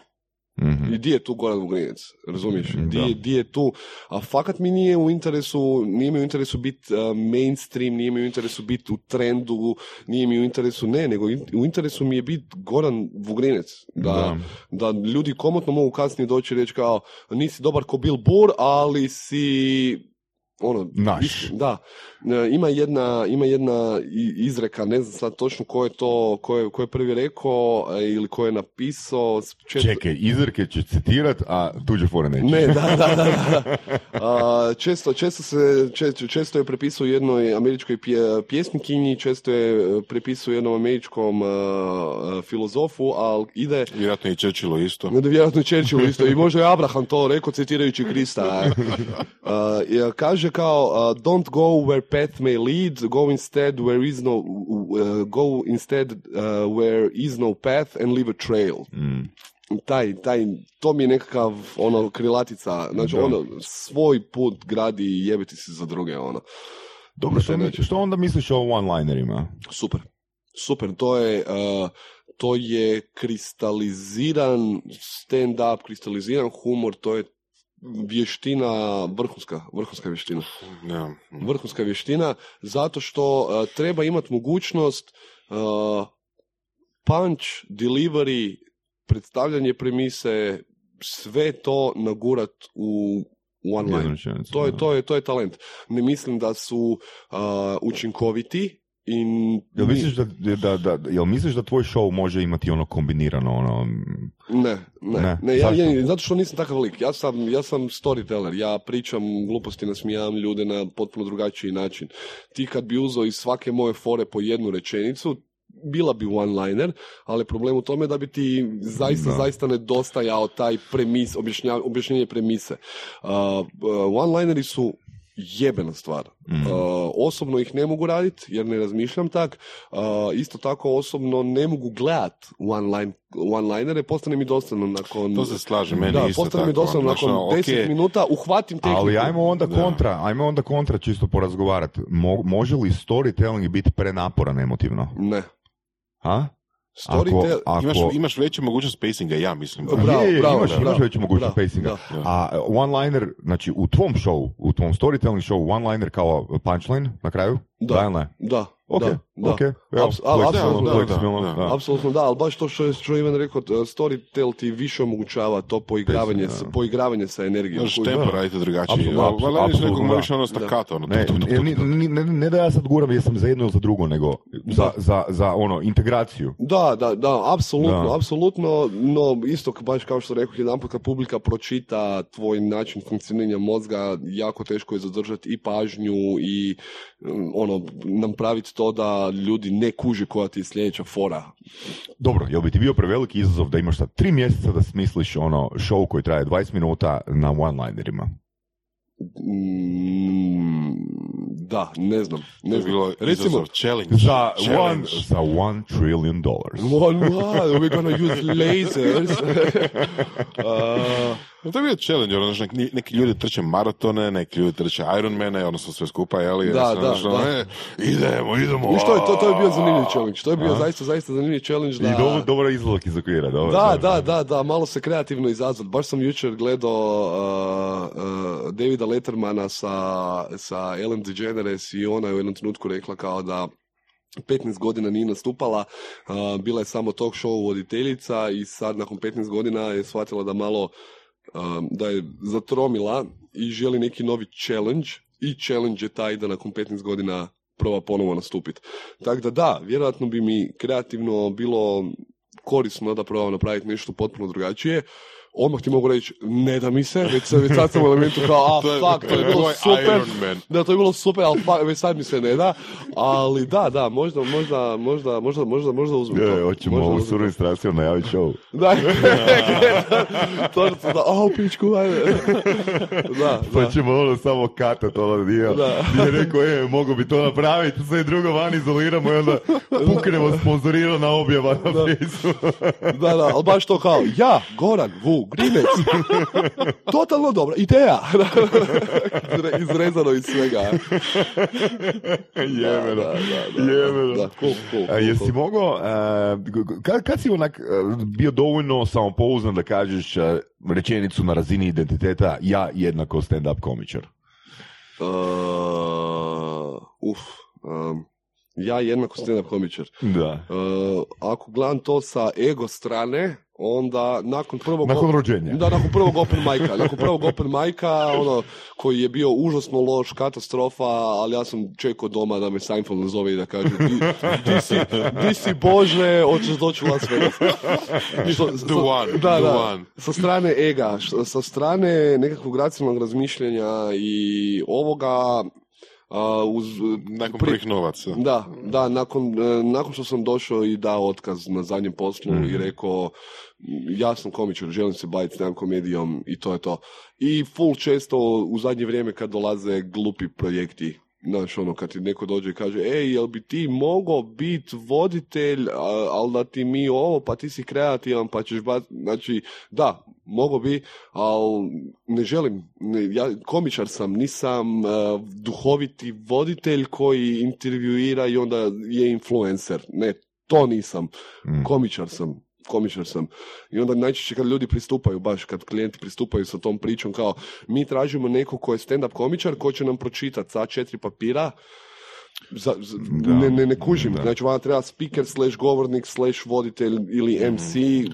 B: Mhm.
D: I di je tu Goran Vugrinec, razumiješ?
B: Mm,
D: Di,
B: da.
D: di je tu, a fakat mi nije u interesu, nije mi u interesu biti mainstream, nije mi u interesu biti u trendu, nije mi u interesu, ne, nego in- u interesu mi je biti Goran Vugrinec. Da, da. ljudi komotno mogu kasnije doći i reći kao, nisi dobar ko Bill Burr, ali si ono,
B: Naš.
D: da, ima jedna, ima jedna izreka, ne znam sad točno ko je to, ko je, ko je prvi rekao e, ili ko je napisao. često-
B: Čekaj, izreke će citirat, a tuđe fore neće.
D: ne, da, da, da. da. A, često, često, se, često, često je prepisao jednoj američkoj pje, pjesnikinji, često je prepisao jednom američkom a, a, filozofu, ali ide,
C: Vjerojatno i Churchillu isto.
D: ne, vjerojatno Churchill isto, i možda je Abraham to rekao citirajući Krista. A, i, kaže kao, a, don't go where path may lead, go instead where is no, uh, go instead uh, where is no path and leave a trail
B: Mm.
D: taj, taj, to mi je nekakav, ono, krilatica, znači,
B: Da.
D: ono, svoj put gradi i jebiti se za druge, ono.
B: Dobro, što, mi- što onda misliš o one-linerima?
D: Super. Super, to je, uh, to je kristaliziran stand-up, kristaliziran humor, to je vještina, vrhunska, vrhunska vještina.
C: Ja.
D: Vrhunska vještina, zato što uh, treba imati mogućnost uh, punch, delivery, predstavljanje premise, sve to nagurat u one line. To je, to, je, to je talent. Ne mislim da su a, učinkoviti i
B: Jel misliš da, da, da, jel misliš da tvoj show može imati ono kombinirano, ono,
D: Ne, ne,
B: Ne,
D: ne. ja, ja, zato što nisam takav lik. Ja sam, ja sam storyteller, ja pričam gluposti, nasmijavam ljude na potpuno drugačiji način. Ti kad bi uzeo iz svake moje fore po jednu rečenicu, bila bi one-liner, ali problem u tome da bi ti zaista,
B: Da.
D: zaista nedostajao taj premis, objašnjenje premise. Uh, uh, one-lineri su jebena stvar.
B: Mhm.
D: Uh, osobno ih ne mogu raditi jer ne razmišljam tak. Uh, isto tako osobno ne mogu gledat one-line, one-linere, postane mi dosadno nakon...
C: To se slaže, meni
D: da,
C: isto
D: postane mi
C: tako,
D: dosadno
C: znači,
D: nakon
C: ono,
D: 10
C: ok.
D: minuta, uhvatim tehniku.
B: ali ajmo onda
C: Da.
B: kontra, ajmo onda kontra čisto porazgovarati. Mo, može li storytelling biti prenaporan emotivno?
D: Ne.
B: A?
D: Storytel...
B: Ako,
C: Imaš,
B: ako,
C: imaš veću mogućnost pacinga, ja mislim.
D: Bravo,
B: je, je,
D: bravo,
B: imaš,
D: bravo,
B: imaš veću mogućnost
D: bravo,
B: pacinga.
D: da.
B: A one-liner, znači u tvom show, u tvom storytelling show, one-liner kao punchline na kraju?
D: Da.
B: ne?
D: Da,
B: Ok,
D: da, da.
B: ok. Evo,
D: Aps- a-
B: fleksibilno,
D: apsolutno, da,
C: da, da.
B: da.
D: Apsolutno da, ali baš to što je, što Ivan rekao, Storytel ti više omogućava to poigravanje, s- poigravanje sa energijom.
C: Možeš
D: Kužiš?
C: tempo raditi drugačije.
B: Apsolutno,
C: Ali
B: apsolutno,
C: nekog
B: da.
C: možeš ono stakato. Ono,
B: Ne, ne, ne, ne, da ja sad guram jesam za jednu ili za drugo, nego za, za, za ono, integraciju.
D: Da, da, da, apsolutno, apsolutno, no isto baš kao što rekao jedanput kad publika pročita tvoj način funkcioniranja mozga, jako teško je zadržati i pažnju i um, ono, napraviti to da ljudi ne kuže koja ti je sljedeća fora.
B: Dobro, jel bi ti bio preveliki izazov da imaš sad tri mjeseca da smisliš ono show koji traje 20 minuta na one-linerima?
D: Mm, da, ne znam, ne znam.
C: bilo
D: Recimo,
C: challenge.
B: Za one,
C: challenge.
B: za one trillion dollars.
D: one, one, we're gonna use lasers. Uh,
C: No, to je bio challenge, ono, neki, neki ljudi trče maratone, neki ljudi trče Ironmane, odnosno sve skupa, jeli?
D: Da, da,
C: ono,
D: da.
C: e, idemo, idemo.
D: Viš, to je, to, to je bio zanimljiv challenge. To je bio
B: A?
D: zaista, zaista zanimljiv challenge. Da,
B: I dobro, dobro izlazak iz okvira, dobro.
D: da, da, da, da, malo se kreativno izazvat. Baš sam jučer gledao uh, uh, Davida Lettermana sa, sa Ellen DeGeneres i ona je u jednom trenutku rekla kao da 15 godina nije nastupala, uh, bila je samo talk show voditeljica i sad nakon 15 godina je shvatila da malo um, da je zatromila i želi neki novi challenge i challenge je taj da nakon 15 godina proba ponovo nastupiti. Tako da da, vjerojatno bi mi kreativno bilo korisno da probam napraviti nešto potpuno drugačije. Odmah ti mogu reći, ne da mi se, već, već sad sam u elementu kao, a
C: To je-
D: fuck, to je bilo super.
C: Iron Man.
D: Da, to je bilo super, ali fuck, već sad mi se ne da. Ali da, da, možda, možda, možda, možda, možda, možda uzmem
B: Je,
D: to.
B: hoćemo ovu
D: uzmem
B: surovim stracijom najaviti show.
D: Da, to je da, a, pičku, ajde. Da,
B: Pa
D: da.
B: ćemo ono samo katat ono dio.
D: Da.
B: Gdje je rekao, e, mogu bi to napraviti, sve drugo van izoliramo i onda puknemo sponzorirana objava na Facebooku.
D: Da, da, ali baš to kao, ja, Goran, Vu, Grinec, totalno dobra ideja. Izre- Izrezano iz svega.
B: Jebeno,
D: Da, da, da,
B: jebeno.
D: Da, cool, cool,
B: A
D: cool,
B: jesi mogao, e, kad, kad si onak e, bio dovoljno samopouznan da kažeš e, rečenicu na razini identiteta ja jednako stand-up komičar?
D: Uh, uf, um, ja jednako stand-up komičar.
B: Da.
D: Ako gledam to sa ego strane, onda nakon prvog...
B: Nakon rođenja.
D: Da, nakon prvog open majka. Nakon prvog open majka, ono, koji je bio užasno loš, katastrofa, ali ja sam čekao doma da me Seinfeld nazove i da kaže di, di, si, di si Bože, hoćeš doći u Las Vegas. I što-
C: The
D: sa-
C: one,
D: da,
C: the
D: da,
C: one.
D: Sa strane ega, sa strane nekakvog racionalnog razmišljanja i ovoga, a, uz
C: Nakon
D: pri-
C: prvih novaca.
D: da, da, nakon, e, nakon što sam došao i dao otkaz na zadnjem poslu i rekao ja sam komičar, želim se baviti stand komedijom i to je to. I full često u zadnje vrijeme kad dolaze glupi projekti, znaš ono, kad ti neko dođe i kaže, ej, jel bi ti mogao biti voditelj, ali da ti mi ovo, pa ti si kreativan, pa ćeš bat, znači, da, mogo bi, ali ne želim, ne, ja komičar sam, nisam e, duhoviti voditelj koji intervjuira i onda je influencer, ne, to nisam,
B: Mm.
D: komičar sam, komičar sam. I onda najčešće kad ljudi pristupaju, baš kad klijenti pristupaju sa tom pričom kao mi tražimo nekog ko je stand-up komičar ko će nam pročitati sa četiri papira za, za-
B: Da.
D: ne, ne, ne kužim.
B: Da.
D: Znači, vama treba speaker, slash govornik, slash voditelj ili MC, eh,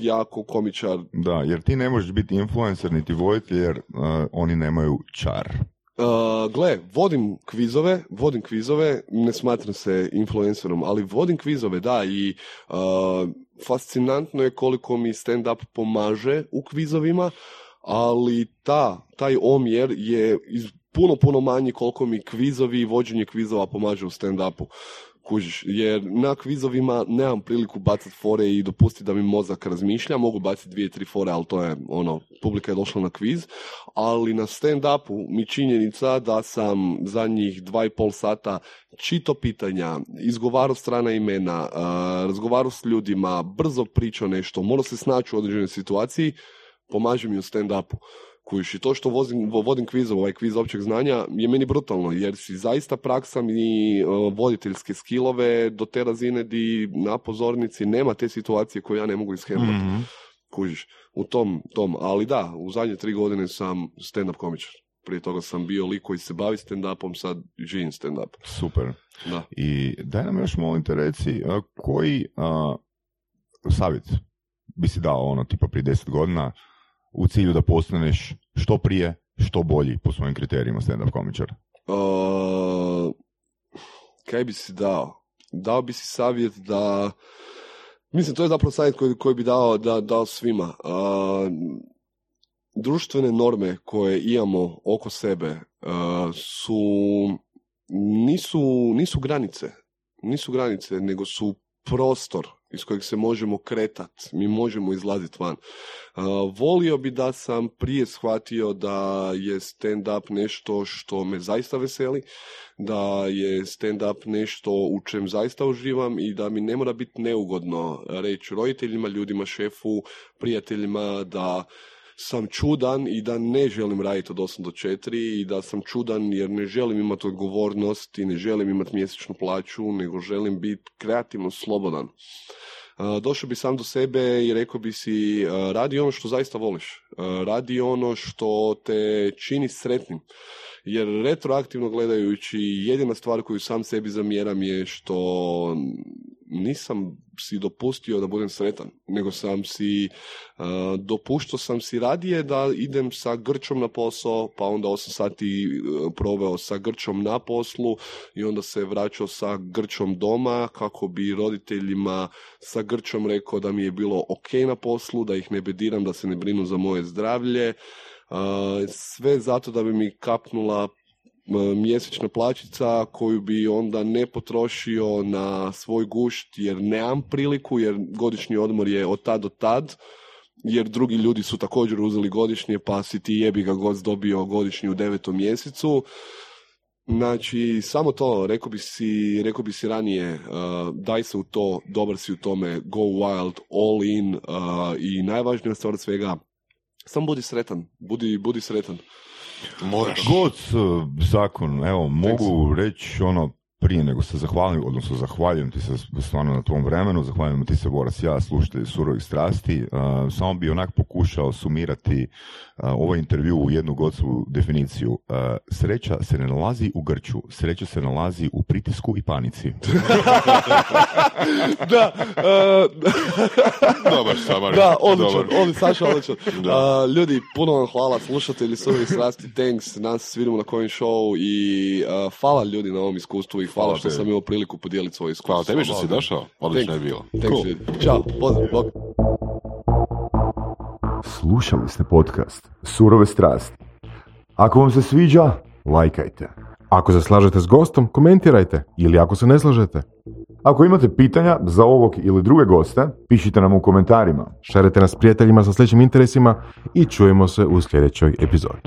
D: jako komičar.
B: Da, jer ti ne možeš biti influencer niti voditelj jer uh, oni nemaju čar.
D: Uh, gle, vodim kvizove, vodim kvizove, ne smatram se influencerom, ali vodim kvizove, da, i uh, fascinantno je koliko mi stand-up pomaže u kvizovima, ali ta, taj omjer je iz, puno, puno manji koliko mi kvizovi i vođenje kvizova pomaže u stand-upu. Kužiš, jer na kvizovima nemam priliku bacati fore i dopustiti da mi mozak razmišlja, mogu baciti dvije, tri fore, ali to je ono, publika je došla na kviz, ali na stand-upu mi činjenica da sam zadnjih dva i pol sata čito pitanja, izgovarao strana imena, a, razgovarao s ljudima, brzo pričao nešto, morao se snaći u određenoj situaciji, pomaže mi u stand-upu. Kužiš, i to što vozim, vo- vodim kvizov, ovaj kviz općeg znanja, je meni brutalno, jer si zaista praksam i uh, voditeljske skillove do te razine di na pozornici nema te situacije koje ja ne mogu ishendlati.
B: Mhm.
D: Kužiš, u tom, tom, ali da, u zadnje tri godine sam stand-up komičar. Prije toga sam bio lik koji se bavi stand-upom, sad živim stand-up.
B: Super.
D: Da.
B: I daj nam još molim te reci, koji a, savjet bi si dao ono tipa prije 10 godina u cilju da postaneš što prije, što bolji po svojim kriterijima stand-up komičar?
D: Uh, kaj bi si dao? Dao bi si savjet da... Mislim, to je zapravo savjet koji, koji bi dao, da, dao svima. Uh, društvene norme koje imamo oko sebe uh, su... Nisu, nisu granice. Nisu granice, nego su prostor iz kojeg se možemo kretat. Mi možemo izlaziti van. Uh, volio bi da sam prije shvatio da je stand-up nešto što me zaista veseli, da je stand-up nešto u čem zaista uživam i da mi ne mora biti neugodno reći roditeljima, ljudima, šefu, prijateljima da sam čudan i da ne želim raditi od 8 do 4 i da sam čudan jer ne želim imati odgovornost i ne želim imati mjesečnu plaću, nego želim biti kreativno slobodan. Došao bi sam do sebe i rekao bi si radi ono što zaista voliš. Radi ono što te čini sretnim. Jer retroaktivno gledajući jedina stvar koju sam sebi zamjeram je što nisam si dopustio da budem sretan, nego sam si uh, dopuštao sam si radije da idem sa grčom na posao, pa onda 8 sati uh, proveo sa grčom na poslu i onda se vraćao sa grčom doma kako bi roditeljima sa grčom rekao da mi je bilo ok na poslu, da ih ne bediram, da se ne brinu za moje zdravlje. Sve zato da bi mi kapnula mjesečna plaćica koju bi onda ne potrošio na svoj gušt jer nemam priliku jer godišnji odmor je od tad do tad jer drugi ljudi su također uzeli godišnje pa si ti jebi ga god dobio godišnji u devetom mjesecu. Znači, samo to, rekao bi si, rekao bi si ranije, uh, daj se u to, dobar si u tome, go wild, all in uh, i najvažnija stvar svega, samo budi sretan, budi, budi sretan.
C: Moraš.
B: God uh, zakon, evo, mogu reći ono, prije nego se zahvalim, odnosno zahvaljujem ti se stvarno na tvom vremenu, zahvaljujem ti se Boras ja, slušatelji surovih strasti, uh, samo bi onak pokušao sumirati uh, ovaj intervju u jednu godsku definiciju. Uh, sreća se ne nalazi u grču, sreća se nalazi u pritisku i panici.
D: da, uh,
C: Dobar, Samar.
D: da, odličan, Saša, odličan. Uh, ljudi, puno vam hvala, slušatelji surovih strasti, thanks, nas vidimo na kojem show i uh, hvala ljudi na ovom iskustvu i hvala,
B: Hvala
D: što sam imao priliku podijeliti svoje iskustvo.
C: Hvala tebi što si došao. Odlično je bilo.
D: Thanks,
B: Cool.
D: Ćao, pozdrav, bok.
E: Slušali ste podcast Surove strasti. Ako vam se sviđa, lajkajte.
F: Ako se slažete s gostom, komentirajte. Ili ako se ne slažete,
E: Ako imate pitanja za ovog ili druge goste, pišite nam u komentarima.
F: šerite nas s prijateljima sa sličnim interesima i čujemo se u sljedećoj epizodi.